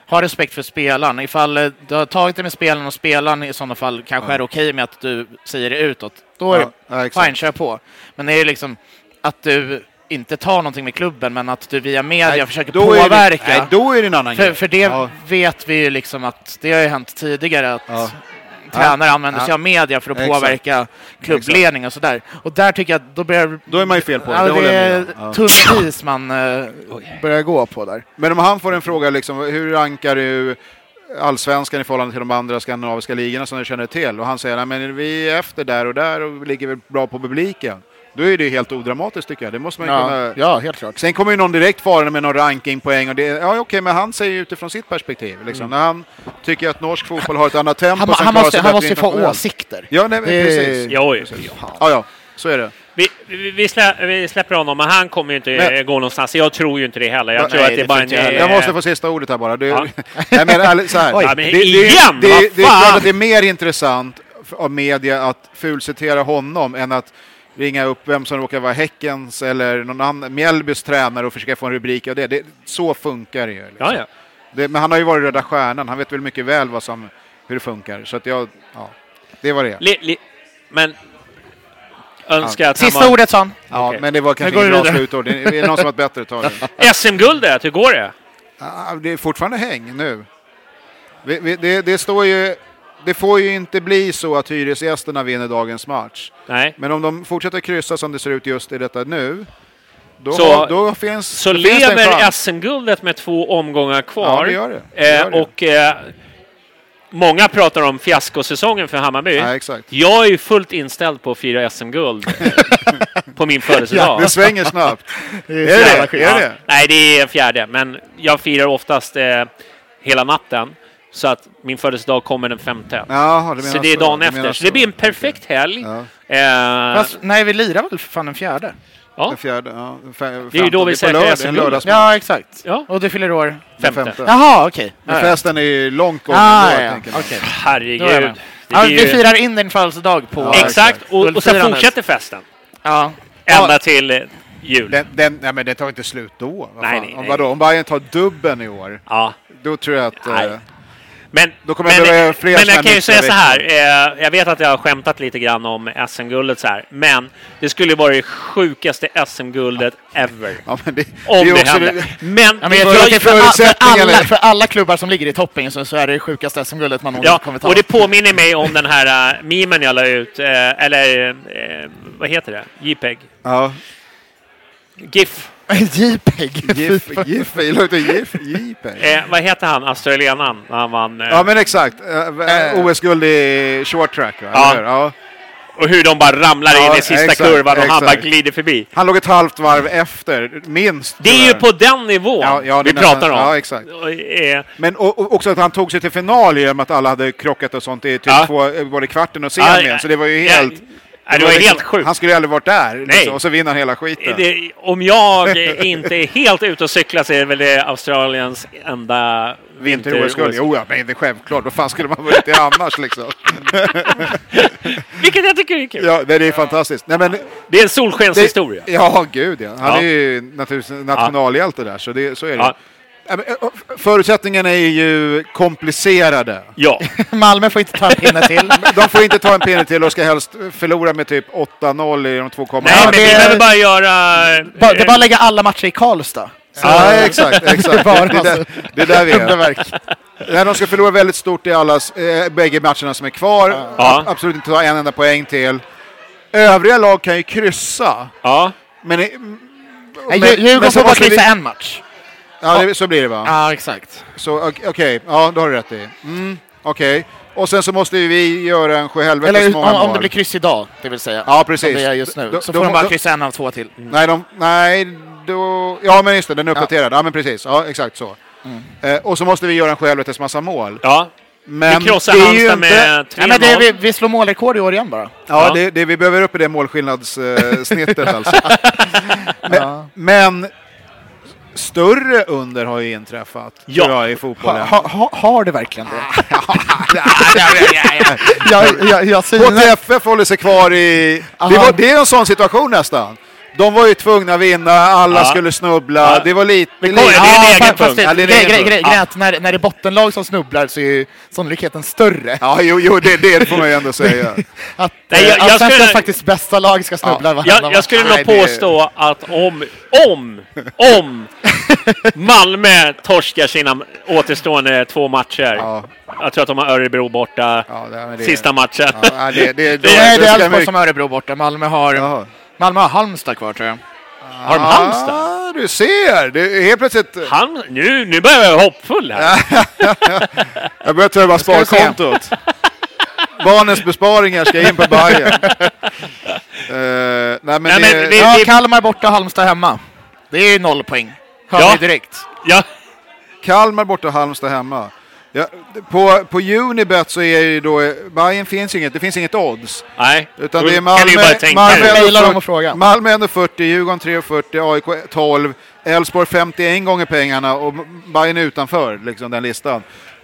ha respekt för spelaren. Ifall eh, du har tagit det med spelaren och spelaren i sådana fall kanske är okej med att du säger det utåt, då är Ja, ja, det exakt. fine, kör på. Men det är liksom att du inte tar någonting med klubben, men att du via media Nej, försöker då är det- påverka. nej, då är det en annan för, grej. för det Ja. vet vi ju liksom att det har ju hänt tidigare att Ja. tränare använder sig Ja. av media för att Exakt. påverka klubbledning och sådär. Och där tycker jag att då börjar Då är man ju fel på det, Ja, det är. Ja. tunn is man eh, börjar gå på där. Men om han får en fråga, liksom, hur rankar du allsvenskan i förhållande till de andra skandinaviska ligorna som du känner till? Och han säger att vi är efter där och där och ligger väl bra på publiken. Då är det helt odramatiskt tycker jag. Det måste man Ja, kunna... ja, helt klart. Sen kommer ju någon direkt farande med någon rankingpoäng och det, ja okej, men han säger ju utifrån sitt perspektiv. Liksom. När han tycker att norsk fotboll har ett annat tempo Han, han måste, han måste ju få åsikter. Ja, nej, Det- precis. Jo, jo. Ja, ja, så är det. Vi, vi, slä, vi släpper honom, men han kommer ju inte Men- gå någonstans. Jag tror ju inte det heller. Jag Nej, tror att det är det bara en... jag. Jag måste få sista ordet här bara. Det, Ja. nej, men, ärligt, så här. Oj. Ja, men det, igen, det, det, det är klart att det är mer intressant av media att fulcitera honom än att ringa upp vem som råkar vara Häckens eller någon annan, Mjällbys tränare och försöka få en rubrik av det. det så funkar det ju. Liksom. Ja, ja. Det, men han har ju varit Röda Stjärnan, han vet väl mycket väl vad som, hur det funkar. Så att jag, ja, det var det. Li, li, men önskar att han Sista var... ordet sa han. Ja, Okej. men det var kanske inget vi bra slutord. Det är, någon som har ett bättre tag? SM-guldet, hur går det? Ah, Det är fortfarande häng nu. Vi, vi, det, det står ju... det får ju inte bli så att hyresgästerna vinner dagens match. Nej. Men om de fortsätter kryssa som det ser ut just i detta nu, då, Så- har- då finns, Så då finns lever. SM-guldet med två omgångar kvar. Ja, det gör det. Det gör Eh, det. och eh, många pratar om fiaskosäsongen för Hammarby. Ja. Jag är ju fullt inställd på att fira SM-guld på min födelsedag. Det svänger snabbt. Det Är jävla det? Är det? Nej, det är fjärde, men jag firar oftast eh, hela natten. Så att min födelsedag kommer den femte. Menar så det är dagen Du efter. Så det blir en perfekt helg. Ja. Eh, Fast, nej, vi lirar väl för fan den fjärde? ja, Den fjärde, ja. Det är ju då vi säkrar lördagsmatch. Ja, exakt. Ja. Och du fyller år? Den femte. Jaha, okej. Men Ja, ja. festen är ju långt gången Ah, då, ja, tänker ja. jag Herregud. Ja, vi ju- firar in din födelsedag på... Ja, Exakt, och, och sen fortsätter festen. Ja. Ända till eh, jul. Den, den, nej, men det tar inte slut då. Nej, fan? nej, om, nej. vadå, om Bayern tar dubben i år, Ja. då tror jag att... Nej. Men, Då kommer men, det behöva fler men jag kan ju säga så här. Eh, jag vet att jag har skämtat lite grann om SM-guldet så här. Men det skulle vara det sjukaste SM-guldet ever. ja, men det, Om det, det- Men, Ja, men jag jag- tror att det för, all, för, alla, för alla klubbar som ligger i toppen så, så är det det sjukaste SM-guldet man någonsin Ja, kommer ta. och det påminner mig om den här uh, memen jag la ut, eh, eller eh, vad heter det? JPEG? Ja. GIF. JPEG. Inte GIF, JPEG. Eh, vad heter han, australienaren, när han vann? Eh, Ja men exakt, uh, OS-guld i short track va? Ja. Eller hur? ja. Och hur de bara ramlar Ja, in i sista exakt, kurvan och han exakt. bara glider förbi. Han låg ett halvt varv efter, minst. Det är tror ju på den nivån Ja, ja, vi nästan- pratar om. ja, exakt. Och, eh, Men och, och också att han tog sig till final genom att alla hade krockat och sånt i typ Ja. två, eh, både kvarten och semin. ja, så det var ju ja, helt... det var helt sjukt. Han skulle ju aldrig varit där. Liksom, och så vinner han hela skiten. Det, om jag inte är helt ute och cyklar så är det väl det Australiens enda Vinter-OS-guld, vinter jo ja, men det är självklart. Vad fan skulle man varit det annars liksom? Vilket jag tycker är kul. Ja, det är fantastiskt. Nej, men, Det är en solskenshistoria. Ja, gud ja. Han Ja. är ju naturligtvis nationalhjälte där, så, det, så är det. Ja. Ö, Förutsättningarna är ju komplicerade. Ja. Malmö får inte ta en pinne till. De får inte ta en pinne till och ska helst förlora med typ 8-0 i de två kommande Nej, men det vi behöver bara göra... Det är bara att lägga alla matcher i Karlstad. Ja, exakt. exakt. Bara Det, är där, det är där vi är. Nej, de ska förlora väldigt stort i allas, eh, bägge matcherna som är kvar. Ja. Absolut inte ta en enda poäng till. Övriga lag kan ju kryssa. Ja. Men, men- Djur- Djurgården så får bara kryssa en match. Ja, det, så blir det va? Ja, exakt. Så ok- okej, ja då har du rätt i. Mm, okej. Och sen så måste vi göra en sjuhelvetes Eller många om, om mål. det blir kryss idag, det vill säga. Ja, precis. Som det är just nu. Då- så då får de bara då- kryssa en av två till. Nej, de, nej, då... Ja, men just det, den är uppdaterad. Ja, men precis. Ja, exakt så. Mm. Eh, och så måste vi göra en sjuhelvetes massa mål. ja. Men Vi krossar det är ju Halmstad inte... med 3-0. Nej, men det, vi, vi slår målrekord i år igen bara. Ja, Ja. Det, det vi behöver upp i det målskillnadssnittet alltså. Men, men större under har ju inträffat, Ja. jag, i fotbollen. Ha, ha, har det verkligen det? jag, jag. HTFF håller sig kvar i... Det, var, det är en sån situation nästan. De var ju tvungna att vinna, alla Ja. skulle snubbla. Ja. Det var lite... kommer- lite det är en egen fa- punkt. fast det, Ja, det grej, grej, grej, att när, när det är bottenlag som snubblar så är ju sannolikheten större. Ja, jo, jo det, det får man ju ändå säga. Att, Nej, jag- eh, jag Allsvenskans skulle- faktiskt bästa lag ska snubbla varenda Jag, jag skulle nog det- påstå att om, om, om Malmö torskar sina återstående två matcher. Ja, Jag tror att de har Örebro borta ja, det, det, sista matchen. Ja, det, det, det, Det är det Elfsborg som har Örebro borta. Malmö har, Jaha. Malmö har Halmstad kvar tror jag. Har de Halmstad? Ah, du ser! Det är helt plötsligt... Han, nu, nu börjar jag vara hoppfull här. Jag börjar vi se. sparkontot. Barnens besparingar ska in på Bajen. Uh, nej, men Nej, det, men vi- Ja, Kalmar borta, Halmstad hemma. Det är ju noll poäng. Hör Ja. direkt. Ja, Kalmar borta, Halmstad hemma. Ja, på, på Unibet så är ju då... Bajen finns ju inget, det finns inget odds. nej. Utan det är kan Malmö, Malmö, dig. ändå Mejla dem 40 och fråga. Malmö ändå 40, Djurgården 3,40, AIK 12, Elfsborg 51 gånger pengarna och Bajen utanför liksom, den listan.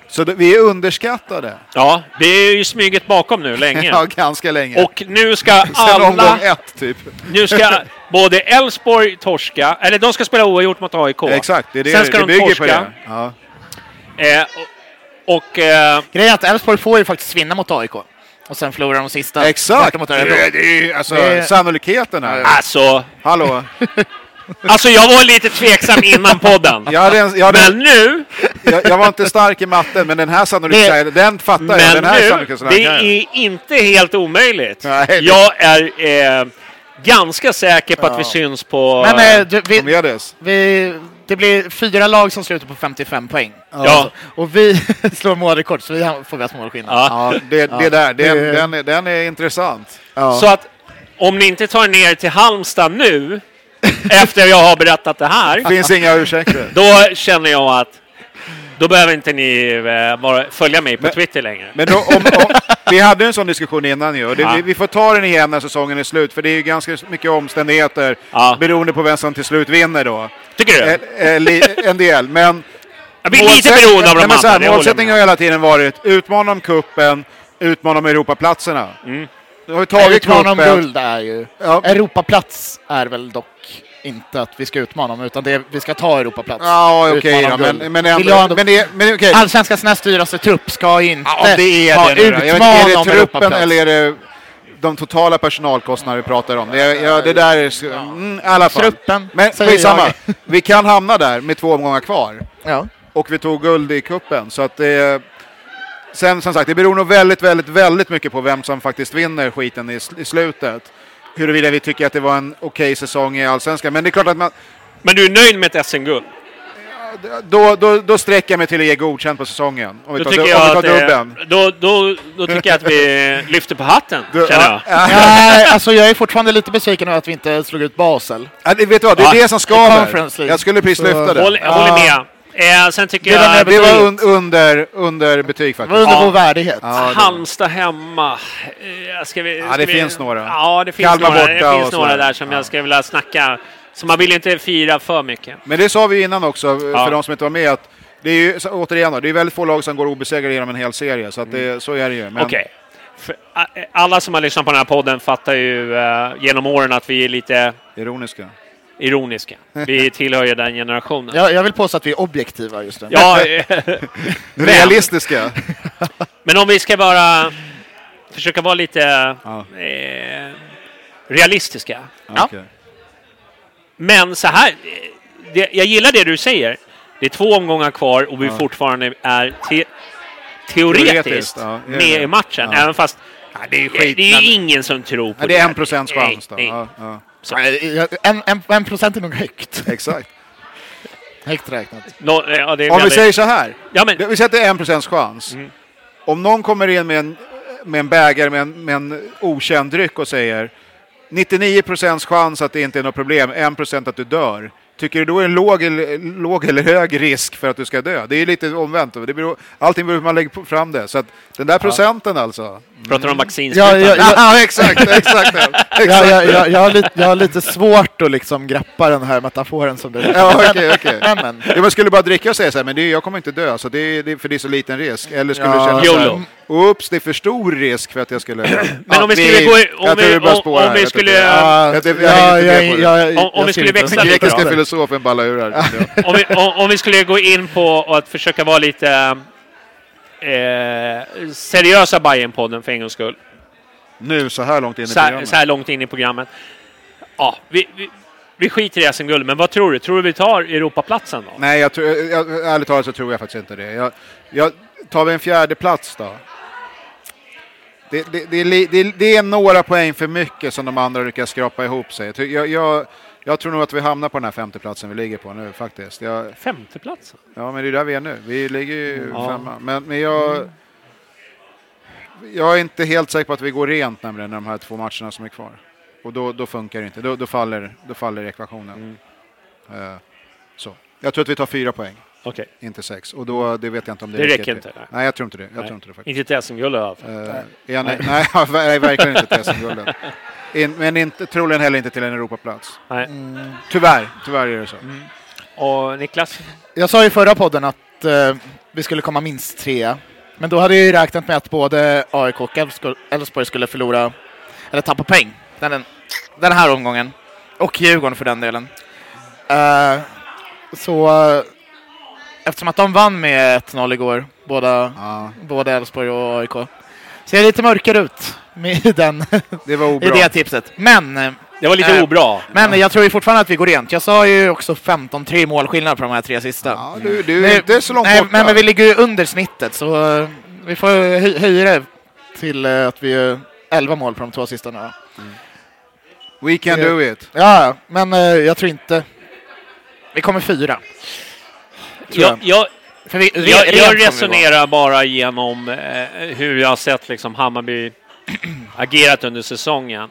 Så det, vi är underskattade. Ja, det är ju smyget bakom nu länge. Ja, ganska länge. Och nu ska Sen omgång alla... ett, typ. Nu ska både Elfsborg torska, eller de ska spela oavgjort mot AIK. Exakt, det är det Sen ska det de torska. på det. Ja. Eh, och och eh, Grejen är att Elfsborg får ju faktiskt vinna mot AIK. Och sen förlorar de sista Exakt! mot Örebro. Det är, det alltså, Det- sannolikheten här. alltså, Hallå? Alltså jag var lite tveksam innan podden. Jag, hade jag, hade, Men nu, jag, jag var inte stark i matten, men den här sannolikheten, den fattar jag. men Den här nu, det jag. är inte helt omöjligt. Nej, det- Jag är eh, ganska säker på att vi syns på... Men eh, du, vi, vi, det blir fyra lag som slutar på 55 poäng. ja, Och vi slår målrekord, så vi får vi ha målskillnad. ja. Ja, det, det där, den, det- den, är- den är intressant. Ja. Så att om ni inte tar ner till Halmstad nu, efter jag har berättat det här, Det finns inga ursäkter. då känner jag att då behöver inte ni eh, följa mig på Men- Twitter längre. Men då, om, om, vi hade en sån diskussion innan ju, det, Ja. vi, vi får ta den igen när säsongen är slut, för det är ju ganska mycket omständigheter Ja. beroende på vem som till slut vinner då. Tycker du? Eh, eh, en del, men... Jag blir lite beroende av de andra. här, Målsättningen har hela tiden varit utmana om kuppen, utmana om Europaplatserna. Mm. Nu har vi tagit Utmana om guld är ju... Ja. Europaplats är väl dock inte att vi ska utmana om, utan det är, vi ska ta Europaplats. Ja, okej Utmana om guld. men, men, jag ändå, men, det, men okej. Allsvenskans näst dyraste trupp ska inte Ja, det är det då. Jag vet utmana Är om det truppen eller är det de totala personalkostnader vi pratar om? Det, ja, det där är... Mm, I alla fall. Truppen, Men skitsamma. Vi kan hamna där med två omgångar kvar. Ja. Och vi tog guld i kuppen så att det... Sen som sagt, det beror nog väldigt, väldigt, väldigt mycket på vem som faktiskt vinner skiten i, i slutet. Huruvida vi tycker att det var en okej säsong i Allsvenskan. Men det är klart att man... Men du är nöjd med ett SM-guld? Då, då, då sträcker jag mig till att ge godkänt på säsongen. Om vi Då tar, tycker, om jag vi att, tar dubben. då, då, då tycker jag att vi lyfter på hatten, Du- känner jag. ja, Nej, alltså jag är fortfarande lite besviken över att vi inte slog ut Basel. Ja, det, vet du vad, det är Ja. det som skaver. Jag skulle precis lyfta det. Håll, jag håller med. Eh, sen tycker Det jag... när Det var un, under, under betyg faktiskt. under Ja. vår värdighet. Ja, det- Halmstad hemma. Eh, Ska vi, Ja, ska det vi, finns några. Ja, det finns Kalmar några, borta det finns några där som Ja. jag skulle vilja snacka. Så man vill inte fira för mycket. Men det sa vi innan också, Ja. för de som inte var med, att det är ju, återigen det är väldigt få lag som går obesegrade genom en hel serie, så, att det, så är det ju. Men, Okej. För, a- Alla som har lyssnat på den här podden fattar ju eh, genom åren att vi är lite Ironiska. Ironiska. Vi tillhör ju den generationen. Jag, jag vill påstå att vi är objektiva just nu. Ja, eh, Men- Realistiska. men om vi ska bara försöka vara lite Ja. eh, realistiska. Ja. Men så här, eh, det, jag gillar det du säger. Det är två omgångar kvar och vi fortfarande är te, teoretiskt, Teoretiskt, ja, det med det. i matchen. Ja. Även fast det är det, skit, det är men- ju ingen som tror på Ja, det är en procents chans då. Nej, Ja, ja. Så. En, en, en procent är nog högt. Exakt. Högt räknat. Nå- ja, det är Om vi väldigt- säger så här. Ja, men, Vi sätter en procents chans. Mm. Om någon kommer in med en, med en bägare med en, med en okänd dryck och säger 99 procents chans att det inte är något problem, 1 procent att du dör. Tycker du då är en låg eller, låg eller hög risk för att du ska dö? Det är lite omvänt. Det beror, allting beror på hur man lägger fram det. Så att den där procenten alltså. Pratar om vaccinsprutan. Ja, ja, ja. Ja, exakt, exakt. exakt. Jag, jag, jag, jag, har lite, jag har lite svårt att liksom greppa den här metaforen som du... Ja, okej, okej. Men, men. Ja, skulle bara dricka och säga så här, men det, jag kommer inte dö, så det, är- det, för det är så liten risk. Eller skulle Ja. du känna så här, oops, det är för stor risk för att jag skulle... Men om vi Ja, skulle gå om vi- om- vi skulle- Ja, ja, Om- vi skulle ens- lite Grekiska filosofen ballar ur här. om, vi, om, om vi skulle gå in på att försöka vara lite eh, seriösa Bajen-podden för en gångs skull. Nu så här långt in i Så här, programmet. så här långt in i programmet. Ja, vi, vi, vi skiter i SM-guld, men vad tror du? Tror du vi tar Europaplatsen då? Nej, jag tror, jag, ärligt talat så tror jag faktiskt inte det. Jag, jag, tar vi en fjärde plats då? Det, det, det, det, är- några poäng för mycket som de andra lyckas skrapa ihop sig. Jag, jag, jag, tror nog att vi hamnar på den här femteplatsen vi ligger på nu faktiskt. Jag, Femteplatsen? Ja, men det är där vi är nu. Vi ligger ju Ja. femma. Men, men jag... Jag är inte helt säker på att vi går rent nämligen de här två matcherna som är kvar. Och då, då funkar det inte. Då, då, faller, då faller ekvationen. Mm. Eh, så. Jag tror att vi tar fyra poäng, Okej. inte sex. Och då det vet jag inte om det, Det räcker till. inte, nej. Nej, jag tror inte det. Jag Nej. tror inte det faktiskt. Inte till SM-guld i alla fall. Eh, nej, nej, verkligen inte till SM-guldet. In, men inte, troligen heller inte till en Europaplats. Nej. Tyvärr, tyvärr är det så. Mm. Och Niklas? Jag sa i förra podden att eh, vi skulle komma minst tre. Men då hade jag ju räknat med att både AIK och Elfsborg- skulle förlora, eller tappa poäng den, den här omgången. Och Djurgården för den delen. Eh, så eh, eftersom att de vann med 1-0 igår, båda, Ja, både Elfsborg och AIK, ser det lite mörkare ut med den, det var i obra. det tipset. Men Det var lite Eh, obra. Men jag tror ju fortfarande att vi går rent. Jag sa ju också 15-3 målskillnad på de här tre sista. Ja, du, du är Nej, inte så långt nej, borta. men, men vi ligger ju under snittet så eh, vi får höj, höja det till eh, att vi gör 11 mål på de två sista nu. då. We can do it. Ja, men eh, jag tror inte... Vi kommer fyra. Tror Jag, jag, vi, jag, vi jag vara. resonerar bara genom eh, hur jag har sett liksom Hammarby agerat under säsongen.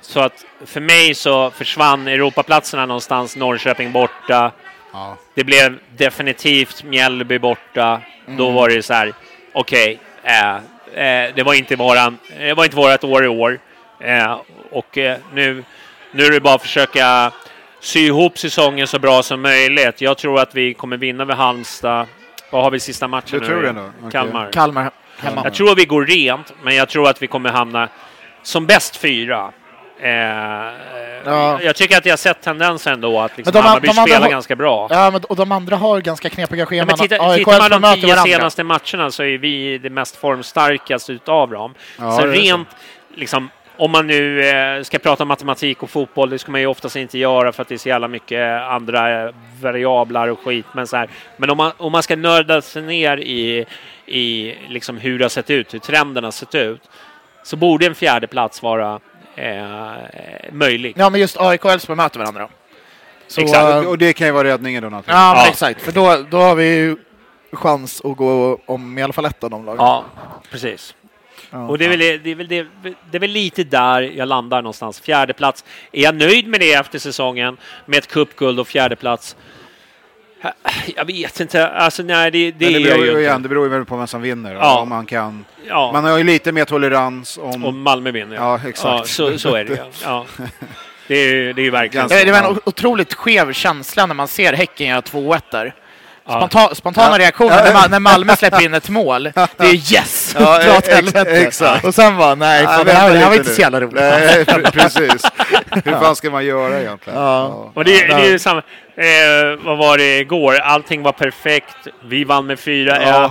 Så att för mig så försvann Europaplatserna någonstans, Norrköping borta. Ja. Det blev definitivt Mjällby borta. Då var det så här, okej, eh, eh, det var inte våran, det var inte vårat år i år. Eh, och eh, nu, nu är det bara att försöka sy ihop säsongen så bra som möjligt. Jag tror att vi kommer vinna med Halmstad. Vad har vi sista matchen Du nu? tror det? Okej. Kalmar. Kalmar hemma. Jag tror att vi går rent, men jag tror att vi kommer hamna som bäst fyra. Eh, Ja. Jag tycker att jag har sett tendenser ändå att liksom de- Hammarby de andra spelar har- ganska bra. Ja, men, och de andra har ganska knepiga Ja, scheman. men titta, AIK tittar man de tio varandra. senaste matcherna så är vi det mest formstarkaste utav dem. Ja, så är så. rent, liksom, om man nu eh, ska prata matematik och fotboll, det ska man ju oftast inte göra för att det är så jävla mycket andra variabler och skit. Men, så här, men om, man, om man ska nörda sig ner i, i liksom hur det har sett ut, hur trenden har sett ut, så borde en fjärde plats vara eh, möjlig. Ja, men just AIK och Elfsborg möter varandra. Så, Exakt. eh, Och det kan ju vara räddningen då naturligtvis. Ja, Ja. exakt. För då, då har vi ju chans att gå om i alla fall ett av de lagen. Ja, precis. Ja. Och det är, väl, det, är väl, det, det är väl lite där jag landar någonstans. Fjärde plats. Är jag nöjd med det efter säsongen med ett cupguld och fjärde plats? Jag vet inte. Alltså nej, det, det, Men det beror ju igen, inte. det beror ju väl på vem som vinner. Ja. Om man, kan. Ja, man har ju lite mer tolerans om... och Malmö vinner. Ja, exakt. Ja, så, så är det. Ja. Det är ju det är ju verkligen Ganska- Det, var en otroligt skev känsla när man ser Häcken göra 2-1 där. Ja. Sponta, spontana reaktioner när, när Malmö släpper in ett mål, det är yes! Ja, Dra åt helvete. Och sen bara, nej, fan, det, här, det här var inte så jävla roligt. Nej, pre- precis. Hur fan ska man göra egentligen? Ja. Och det, det är ju samma. Eh, vad var det igår? Allting var perfekt. Vi vann med 4-1. Ja.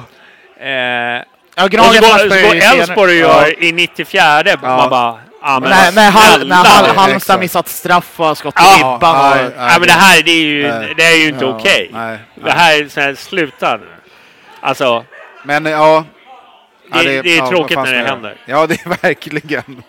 Eh, Ja, och så går, Elfsborg och gör i 94 Man bara... Ja, men När, när, Hal, när Hal. Halmstad missat straff och skott i Ja, ribban. nej, och, Ja, men det här det är ju, Nej. det är ju inte Ja, okej. nej, Det här är så här, sluta nu. Alltså, Men ja... Det- det är vad tråkigt när det händer. Ja, det är verkligen.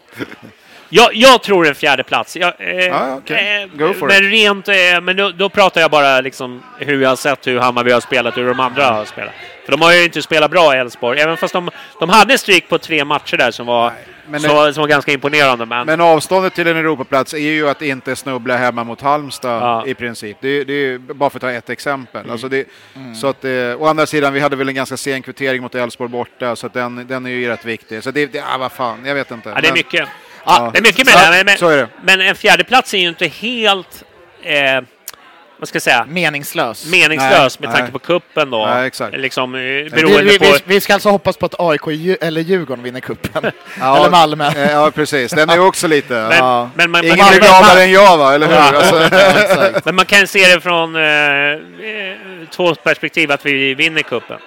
jag, jag tror en fjärde plats. Jag, eh, Ja, okej. eh, Go for men it. rent, eh, men då, då pratar jag bara liksom hur jag har sett hur Hammarby har spelat och hur de andra har spelat. För de har ju inte spelat bra i Elfsborg, även fast de, de hade en streak på tre matcher där som var, men som, var- som var ganska imponerande. Men, Men avståndet till en Europaplats är ju att inte snubbla hemma mot Halmstad Ja. i princip. Det, det är bara för att ta ett exempel. Alltså det, så att, eh, å andra sidan, vi hade väl en ganska sen kvittering mot Elfsborg borta, så att den, den är ju rätt viktig. Så det, det ah, vad fan, jag vet inte. ja, det är Men- mycket. Ja. Det är mycket med Så- det här, men, så det. men en fjärde plats är ju inte helt, eh, vad ska jag säga, meningslös. meningslös Nej, med tanke nej. på kuppen då. Nej, exakt. Liksom, eh, vi, vi, på... vi, ska alltså hoppas på att AIK eller Djurgården vinner cupen. Ja, eller Malmö. Ja, precis. Den är också lite... Men, Ja. men, man, Ingen man, är Malmö- gladare än jag, va? Eller hur? Ja. Alltså, men man kan se det från eh, eh, två perspektiv att vi vinner kuppen.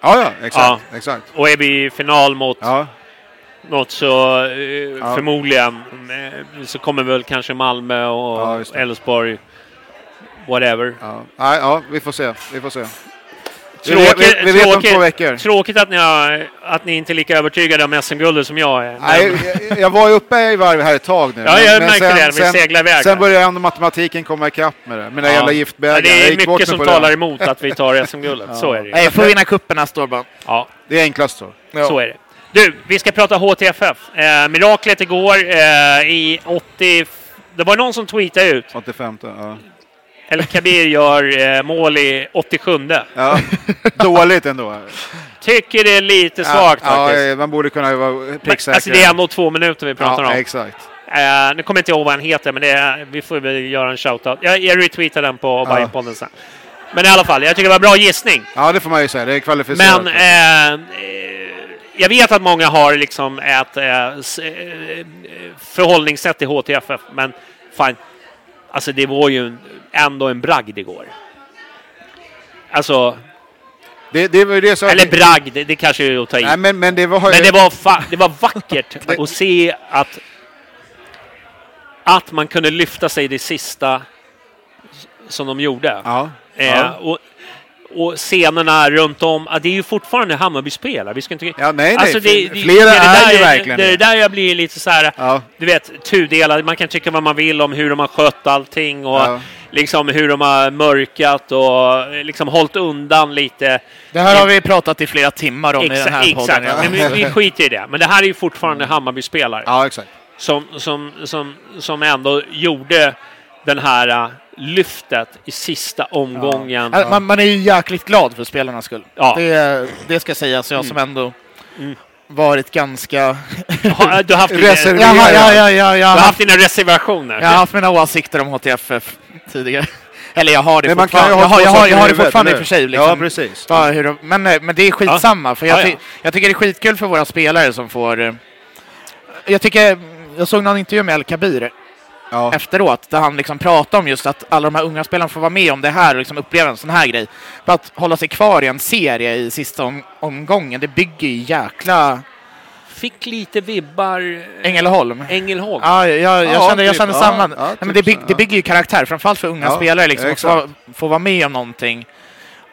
ja, ja, exakt. exakt. Och är vi i final mot Ja, något så eh, förmodligen eh, så kommer väl kanske Malmö Ja, och. Elfsborg, whatever. ja. Nej, ja, vi får se. Vi får se. Vi Tråkigt, vet, vi, vi om tråkigt, tråkigt att ni, har, att ni inte är lika övertygade om SM-guldet som jag är. Nej, jag, jag var ju uppe i varv här ett tag nu. Ja, jag men märkte det. Vi seglar iväg Sen började ändå matematiken komma ikapp med det. Mina Ja. jävla Ja, giftbägare. det är mycket som talar det. emot att vi tar SM-guldet. Så är det ju. Nej, får vinna cupen nästa år bara. Ja, Det är enklast så. så är det. Du, vi ska prata HTFF. Eh, miraklet igår eh, i 80... Det var någon som tweetade ut. 85 ja. El Kabir gör eh, mål i 87. ja. Dåligt ändå. Tycker det är lite svagt ja, faktiskt. Ja, man borde kunna vara pricksäker. alltså det är ändå två minuter vi pratar ja, om. exakt. Eh, nu kommer jag inte ihåg vad han heter, men är, vi får väl göra en shoutout. Jag, jag retweetar den på Ja. Bajenpodden sen. Men i alla fall, jag tycker det var bra gissning. Ja, det får man ju säga. Det är kvalificerat. Men eh, eh, jag vet att många har liksom ett eh, eh, förhållningssätt till HTFF, men fan, alltså det var ju en, ändå en bragd igår. Alltså, det, det var det så eller bragd, det, det kanske är att ta i. Nej, men, men det var... Men det var, fa- det var vackert att se att att man kunde lyfta sig det sista som de gjorde. Ja. Eh, ja. och, och scenerna runt om, ja, det är ju fortfarande Hammarby-spelare. Vi ska inte... Ja, nej, nej. Alltså, det, det, Flera det, det är ju verkligen det. är där jag blir lite så här, Ja. du vet, tudelad. Man kan tycka vad man vill om hur de har skött allting och Ja. Liksom hur de har mörkat och liksom hållit undan lite. Det här har vi pratat i flera timmar om i den Exakt, här podden. exakt. Men vi, vi skiter i det. Men det här är ju fortfarande Hammarby-spelare ja, exakt. som, som, som, som ändå gjorde den här äh, lyftet i sista omgången. Alltså, Man, man är ju jäkligt glad för spelarnas skull. Ja. Det, det ska sägas, jag som ändå varit ganska... Du har dina, ja, ja, ja, ja, haft, dina reservationer. jag har haft mina åsikter om HTFF tidigare. Eller jag har det Men fortfarande. Jag har, jag har, jag har det fortfarande i och för sig. Liksom. Ja, precis. Ja, hur, de- men, eh, men det är skitsamma, för jag, Ja, ja. ty, jag tycker det är skitkul för våra spelare som får... eh, Jag tycker... Jag såg någon intervju med El Kabir Ja. efteråt där han liksom pratade om just att alla de här unga spelarna får vara med om det här och liksom uppleva en sån här grej. För att hålla sig kvar i en serie i sista om, omgången, det bygger ju jäkla... Fick lite vibbar... eh, Ängelholm. Ängelholm. Ja, jag, jag, Ja, kände, jag typ. kände Ja, samma. ja, Nej, men typ det, bygg, det ja. bygger ju karaktär, framförallt för unga Ja, spelare liksom, att få, få vara med om någonting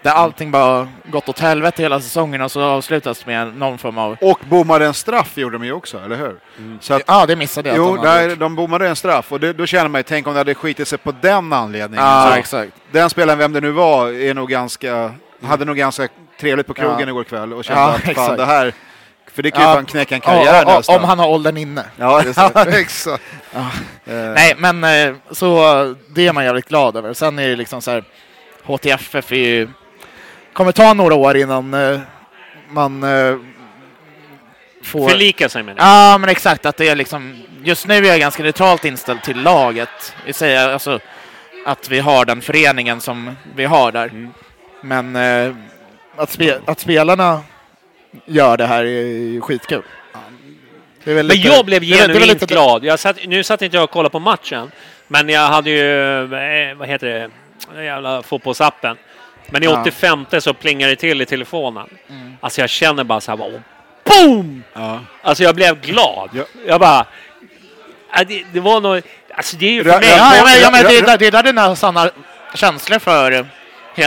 där allting bara gått åt helvete hela säsongen och så avslutas med någon form av... Och bommade en straff gjorde de ju också, eller hur? Så att, Ja, det missade jag. jo, de där, de bommade en straff och det, då känner man ju, tänk om det hade skitit sig på den anledningen. Ja, Så exakt. Den spelaren, vem det nu var, är nog ganska, hade nog ganska trevligt på krogen Ja. igår kväll och kände Ja, att fan det här, för det kan ju Ja. fan knäcka en Ja, karriär ja, nästan. om han har åldern inne. Ja, exakt. Eh, Nej, men eh, så det är man jävligt glad över. Sen är det liksom så här, HTFF är ju, kommer ta några år innan eh, man får... Förlika sig med det. Ja, men exakt. Att det är liksom, just nu är jag ganska neutralt inställd till laget. Vi säger alltså att vi har den föreningen som vi har där. Mm. Men eh, att, spe, att spelarna gör det här är skitkul. Men lite- jag blev genuint lite- glad. Jag satt, nu satt inte jag och kollade på matchen, men jag hade ju, eh, vad heter det, den jävla fotbollsappen. Men i Ja. 85 så plingar det till i telefonen. Mm. Alltså jag känner bara så här, bara, BOOM! ja. Alltså jag blev glad. Ja. Jag bara, det, det var nog, alltså det är ju för mig. Ja, ja, men, ja, men det, det är där dina sanna känslor för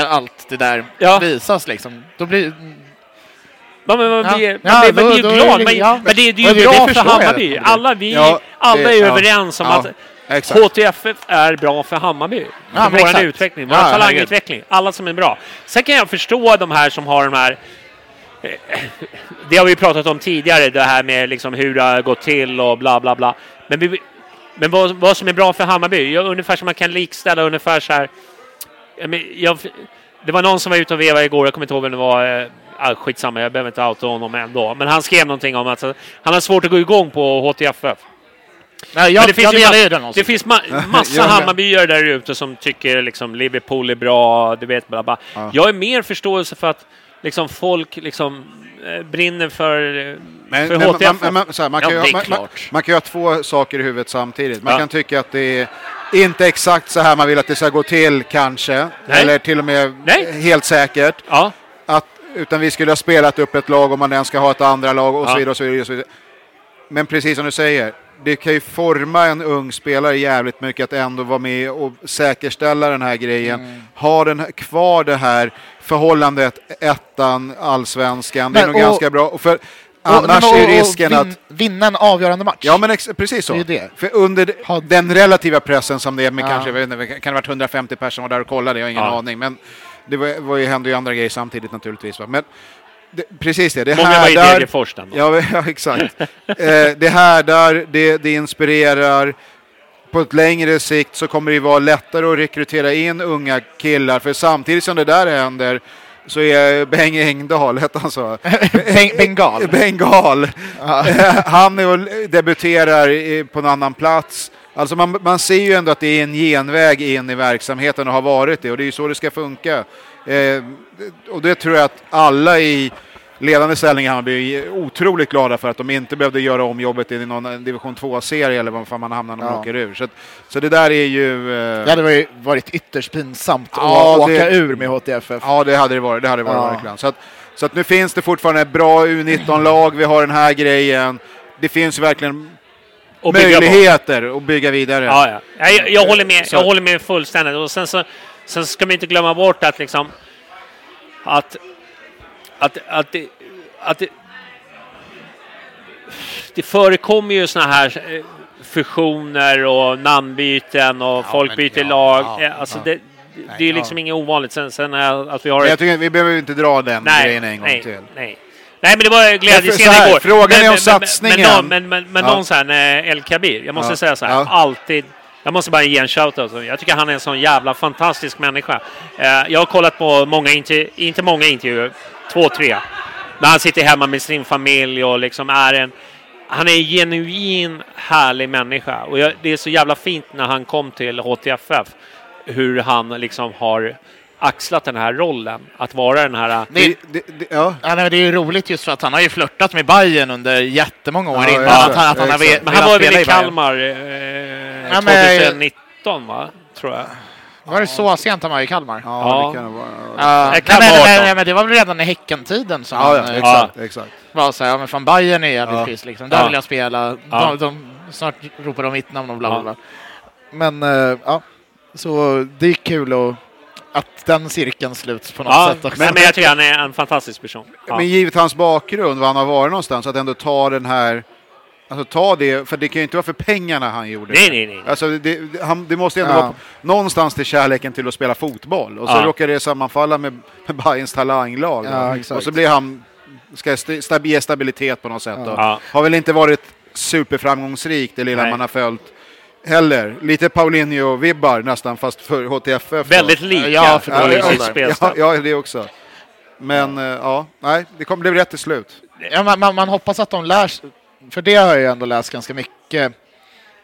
allt det där Ja. visas liksom. Då blir, Ja, men man Ja. blir, man Ja, blir, man då- blir då ju är glad. det- Men, ja. men det, det är ju det bra för. Hammarby. Alla, vi, Ja, alla är överens om att exakt. HTFF är bra för Hammarby. Ja, för vår utveckling, vår Ja, talangutveckling. Alla som är bra. Sen kan jag förstå de här som har de här eh, det har vi pratat om tidigare, det här med liksom hur det har gått till och bla bla bla. Men, vi, men vad, vad som är bra för Hammarby, ja, ungefär som man kan likställa ungefär så här. Jag, det var någon som var ute och vevade igår, jag kommer inte ihåg vem det var. Ah, skitsamma, jag behöver inte outa honom ändå. Men han skrev någonting om att han har svårt att gå igång på HTFF. nej, jag, Men det finns, jag ju delar ju ma- den det åsikten. finns ma- massa. Hammarbyare där ute som tycker liksom Liverpool är bra, du vet, bla bla. Ja. Jag är mer förståelse för att liksom folk liksom eh, brinner för, eh, Men, för men, HTF. man, här, man, Ja, kan ju, det man, man kan ju ha två saker i huvudet samtidigt. Man Ja. kan tycka att det är inte exakt så här man vill att det ska gå till kanske. Nej. Eller till och med Nej. helt säkert. ja, Att, utan vi skulle ha spelat upp ett lag om man än ska ha ett andra lag och så vidare. Och så vidare, och så vidare. Men precis som du säger, det kan ju forma en ung spelare jävligt mycket att ändå vara med och säkerställa den här grejen. Mm. Ha den, kvar det här förhållandet, ettan, allsvenskan. Det är nog och- ganska bra. Och för, annars och- är och risken vin, att... Vinna en avgörande match. Ja men ex- precis så. Det är det. För under Ha- den relativa pressen som det är med Ja. kanske, inte, kan det ha varit 150 personer där och kollade, jag har ingen Ja. aning. Men det var, var ju, hände ju andra grejer samtidigt naturligtvis. Va? Men det, precis det, det många var i Degerfors. Ja, ja exakt. eh, det härdar, det, det inspirerar. På ett längre sikt så kommer det vara lättare att rekrytera in unga killar. För samtidigt som det där händer så är Bengt Engdahl, hette han så? Beng- Bengal. Bengal. han är och debuterar på en annan plats. Alltså man, man ser ju ändå att det är en genväg in i verksamheten och har varit det och det är ju så det ska funka. Eh, och det tror jag att alla i ledande ställning i Hammarby är otroligt glada för att de inte behövde göra om jobbet i någon division 2-serie eller vad fan man hamnar när man Ja. åker ur. Så, så det där är ju... Eh, Det hade varit, varit ytterst pinsamt Ja, att åka det- ur med HTFF. Ja, det hade det varit. Det hade det varit Ja. verkligen. Så att, så att nu finns det fortfarande ett bra U19-lag. Vi har den här grejen. Det finns verkligen Och bygga på. möjligheter att bygga vidare. Ja, ja. Jag, jag, håller med, jag håller med fullständigt. Och sen, så, sen ska vi inte glömma bort att liksom att, att, att, det, att det, det förekommer ju såna här eh, fusioner och namnbyten och folk men byter ja, lag. ja, Eh, alltså ja. det, det är liksom inget ovanligt. Sen, sen att vi har ett jag tycker vi behöver inte dra den Nej, grejen en gång nej, till. Nej. Nej, men det var Men glädjescen för- så här, igår. frågan men, är om men- satsningen- Men, men, men, men, Ja. någon sån här, eh, El Kabir, jag måste Ja. säga så här, Ja. alltid. Jag måste bara ge en shoutout. Jag tycker han är en sån jävla fantastisk människa. Eh, jag har kollat på många intervjuer, inte många intervjuer, två, tre. När han sitter hemma med sin familj och liksom är en... Han är en genuin härlig människa. Och jag, det är så jävla fint när han kom till HTFF. Hur han liksom har axlat den här rollen. Att vara den här... Det, Det, det, ja. ja, nej, det är ju roligt just för att han har ju flörtat med Bayern under jättemånga år Ja, innan ja, att han, att han har velat Men han var väl i. Kalmar eh, Ja, men- 2019, va? Tror jag. Var det så sent han var i Kalmar? Ja, Ja. det kan det vara. Ja, Det nej, kan men, det var väl redan i Häcken-tiden som Ja, han ja, eh, exakt, exakt. var så här, ja men fan Bayern är jävligt Ja. piss liksom. Där Ja. vill jag spela. Ja. De, de, snart ropar de mitt namn och bla bla Ja. bla. Men eh, ja, så det är kul att, att den cirkeln sluts på något Ja, sätt också. men, men jag tycker han är en fantastisk person. Ja. Men givet hans bakgrund, var han har varit någonstans, att ändå ta den här... Alltså ta det, för det kan ju inte vara för pengarna han gjorde Nej, det. nej, nej. Alltså det, det, han, det måste ju ändå Ja. vara på, någonstans till kärleken till att spela fotboll. Och så Ja. råkar det sammanfalla med, med Bayerns talanglag. Ja, och så blir han, ska st- ge stabilitet på något sätt. Och Ja. Har väl inte varit superframgångsrikt det lilla Nej. man har följt heller. Lite Paulinho-vibbar nästan, fast för HTFF. Väldigt lika Ja, för ja, det sitt. Ja, ja, det också. Men eh, ja, nej, det kom, blev rätt till slut. Ja, man, man, man hoppas att de lär sig, för det har jag ju ändå läst ganska mycket,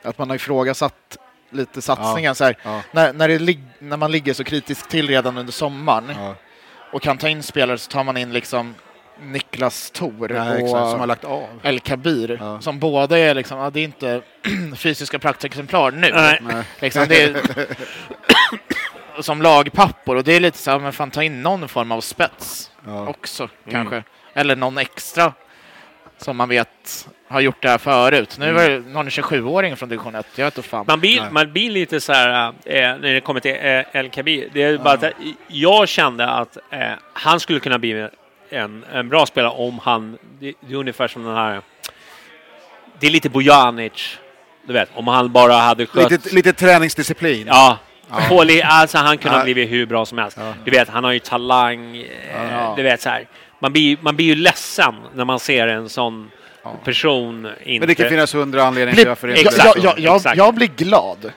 att man har ifrågasatt lite satsningen. Så här, Ja. när, när, det lig, när man ligger så kritiskt till redan under sommaren Ja. och kan ta in spelare så tar man in liksom Niklas Thor Ja, och exakt, som har lagt av. El Kabir, Ja. som båda är liksom, ja, det är inte fysiska praktexemplar nu. Nej. Nej. Liksom, det är, som lagpappor och det är lite så här, men fan ta in någon form av spets Ja. också kanske. Eller någon extra som man vet har gjort det här förut. Nu var det någon 27-åring från division 1, jag vet inte fan. Man blir, man blir lite så här eh, när det kommer till eh, El Kabir. Det är bara att eh, jag kände att eh, han skulle kunna bli en, en bra spelare om han... Det, det är ungefär som den här... Det är lite Bojanic. Du vet, om han bara hade skött... Lite, lite träningsdisciplin. Ja. Li- alltså han kunde ha Ja. blivit hur bra som helst. Du vet, han har ju talang. Eh, Du vet så här. Man blir, man blir ju ledsen när man ser en sån person inte... Men det kan finnas hundra anledningar till varför det inte Exakt. jag, jag, jag, jag blir glad.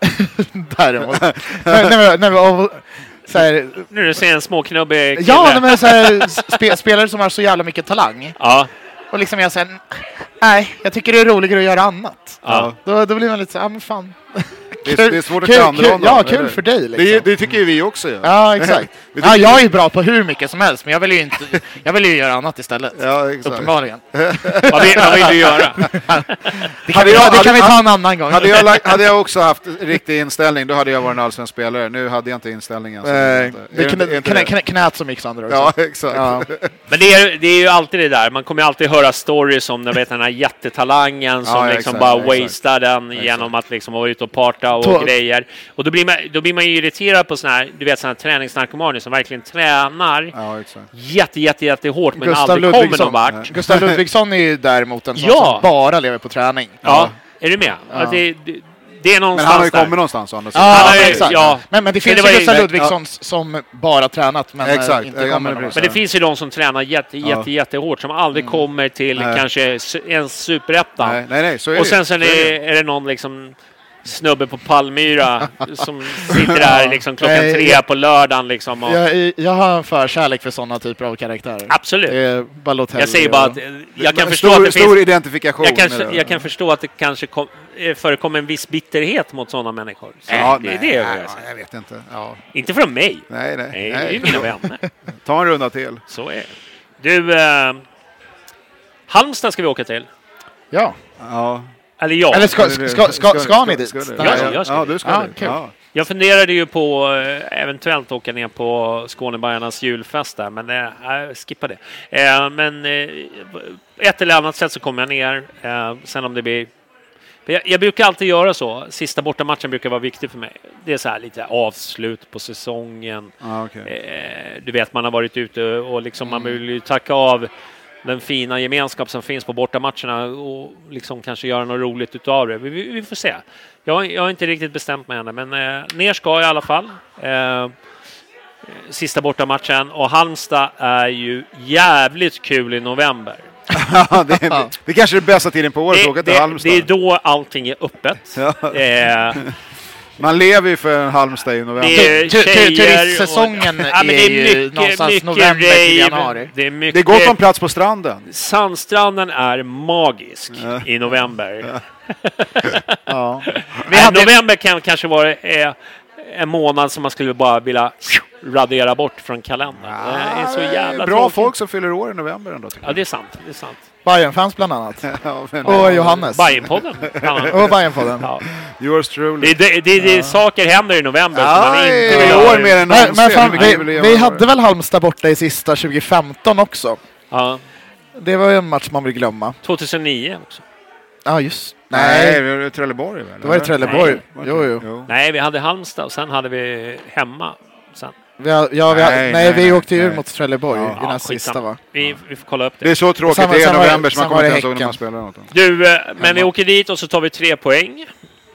Däremot. nej, nej, nej, så här, Nu du ser en småknubbig kille. ja, men så här, spe, spelare som har så jävla mycket talang. Ja, Och liksom jag säger, nej, jag tycker det är roligare att göra annat. ja. Då, då blir man lite så här, ja men fan. Det är, det är svårt att klandra kul- honom. Ja, eller? kul för dig liksom. Det, det tycker ju vi också. Ja, Ja, exakt. Ja, jag vi. är bra på hur mycket som helst, men jag vill ju, inte, jag vill ju göra annat istället. Ja, exakt. Uppenbarligen. Vad, vill, vad vill du göra? Det kan, Hade vi, jag- det kan vi hade- ta en annan gång. Hade jag, lagt- hade jag också haft riktig inställning, då hade jag varit en allsvensk spelare. Nu hade jag inte inställningen. det Är knä, knät som gick sönder också. Ja, exakt. Ja. Men det är, det är ju alltid det där, man kommer ju alltid höra stories om vet, den här jättetalangen som Ja, liksom exakt, bara exakt. wastar den genom att liksom vara ute och parta och Tå- grejer. Och då blir, man, då blir man ju irriterad på såna här, du vet, såna här träningsnarkomaner som verkligen tränar Ja, exakt. jätte, jätte, jättehårt men Gustav aldrig kommer Ludvigsson. någon vart. Gustav Ludvigsson är ju däremot en sån Ja. som bara lever på träning. Ja, är du med? Att det, det, det är Men någonstans han har ju där. kommit någonstans å andra sidan. Ja, exakt. ja. Men, men det Men finns det var ju Gustav ja. Ludvigsson som bara tränat men eh, Exakt. inte Ja, kommer men. Men det finns ju de som tränar jätte, Ja. jätte, jättehårt som aldrig kommer till Nej. kanske ens superettan. Nej, nej, nej, så är Och det sen så är det det, är det någon liksom snubbe på Palmyra som sitter där liksom klockan Nej, tre jag- på lördagen liksom. Och, Jag, jag har en förkärlek för sådana typer av karaktärer. Absolut. Det är Balotelli Jag säger bara att jag kan Men förstå stor, att det stor finns... identifikation. Jag, det. jag kan förstå att det kanske kom, eh, förekommer en viss bitterhet mot sådana människor. Så Ja, det är nej, det jag nej, jag vet inte. Ja. Inte från mig. Nej, nej. Nej, det är ju mina vänner. Ta en runda till. Så är det. Du, eh, Halmstad ska vi åka till. Ja. Ja. Eller ja. Eller ska, ska, ska, ska, ska ni dit? Ska, du? Ja, ja, jag ska ja, du ska Ja, dit. kul. Ja. Jag funderade ju på eh, eventuellt åka ner på Skånebajarnas julfest där, men eh, jag skippar det. Eh, men eh, ett eller annat sätt så kommer jag ner. Eh, sen om det blir Jag, jag brukar alltid göra så. Sista bortamatchen brukar vara viktig för mig. Det är så här lite avslut på säsongen. Ja, okej. Eh, du vet, man har varit ute och liksom man vill ju tacka av den fina gemenskap som finns på bortamatcherna och liksom kanske göra något roligt utav det. Vi, vi, vi får se. Jag, jag har inte riktigt bestämt mig än, men eh, ner ska jag i alla fall. Eh, sista bortamatchen och Halmstad är ju jävligt kul i november. Det, är, det är kanske är det bästa tiden på året att Det, åka till det, Halmstad. det är då allting är öppet. Eh, Man lever ju för Halmstad i november. det är Tu- tu- tjejer turistsäsongen och, men är ju någonstans november till januari. Det är mycket... Det är gott om plats på stranden. Sandstranden är magisk i november. Ja. Hade... November kan kanske vara eh, en månad som man skulle bara vilja radera bort från kalendern. det är så jävla Bra tråkigt. folk som fyller år i november ändå. Ja, det är sant. Det är sant. Bayern-fans bland annat. Ja, men, Och Johannes. Bajenpodden. Ja. Och Bayern-podden. Ja. Yours truly. Det, det, det, det, Saker händer i november som Ja, man inte i vill år göra. mer än Men, någonsin. men fan, vi, vi hade väl Halmstad borta i sista 2015 också? Ja. Det var ju en match man vill glömma. 2009 också. Ja, just Nej, Nej, det var Trelleborg väl? det var i? Trelleborg. Nej. Jo, jo. Nej, vi hade Halmstad och sen hade vi hemma. Vi har, ja, vi har, Nej, nej, nej, vi nej, åkte ju ur mot Trelleborg Ja. i den här sista va? Vi, vi får kolla upp det. Det är så tråkigt var- det är november så man kommer inte ens ihåg när man spelar något. Du, eh, men vi åker dit och så tar vi tre poäng.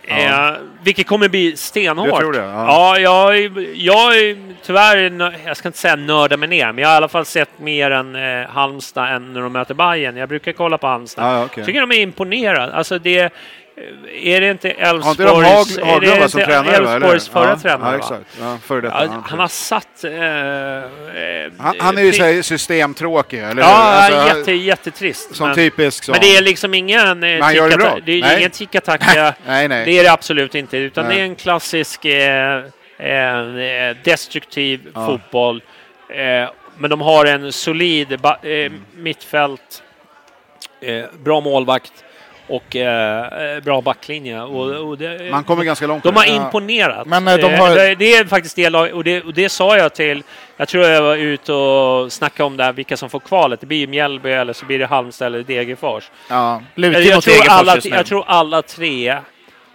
Eh, vilket kommer bli stenhårt. Jag tror det, ja. Ja, jag, jag är tyvärr, jag ska inte säga nörda mig ner, men jag har i alla fall sett mer än eh, Halmstad än när de möter Bayern. Jag brukar kolla på Halmstad. Ja, ja, okej. tycker de är imponerade. Alltså det, är det inte Elfsborgs, Hag- som? Elfsborgs förra ja, tränare? Ja, exakt. Ja, före detta. Ja, han har satt... Eh, eh, han, han är ju här systemtråkig, eller? Ja, Alltså, jätte, jättetrist. Som men, typisk sån. men det är liksom ingen eh, han gör det bra. Det är Nej. ingen ticka-tacka. Nej, nej. Det är det absolut inte, utan Nej. det är en klassisk eh, eh, destruktiv Ja. fotboll. Eh, men de har en solid eh, mittfält, eh, bra målvakt och eh, eh, bra backlinje. Och, och det, Man kommer ganska långt. de har imponerat. Men, eh, de har- det, det är faktiskt det och det, och det sa jag till, jag tror jag var ute och snackade om det här, vilka som får kvalet. Det blir ju Mjällby eller så blir det Halmstad eller Degerfors. Ja, Jag, tror alla, jag tror alla tre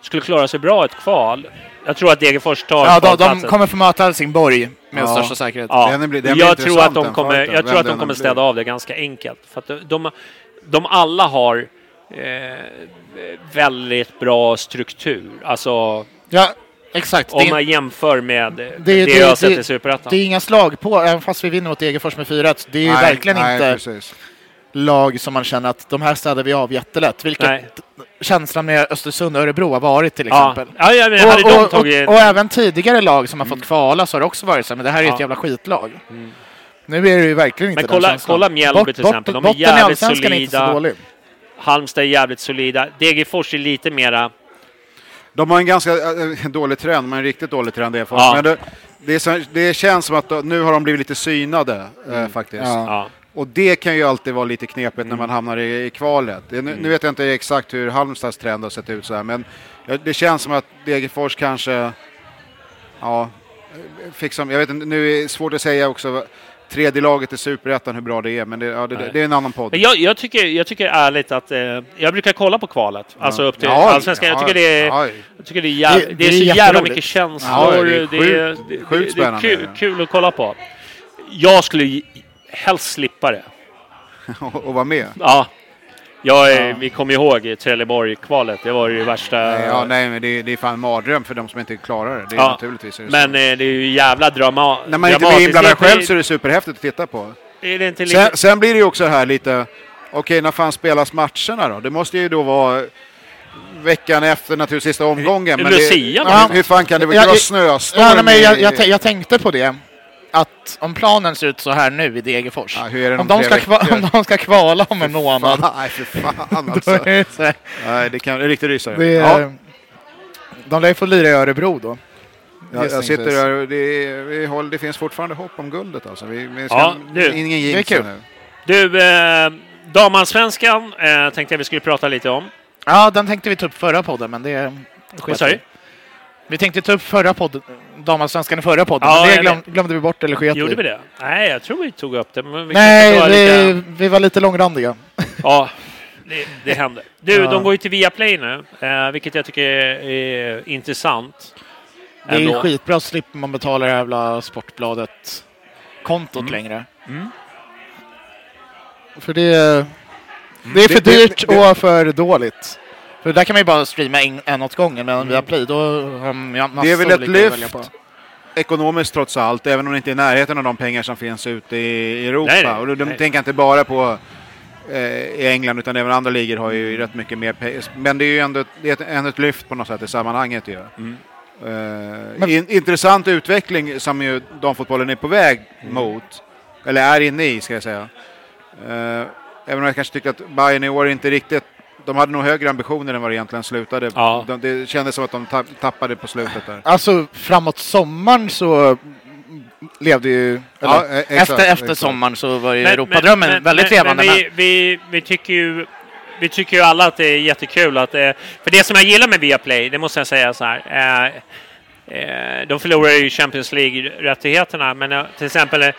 skulle klara sig bra i ett kval. Jag tror att Degerfors tar Ja, de, de kommer få möta Helsingborg med Ja. största säkerhet. Ja. Den blir- den blir jag tror att de kommer, jag tror att de kommer städa av det ganska enkelt. För att de, de, de alla har eh, väldigt bra struktur. Alltså Ja, exakt. om Det, man jämför med det, det- jag det- har sett i Superettan. det är inga slag på, även fast vi vinner mot Degerfors med 4-1. Det är Nej, verkligen nej, inte Precis. lag som man känner att de här städar vi av jättelätt. Vilket Nej. känslan med Östersund och Örebro har varit till exempel. ja, ja men hade Och, och, och, tagit... och även tidigare lag som har fått kvala så har det också varit så men det här är Ja. ett jävla skitlag. Nu är det ju verkligen inte Men den kolla- känslan. kolla Mjällby till exempel. De är jävligt Allsvenskan är inte så solida. dålig. Halmstad är jävligt solida. Degerfors är lite mera... De har en ganska äh, dålig trend, men en riktigt dålig trend. Ja. Men det, det, är så, det känns som att nu har de blivit lite synade eh, faktiskt. Ja. Ja. Och det kan ju alltid vara lite knepigt när man hamnar i, i kvalet. Nu, nu vet jag inte exakt hur Halmstads trend har sett ut så här, men det känns som att Degerfors kanske, ja, fick som, jag vet inte, nu är det svårt att säga också tredje laget i Superettan hur bra det är, men det, ja, det, det är en annan podd. Men jag, jag, tycker, jag tycker ärligt att... Eh, jag brukar kolla på kvalet. Alltså upp till Ja, Allsvenskan. Jag ja, tycker det är... ja. Jag tycker det är, jäv... Det- det, det är så jävla mycket känslor. Ja, det är det, sjukt- är, sjukt det, det är spännande. kul, kul att kolla på. Jag skulle helst slippa det. och, och vara med. Ja. Jag är, Vi kommer ihåg Trelleborg-kvalet. Det var ju det värsta. Nej, ja, nej, men det, det är fan mardröm för de som inte klarar det. det är Ja. naturligtvis är det Men så. eh, det är ju jävla drama När man inte blir inblandad är själv så är det superhäftigt att titta på. Är det inte lite... Sen, sen blir det ju också här lite, okej när fan spelas matcherna då? Det måste ju då vara veckan efter naturligtvis sista omgången. Men Lucia, det, va? hur, hur fan kan det Ja, vara snöstorm? Ja, nej, men jag, jag, jag tänkte på det. Att om planen ser ut så här nu i Degerfors. Ja, hur är det om, de ska kva, om de ska kvala om en månad. Fan, nej, för fan alltså. det nej, det kan det är riktigt rysare. det ja, är, De lär ju få lira i Örebro då. jag, jag sitter där och det, vi håller, det finns fortfarande hopp om guldet alltså. Vi, vi ska, Ja, du, ingen det är jinx kul. nu. Du, eh, damallsvenskan eh, tänkte jag vi skulle prata lite om. Ja, den tänkte vi ta upp förra podden, men det Vad sa du? Vi tänkte ta upp förra podden, damallsvenskan i förra podden, Ja, men det glöm, glömde vi bort eller sket Gjorde vi det? Nej, jag tror vi tog upp det. Vi Nej, vi, lite... vi var lite långrandiga. Ja, det, det händer. Du, Ja. de går ju till Viaplay nu, eh, vilket jag tycker är, är intressant. Det är Ändå. skitbra, slipper man betala det jävla Sportbladet-kontot Mm. längre. Mm. För det, det är för Det- det- dyrt och för dåligt. För där kan man ju bara streama en, en åt gången, men via Play då har man massor Det är väl ett lyft ekonomiskt trots allt, även om det inte är i närheten av de pengar som finns ute i Europa. Nej, och de nej. tänker inte bara på eh, i England, utan även andra ligor har ju rätt mycket mer pengar. Men det är ju ändå ett, det är ett, ändå ett lyft på något sätt i sammanhanget ju. Mm. Eh, in, intressant utveckling som ju damfotbollen är på väg Mm. mot, eller är inne i ska jag säga. Eh, även om jag kanske tycker att Bayern i år inte riktigt de hade nog högre ambitioner än vad det egentligen slutade. Ja. De, det kändes som att de tapp- tappade på slutet där. Alltså framåt sommaren så levde ju... Ja, eller, eh, exakt, efter, efter exakt. sommaren så var ju Men- Europadrömmen men- väldigt men, levande. Men vi, vi, vi, tycker ju, vi tycker ju alla att det är jättekul att... Eh, för det som jag gillar med Viaplay, det måste jag säga så här. Eh, eh, de förlorar ju Champions League-rättigheterna, men eh, till exempel eh,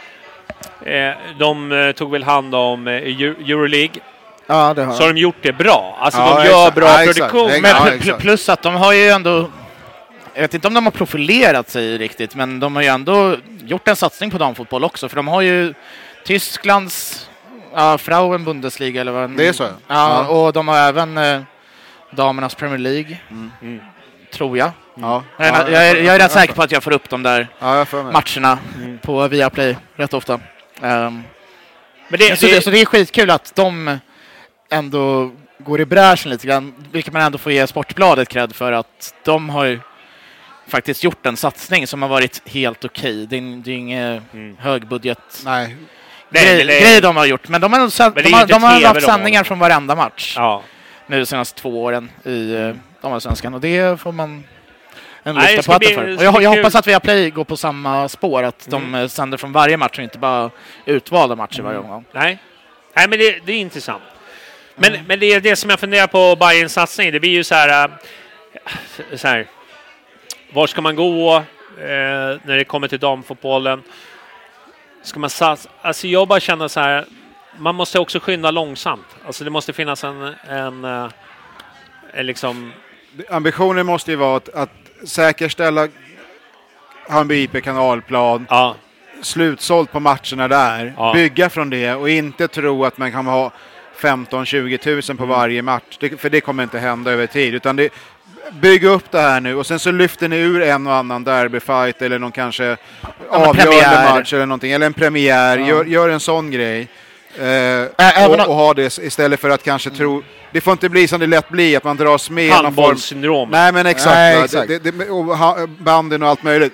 de tog väl hand om eh, Eu- Euroleague, ja, det har så har de gjort det bra. Alltså Ja, de gör exakt. bra Ja, produktion. Men plus att de har ju ändå... Jag vet inte om de har profilerat sig riktigt, men de har ju ändå gjort en satsning på damfotboll också. För de har ju Tysklands ja, Frauen Bundesliga eller vad Det är så? Ja, Ja. och de har även eh, damernas Premier League. Mm. Tror jag. Ja. Jag, är, Ja, jag, är, jag är rätt säker på att jag får upp de där matcherna Mm. på Viaplay rätt ofta. Ehm, Men det, så, det, så det är skitkul att de ändå går i bräschen lite grann, vilket man ändå får ge Sportbladet cred för att de har ju faktiskt gjort en satsning som har varit helt okej. Det är, det är ingen Mm. högbudget Nej. Nej, grej, det- grej de har gjort, men de har, Men de har, de har haft sändningar från varenda match ja. nu de senaste två åren i uh, damallsvenskan och det får man en Nej, lyfta på hatten bli- för. det Och jag, jag hoppas att Viaplay går på samma spår, att de Mm. eh, sänder från varje match och inte bara utvalda matcher varje omgång. Nej, Nej men det, det är intressant. Men, men det är det som jag funderar på Bayerns satsning. Det blir ju så här... äh, Så här var ska man gå eh, när det kommer till damfotbollen? Ska man satsa? Alltså jag bara känner så här. Man måste också skynda långsamt. Alltså det måste finnas en, en, eh, en liksom... Ambitionen måste ju vara att, att säkerställa Hammarby IP kanalplan, Ja, slutsålt på matcherna där, Ja. bygga från det och inte tro att man kan ha 15-20 tusen på varje match, det, för det kommer inte hända över tid. Utan det, bygg upp det här nu och sen så lyfter ni ur en och annan derbyfight eller någon kanske avgörande match eller någonting, eller en premiär. Ja. Gör, gör en sån grej. Eh, och, och ha det istället för att kanske tro... Det får inte bli som det lätt blir, att man dras med i någon form. Nej men exakt, Nej, exakt. Det, det, och ha- banden och allt möjligt.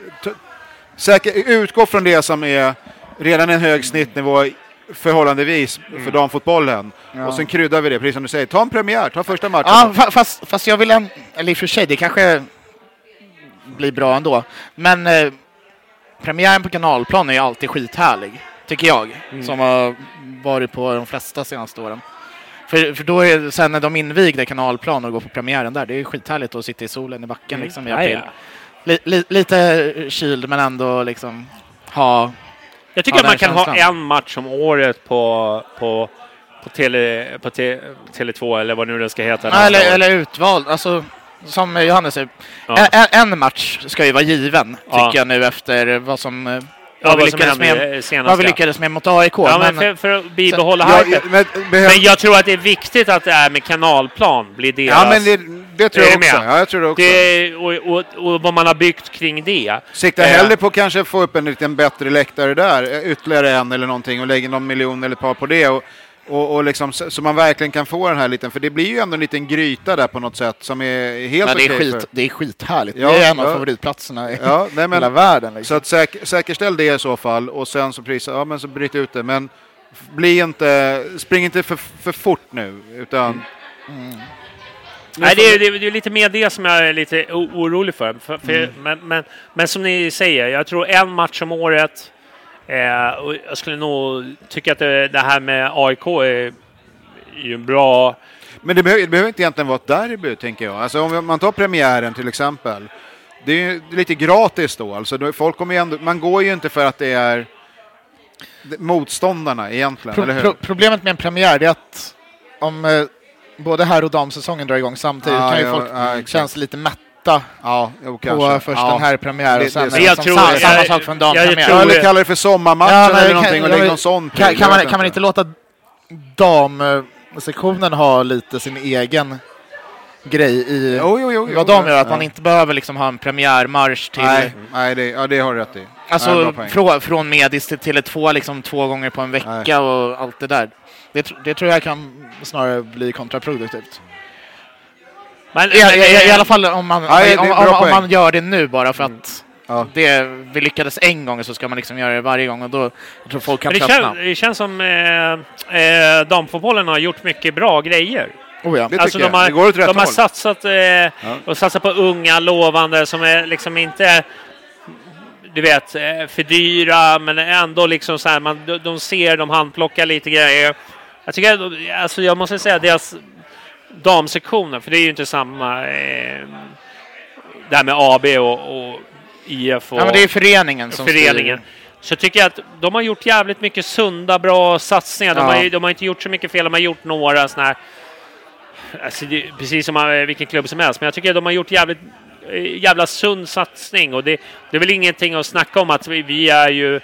Säker, utgå från det som är redan en hög snittnivå förhållandevis för damfotbollen. Ja. Och sen kryddar vi det, precis som du säger. Ta en premiär, ta första matchen. Ja, fa- fast, fast jag vill en, eller i och för sig, det kanske blir bra ändå. Men eh, premiären på kanalplan är ju alltid skithärlig, tycker jag, som har varit på de flesta senaste åren. För, för då är sen när de invigde kanalplan och går på premiären där, det är skithärligt att sitta i solen i backen liksom i april. Li, li, lite kyld men ändå liksom ha... Jag tycker Ja, att man den kan ha en match om året på, på, på, tele, på te, Tele2 eller vad nu det ska heta. nästa eller, år. eller utvald, alltså som Johannes säger, Ja. en, en match ska ju vara given, tycker Ja. jag nu efter vad som, eh, ja, vad vi lyckades med, vad vi lyckades med mot AIK. Ja, men men, för, för att bibehålla Ja, hypen. men, Men jag tror att det är viktigt att det är med kanalplan blir deras... ja, men det, det tror jag också. med? Ja, jag tror det också. det, och, och, och vad man har byggt kring det. Sikta Eh. hellre på kanske få upp en liten bättre läktare där, eh, ytterligare en eller någonting och lägga någon miljon eller ett par på det. Och, och, och liksom, så, man verkligen kan få den här liten, för det blir ju ändå en liten gryta där på något sätt som är helt men det, är okej skit, för- det är skithärligt. Ja, det är en av ja. favoritplatserna i Ja, nej, men, hela världen. Liksom. Så att säk säkerställ det i så fall och sen så prisa, ja men så bryt ut det. Men bli inte, spring inte för, för fort nu utan Nej, det, är, det, är, det är lite mer det som jag är lite orolig för. för, för men, men, men som ni säger, jag tror en match om året. Eh, och jag skulle nog tycka att det, det här med AIK är ju en bra... Men det behöver, det behöver inte egentligen vara ett derby, tänker jag. Alltså om man tar premiären till exempel. Det är ju lite gratis då. Alltså, folk kommer ju ändå, man går ju inte för att det är motståndarna egentligen, Pro, eller hur? pro, problemet med en premiär är att om eh, både här och damsäsongen drar igång samtidigt. Ja, kan ju ja, folk ja, känns lite mätta Ja, jo, på först ja. en herrpremiär och sen det- det Jag tror- samma, samma jag- sak för en jag- jag dampremiär. tror- Ja, eller kalla det för sommarmatchen Ja, eller kan- någonting och lägg någon sån Kan, kan, jag man, kan man inte låta damsektionen ha lite sin egen grej i Jo, jo, jo, jo. vad de gör? Att Ja. man inte behöver liksom ha en premiärmarsch till... Nej, nej det, ja, det har du rätt i. Alltså från, från Medis till Tele2 liksom två gånger på en vecka Nej. och allt det där. Det, det tror jag kan snarare bli kontraproduktivt. Men, I, i, I alla fall om man, Ja, är om, om, om man gör det nu bara för att Ja. det, vi lyckades en gång så ska man liksom göra det varje gång och då jag tror folk kan Men det, tröttna. känns, det känns som eh, eh, damfotbollen har gjort mycket bra grejer. Oh, ja. Det Alltså de jag. har, Det går åt rätt de har håll. satsat, eh, och satsat på unga lovande som är liksom inte du vet, eh, för dyra men ändå liksom så här, man, de, de ser, de handplockar lite grejer. Jag tycker, alltså jag måste säga deras damsektioner, för det är ju inte samma eh, det här med AB och, och IF och ja, men det är föreningen som föreningen. styr. Så jag tycker att de har gjort jävligt mycket sunda, bra satsningar. De, Ja. har, de har inte gjort så mycket fel, de har gjort några sådana här... Alltså det, precis som eh, vilken klubb som helst, men jag tycker att de har gjort jävligt eh, jävla sund satsning och det, det är väl ingenting att snacka om att vi, vi är ju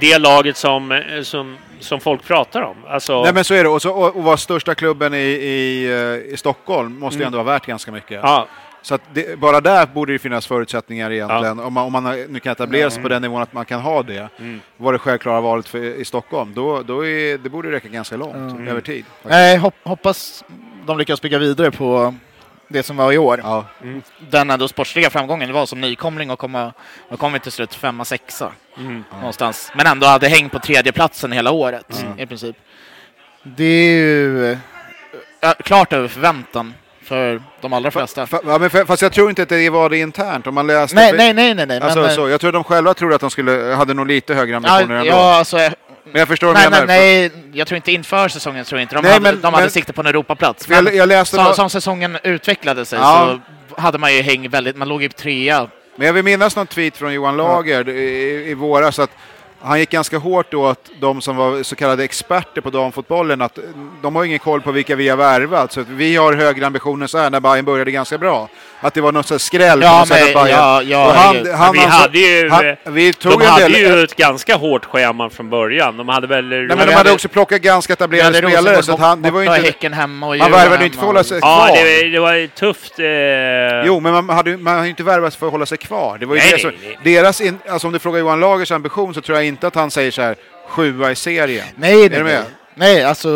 det laget som, eh, som, som folk pratar om. Alltså, Nej men så är det. Och, så, och, och vara största klubben i, i, eh, i Stockholm måste ju ändå vara värt ganska mycket. ja, Så att det, bara där borde det finnas förutsättningar egentligen. Om man, om man har- nu kan etablera sig på den nivån att man kan ha det. Var det självklara valet för, i Stockholm. Då, då är, det borde räcka ganska långt över tid. faktiskt. Nej, hop, hoppas de lyckas bygga vidare på det som var i år. Ja. Den ändå sportsliga framgången var som nykomling och komma, och kommit till slut femma, sexa någonstans. Men ändå hade häng på tredjeplatsen hela året i princip. Det är ju eh, klart över förväntan för de allra flesta. Ja, fast jag tror inte att det var det internt. Om man läste... Nej, nej, nej, nej, nej. Alltså, men, så, jag tror de själva trodde att de skulle, hade nog lite högre ambitioner ja, ändå. ja, alltså, Men jag förstår vad nej, du nej, menar. nej, jag tror inte inför säsongen tror inte. De, Nej, hade, men- de hade men- sikte på en Europaplats. Jag, Men jag läste som, som säsongen utvecklade sig Ja. så hade man ju häng väldigt, man låg ju trea. Men jag vill minnas någon tweet från Johan Lager i, i våras att han gick ganska hårt att de som var så kallade experter på damfotbollen, att de har ingen koll på vilka vi har värvat. Så vi har högre ambitioner så här när Bayern började ganska bra. Att det var något här skräll Ja, men- Bayern... ja, ja, han, han, vi alltså- hade ju- han, vi tog de hade del, ju ett ganska hårt schema från början. De hade väl... Nej, men de hade hade- också plockat ganska etablerade spelare. Så att han, det var ju inte, hemma och man värvade ju inte för att hålla sig ja, kvar. det, det var tufft. Eh, Jo, men man hade, ju- man hade inte värvat för att hålla sig kvar. Det var ju Nej, det nej, som, nej. Deras in, alltså om du frågar Johan Lagers ambition så tror jag inte att han säger så här sjua i serien. Nej, Är nej, nej. nej alltså,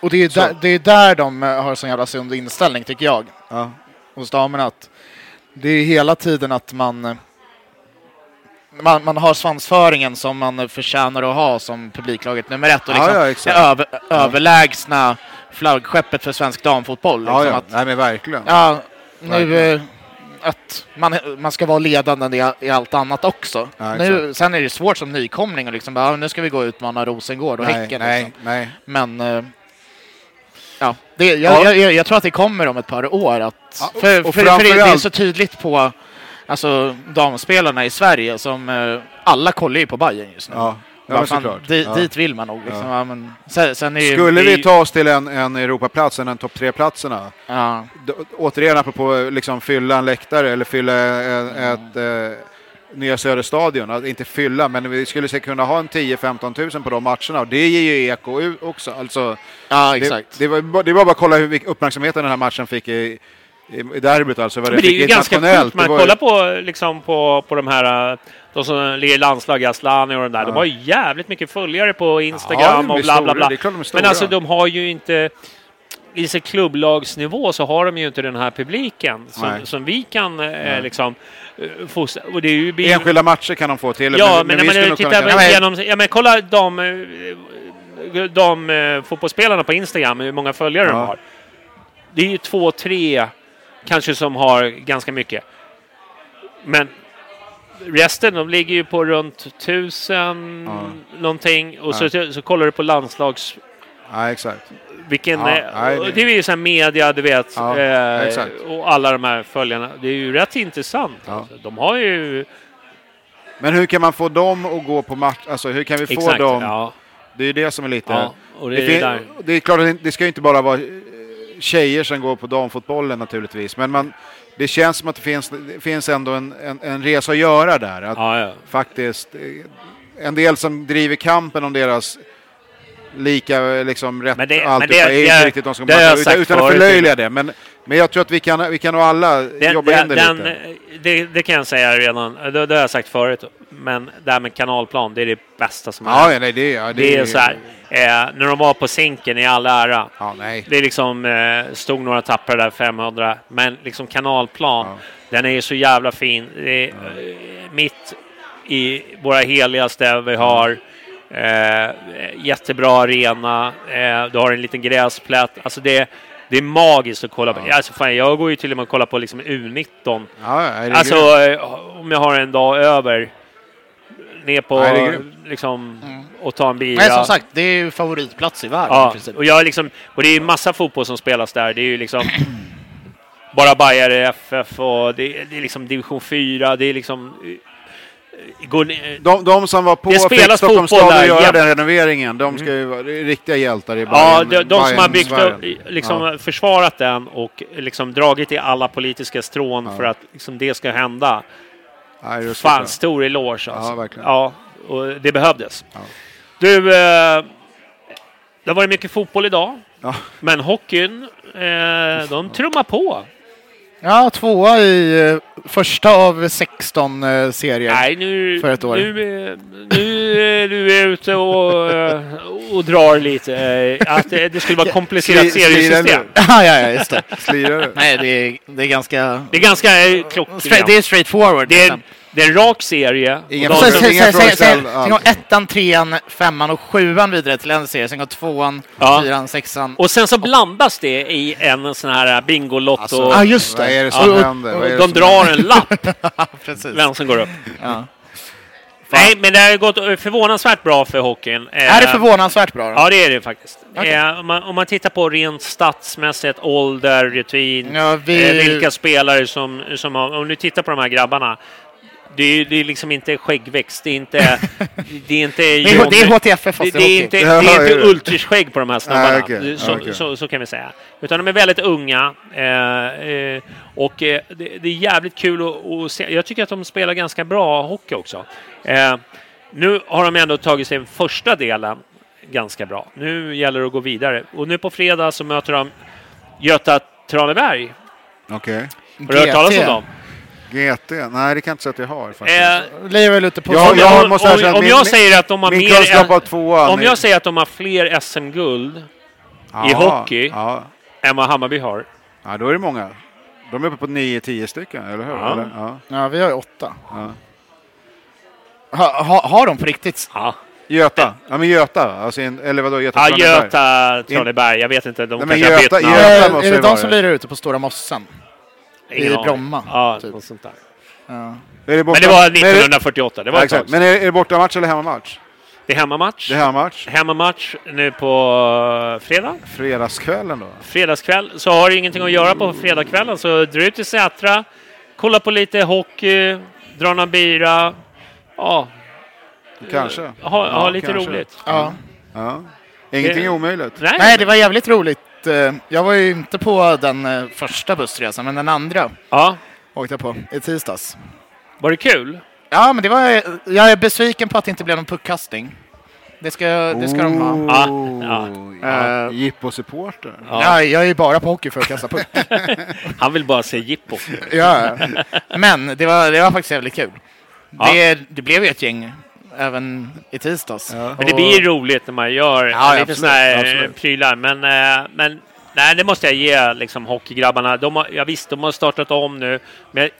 och det är Så. där, det är där de eh, har sån jävla sund inställning tycker jag, Ja. hos damerna. Att det är hela tiden att man, eh, man, man har svansföringen som man förtjänar att ha som publiklaget nummer ett och Ja, liksom ja, exakt. över, överlägsna flaggskeppet för svensk damfotboll. Ja, Liksom ja. Att, Nej, men verkligen. ja, nu, Verkligen. Att man, man ska vara ledande i, i allt annat också. Ja, nu, sen är det svårt som nykomling och liksom "Ja, nu ska vi gå och utmana Rosengård och nej, Häcken. nej, liksom. nej. Men eh, ja, det, jag, Ja. Jag, jag, tror att det kommer om ett par år. Att, Ja, och- för, och för, för det, det är så tydligt på alltså, damspelarna i Sverige som eh, alla kollar ju på Bayern just nu. Ja, ja fan, såklart. di, Ja. Dit vill man nog. Liksom. Ja. men, sen, sen är Skulle vi ta oss till en, en Europaplats, en, en topp tre-platserna, Ja, d- återigen apropå liksom fylla en läktare eller fylla en, ett eh, Nya Söderstadion, att inte fylla, men vi skulle säkert kunna ha en 10-15 tusen på de matcherna och det ger ju eko också. Alltså, ja exakt. Det, det, var, det var bara att kolla hur uppmärksamheten den här matchen fick i, i, derbyt, alltså vad det Men det är ju ganska sjukt. Man var- kollar på, liksom, på, på de här eh, de som ligger i landslag, Asllani och de där. De har ju jävligt mycket följare på Instagram Ja, de och bla bla bla. De Men alltså de har ju inte i sin klubblagsnivå så har de ju inte den här publiken som, som vi kan eh, liksom eh, fostra. Och det är ju Enskilda matcher kan de få till. Ja, men, men, men nog titta kunna- men, Ja, men-. Ja, kolla de, eh, de eh, fotbollsspelarna på Instagram, hur många följare de Ja. har. Det är ju två, tre kanske som har ganska mycket. Men resten, de ligger ju på runt tusen Ja. någonting. Och så, så kollar du på landslags... Ja, exakt. Vilken, Ja, eh, nej, det- är ju så här media, du vet. Ja, eh, och alla de här följarna. Det är ju rätt intressant. Ja. Alltså. De har ju... Men hur kan man få dem att gå på match? Alltså hur kan vi få Exakt, dem? ja. Det är ju det som är lite... ja. Det, det, är det är klart det- ska ju inte bara vara tjejer som går på damfotbollen naturligtvis. Men man, det känns som att det finns, det finns ändå en, en, en resa att göra där. Att Ja, ja. faktiskt, eh, en del som driver kampen om deras lika liksom, rätt Men det- och allt men det, det- är inte det- riktigt de som det jag utan, utan att förlöjliga det. Men, men jag tror att vi kan, vi kan nog alla jobba in det den, lite. det, det kan jag säga redan, det, det har jag sagt förut, men det här med kanalplan, det är det bästa som Ja, är. ja, nej, det, ja, Det är så här, eh, när de var på Zinken i all ära, Ja, nej. det är liksom, eh, stod några tappare där, 500, men liksom kanalplan, Ja. den är ju så jävla fin. Det är, eh, mitt i våra heligaste vi har. Eh, jättebra arena, eh, du har en liten gräsplätt. Alltså det, det är magiskt att kolla på. Alltså fan, jag går ju till och med och kollar på liksom U19. Ja, ja, Alltså eh, om jag har en dag över, ner på grymt. liksom och ta en bira. Nej, som sagt, det är ju favoritplats i världen i Ja, princip. och, jag liksom, och det är ju massa fotboll som spelas där. Det är ju liksom bara Bajare FF och det, det är liksom division 4. Det är liksom... eh, Går, ni- de, de som var på Det spelas Stockholms fotboll stad där göra den renoveringen, de ska ju vara riktiga hjältar i ja, Bayern, de, de som har byggt upp, liksom Ja. försvarat den och liksom dragit i alla politiska strån för att liksom det ska hända. Så Fan, stor eloge alltså. Ja, verkligen. Ja, och det behövdes. Ja. Du, eh, det har varit mycket fotboll idag. Ja. Men hockeyn, eh, de trummar på. Ja, tvåa i eh, första av 16 eh, serier. Nej, nu, För ett år. nu, eh, nu är du ute och, och drar lite. Att det det skulle vara komplicerat seriesystem. nu. ja, ja, ja, just det. Slirar du? Nej, det är, det är ganska... Det är ganska Straight, klockrent. det är straight forward. Det är. Det är en rak serie. Och Och sen, går ettan, trean, femman och sjuan vidare till en serie. Sen går tvåan, Ja. fyran, sexan. Och sen så blandas det i en sån här Bingolotto. Alltså, Ja, just det. Vad är det som Ja, och- händer? Vad är det de som drar en lapp, vem som går upp. Ja. Nej, men det har gått eh, förvånansvärt bra för hockeyn. Är det Eh, förvånansvärt bra då? Ja, det är det faktiskt. Eh, om, man, om man tittar på rent statsmässigt, ålder, rutin, Ja, vi- eh, vilka spelare som, som har... Om du tittar på de här grabbarna, det är, det är liksom inte skäggväxt, det är inte... det är inte Det är, det är HTFF det, fast det är i inte, det är inte är det? ultrisskägg på de här snubbarna. Nej, okej, så, okej. Så, så kan vi säga. Utan de är väldigt unga. Eh, eh, och eh, det, det är jävligt kul att, att se. Jag tycker att de spelar ganska bra hockey också. Eh, nu har de ändå tagit sig den första delen ganska bra. Nu gäller det att gå vidare. Och nu på fredag så möter de Göta Traneberg. Okej. Har du hört talas om dem? GT? Nej, det kan jag inte säga att jag har faktiskt. Eh, om, jag om, måste om, om min- jag min- säger att de har mer... tvåan... Om är- jag säger att de har fler SM-guld Ja, i hockey Ja. än vad Hammarby har. ja, då är det många. De är uppe på 9-10 stycken, eller hur? Ja. Eller? Ja. Ja, vi har ju åtta. Ja. Ha, ha, har de på riktigt? Ja, Göta. Ja, men Göta. Alltså, in- eller vadå? Göta ja. Göta Traneberg. Jag vet inte, de Nej, men Göta-. Göta måste är det de som lirar ute på Stora Mossen? I. Bromma, Ja, typ. något sånt där. Ja. Är det borta, Men det var men är det- 1948, det var Ja, exakt. Men är, det bortamatch eller hemmamatch? Det är hemmamatch. Det är hemmamatch. Hemmamatch nu på eh, fredag. Fredagskvällen då? Fredagskväll. Så har du ingenting att göra på fredagskvällen så dra ut till Sätra, kolla på lite hockey, dra någon bira. Ja, Kanske. ha, ha Ja, lite kanske. roligt. Ja. Ja. Ingenting är omöjligt. Nej, Nej, det var jävligt roligt. Eh, Jag var ju inte på den eh, första bussresan, men den andra Ja, åkte jag på i tisdags. var det kul? Ja, men det var... Jag är besviken på att det inte blev någon puckkastning. Det ska, det ska de ha. Ja, Oh, ja. ja. Jippo-supporter. Ja. Ja, jag är ju bara på hockey för att kasta puck. Han vill bara se jippo. ja. Men det var, det var faktiskt jävligt kul. Ja. Det, det blev ju ett gäng även i tisdags. Men det blir roligt när man gör Ja, lite absolut, sådana här absolut. prylar. Men, eh, men nej, det måste jag ge liksom, hockeygrabbarna. De har, ja, visst, de har startat om nu. Men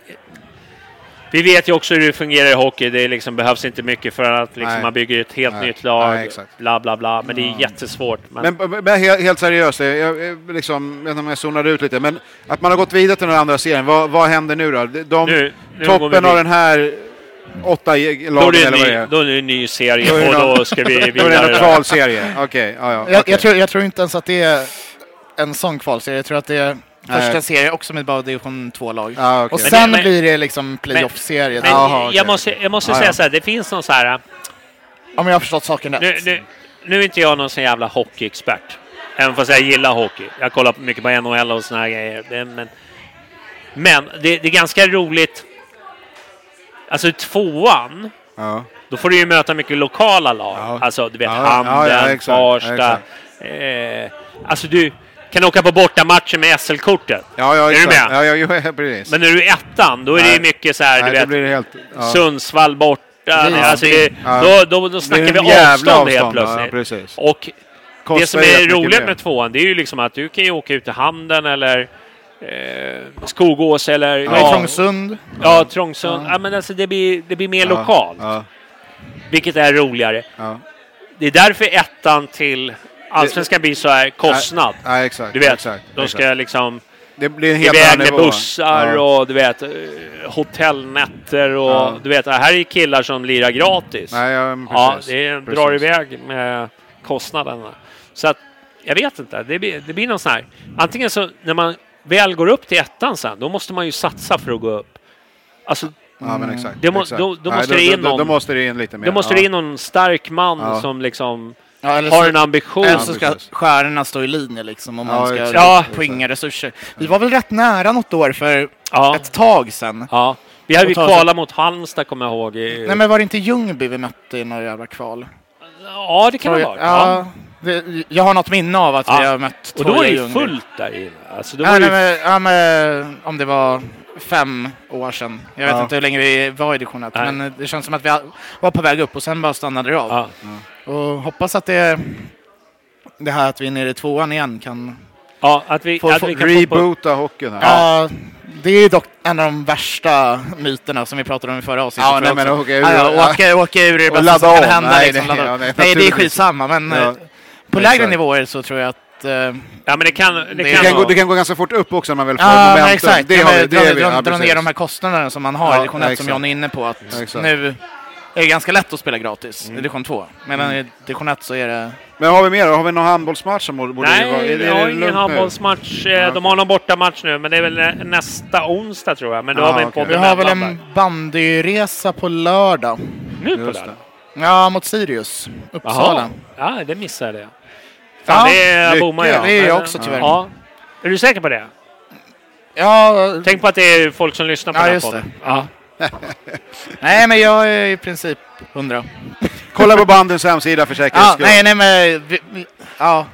vi vet ju också hur det fungerar i hockey. Det liksom behövs inte mycket för att liksom, man bygger ett helt Nej. nytt lag. Nej, bla, bla, bla. Men det är jättesvårt. Men, Men, men, helt, helt seriöst, jag, jag, liksom, jag vet inte om jag zonade ut lite, men att man har gått vidare till den andra serien, vad, vad händer nu då? De, nu, nu vi toppen av den här åtta då är, lagen det en eller vad det ny, är? då är det en ny serie Då och någon- då ska vi Då är det vidare. en kvalserie? Okej, ja, ja. Jag, okej. jag, tror, jag tror inte ens att det är en sån kvalserie. Jag tror att det är första Nej. serie också med bara division 2-lag. Ja, okej. Och Men sen men- blir det liksom playoff-serie. Men okej. jag måste, jag måste Ja, säga ja. så här, det finns någon så här... Om jag har förstått saken rätt. Nu, nu, nu är inte jag någon sån jävla hockeyexpert. Även fast jag gillar hockey. Jag kollar mycket på NHL och såna här grejer. Men men det, det är ganska roligt. Alltså tvåan, Ja. då får du ju möta mycket lokala lag. Ja. Alltså, du vet, Ja, Handen, ja, ja, Farsta. Eh, alltså, du kan åka på bortamatcher med SL-kortet. Ja, ja, Är du med? Ja, ja, jo, precis. Men när du är ettan, då är det Nej. mycket så här, Nej, du det vet, blir helt... Ja. Sundsvall borta. Ja, alltså, det, ja. då, då, då Det snackar vi avstånd helt avstånd, Ja, plötsligt. precis. Och det Kostar som rätt är roligt med tvåan, det är ju liksom att du kan ju åka ut till Handen eller eh, Skogås eller... Ja. Ja, Trångsund. ja Trångsund. Ja. men alltså det blir, det blir mer Ja, lokalt, Ja, vilket är roligare. ja. Det är därför ettan till Allsvenskan blir så här kostnad. Nej, exakt. Du vet, exakt, de ska exakt. liksom Det blir en helt annan med nivå. bussar Ja. och du vet eh, hotellnätter och Ja. du vet, här är killar som lirar gratis. Nej, ja, ja, precis. det Precis. drar iväg med kostnaderna. Så att, jag vet inte, det blir, det blir någon sån här... Antingen så, när man väl går upp till ettan sen, då måste man ju satsa för att gå upp. Alltså, Ja, men exakt. Det må- exakt. då- då Nej, måste det in då, någon- då måste det in lite mer. då måste ja. det in någon stark man Ja. som liksom Ja, eller har så- en ambition. Eller så ska stjärnorna stå i linje liksom om Ja, man ska exakt. Ja. få inga resurser. Vi var väl rätt nära något år för Ja, ett tag sedan. ja. Vi hade ju kvalat mot Halmstad, kommer jag ihåg. i- Nej men var det inte Ljungby vi mötte i några jävla kval? Ja, det kan det vara. Ja. Jag har något minne av att Ja. vi har mött Och då var det fullt där inne. Alltså, då Ja, var det nej, ju... men, ja, men, om det var fem år sedan. Jag vet Ja. inte hur länge vi var i division 1, Nej. men det känns som att vi var på väg upp och sen bara stannade det av. Ja. Och hoppas att det, det här att vi är nere i tvåan igen kan... ja, att vi, Få- att vi kan få på... Reboota hockeyn här. Ja. det är ju dock en av de värsta myterna som vi pratade om i förra avsnittet. Ja, nej, jag men åka ur- ja. åka, åka ur är det bästa som kan hända. Nej, liksom, nej, nej, nej, det är skitsamma, men Ja. På lägre Exakt. nivåer så tror jag att... eh, Ja, men det kan, det Det Det kan kan, gå, det kan gå ganska fort upp också när man väl får Ja, men momentum. exakt. Det Ja, har men vi, det dra, är vi, dra, ja, dra ner de här kostnaderna som man har Ja, i division 1 som. John är inne på. Att nu är det ganska lätt att spela gratis Mm. i division 2. Medan i division 1 så är det... Men har vi mer? Har vi någon handbollsmatch som borde Nej, vara... det- vi har det ingen lugnt nu? handbollsmatch. Eh, De har någon bortamatch nu, men det är väl nästa onsdag tror jag. Men då Ja, har vi en podd Vi har väl en bandyresa på lördag. Nu på det. Ja, mot Sirius. Uppsala. Jaha. Ja, det missade jag. Fan, Ja, det bommar jag. Det är jag också, tyvärr. Ja. Är du säker på det? Ja, Tänk på att det är folk som lyssnar på Ja, den här just podden. det. Ja. nej men jag är i princip hundra. Kolla på bandens hemsida för säkerhets Ja, skull. nej, nej men... Vi, vi, ja.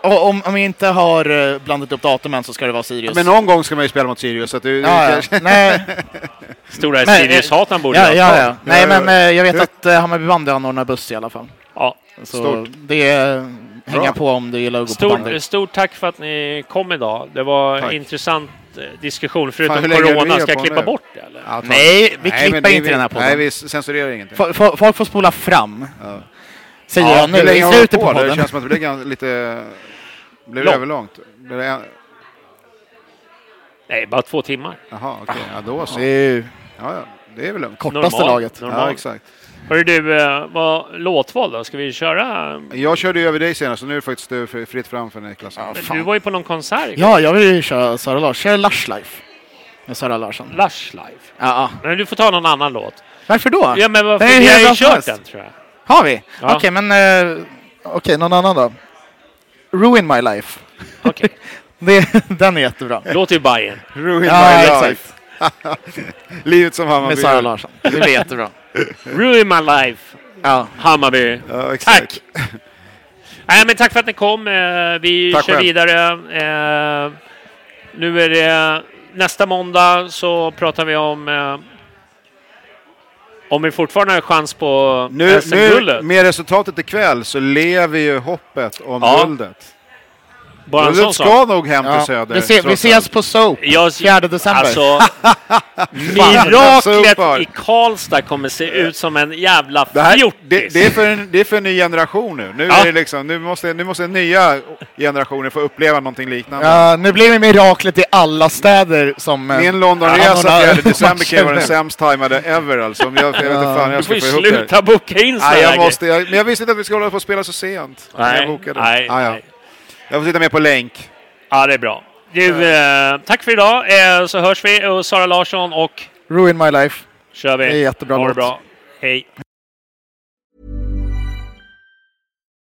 Och om, om vi inte har eh, blandat upp datumen så ska det vara Sirius. Men någon gång ska man ju spela mot Sirius. Så att du, Ja, ja. du, Nej, Stora Men, Sirius-hataren borde ja, jag ja, ja. Nej, ja, men ja. eh, jag vet att uh, Hammarby bandy anordnar buss i alla fall. Ja. Så Stort. det är hänga på om du gillar att gå på bandy. Stort, tack för att ni kom idag. Det var Tack. intressant eh, diskussion. Förutom du corona, ska jag klippa nu? bort det eller? Ja, Nej, vi Nej, klipper inte den här podden. Nej, vi censurerar ingenting. Fo- Folk får spola fram. Ja. Säger Ja, jag nu i slutet på hållit Det känns som att det blir gan- lite... Blev det Långt. överlångt? Blev det en... Nej, bara två timmar. Jaha, okej. Ja, då så. Det är ju Ja, ja. Det är väl lugnt. kortaste Normal. laget. Ja, Normal. exakt. Hörru du, eh, vad låtval då? Ska vi köra? Jag körde ju över dig senast, så nu är det faktiskt fri- fritt fram för Niklas. Ja, Men fan. Du var ju på någon konsert igår. Ja, jag vill ju köra Sara Larsson. Kör Lush Life med Sara Larsson. Lush Live. Ja, ja. Men du får ta någon annan låt. Varför då? Ja, men varför? Det är Vi har ju kört den tror jag. Har vi? Ja. Okej, men... eh, Okej, någon annan då? Ruin My Life. Okej. Det, den är jättebra. Låter ju Bajen. Ruin Ja, my exakt. life. Livet som Hammarby. Med Sara Larsson. Det blir jättebra. Ruin my life. Ja. Hammarby. Ja, exakt. Tack! Nej, men tack för att ni kom. Eh, Vi Tack kör själv. vidare. Eh, Nu är det nästa måndag så pratar vi om eh, om vi fortfarande har chans på SM-guldet. med resultatet ikväll så lever ju hoppet om Ja. guldet. Bara en sån Guldet sak. ska nog hem till Ja. Söder. Vi, se, vi ses på Soap Jag, 4 december. Alltså, miraklet i Karlstad kommer se ut som en jävla Det, här, fjortis. det, det, är för en, det är för en ny generation nu. Nu, Ja. är det liksom, nu, måste, nu måste nya generationer få uppleva någonting liknande. Ja, nu blir det miraklet i alla städer som... eh, Min Londonresa anordnar 4 december kan vara den sämst tajmade ever alltså. Jag, jag vet inte fan du jag får ska få ihop det. sluta boka in jag måste, jag, men jag visste inte att vi skulle hålla på och spela så sent. Nej, jag bokade. nej, ah, ja. nej. Jag får sitta med på länk. Ja, det är bra. Du, eh, tack för idag, eh, så hörs vi. Och Sara Larsson och Ruin My Life. kör vi. Det är jättebra ha det låt. bra. Hej.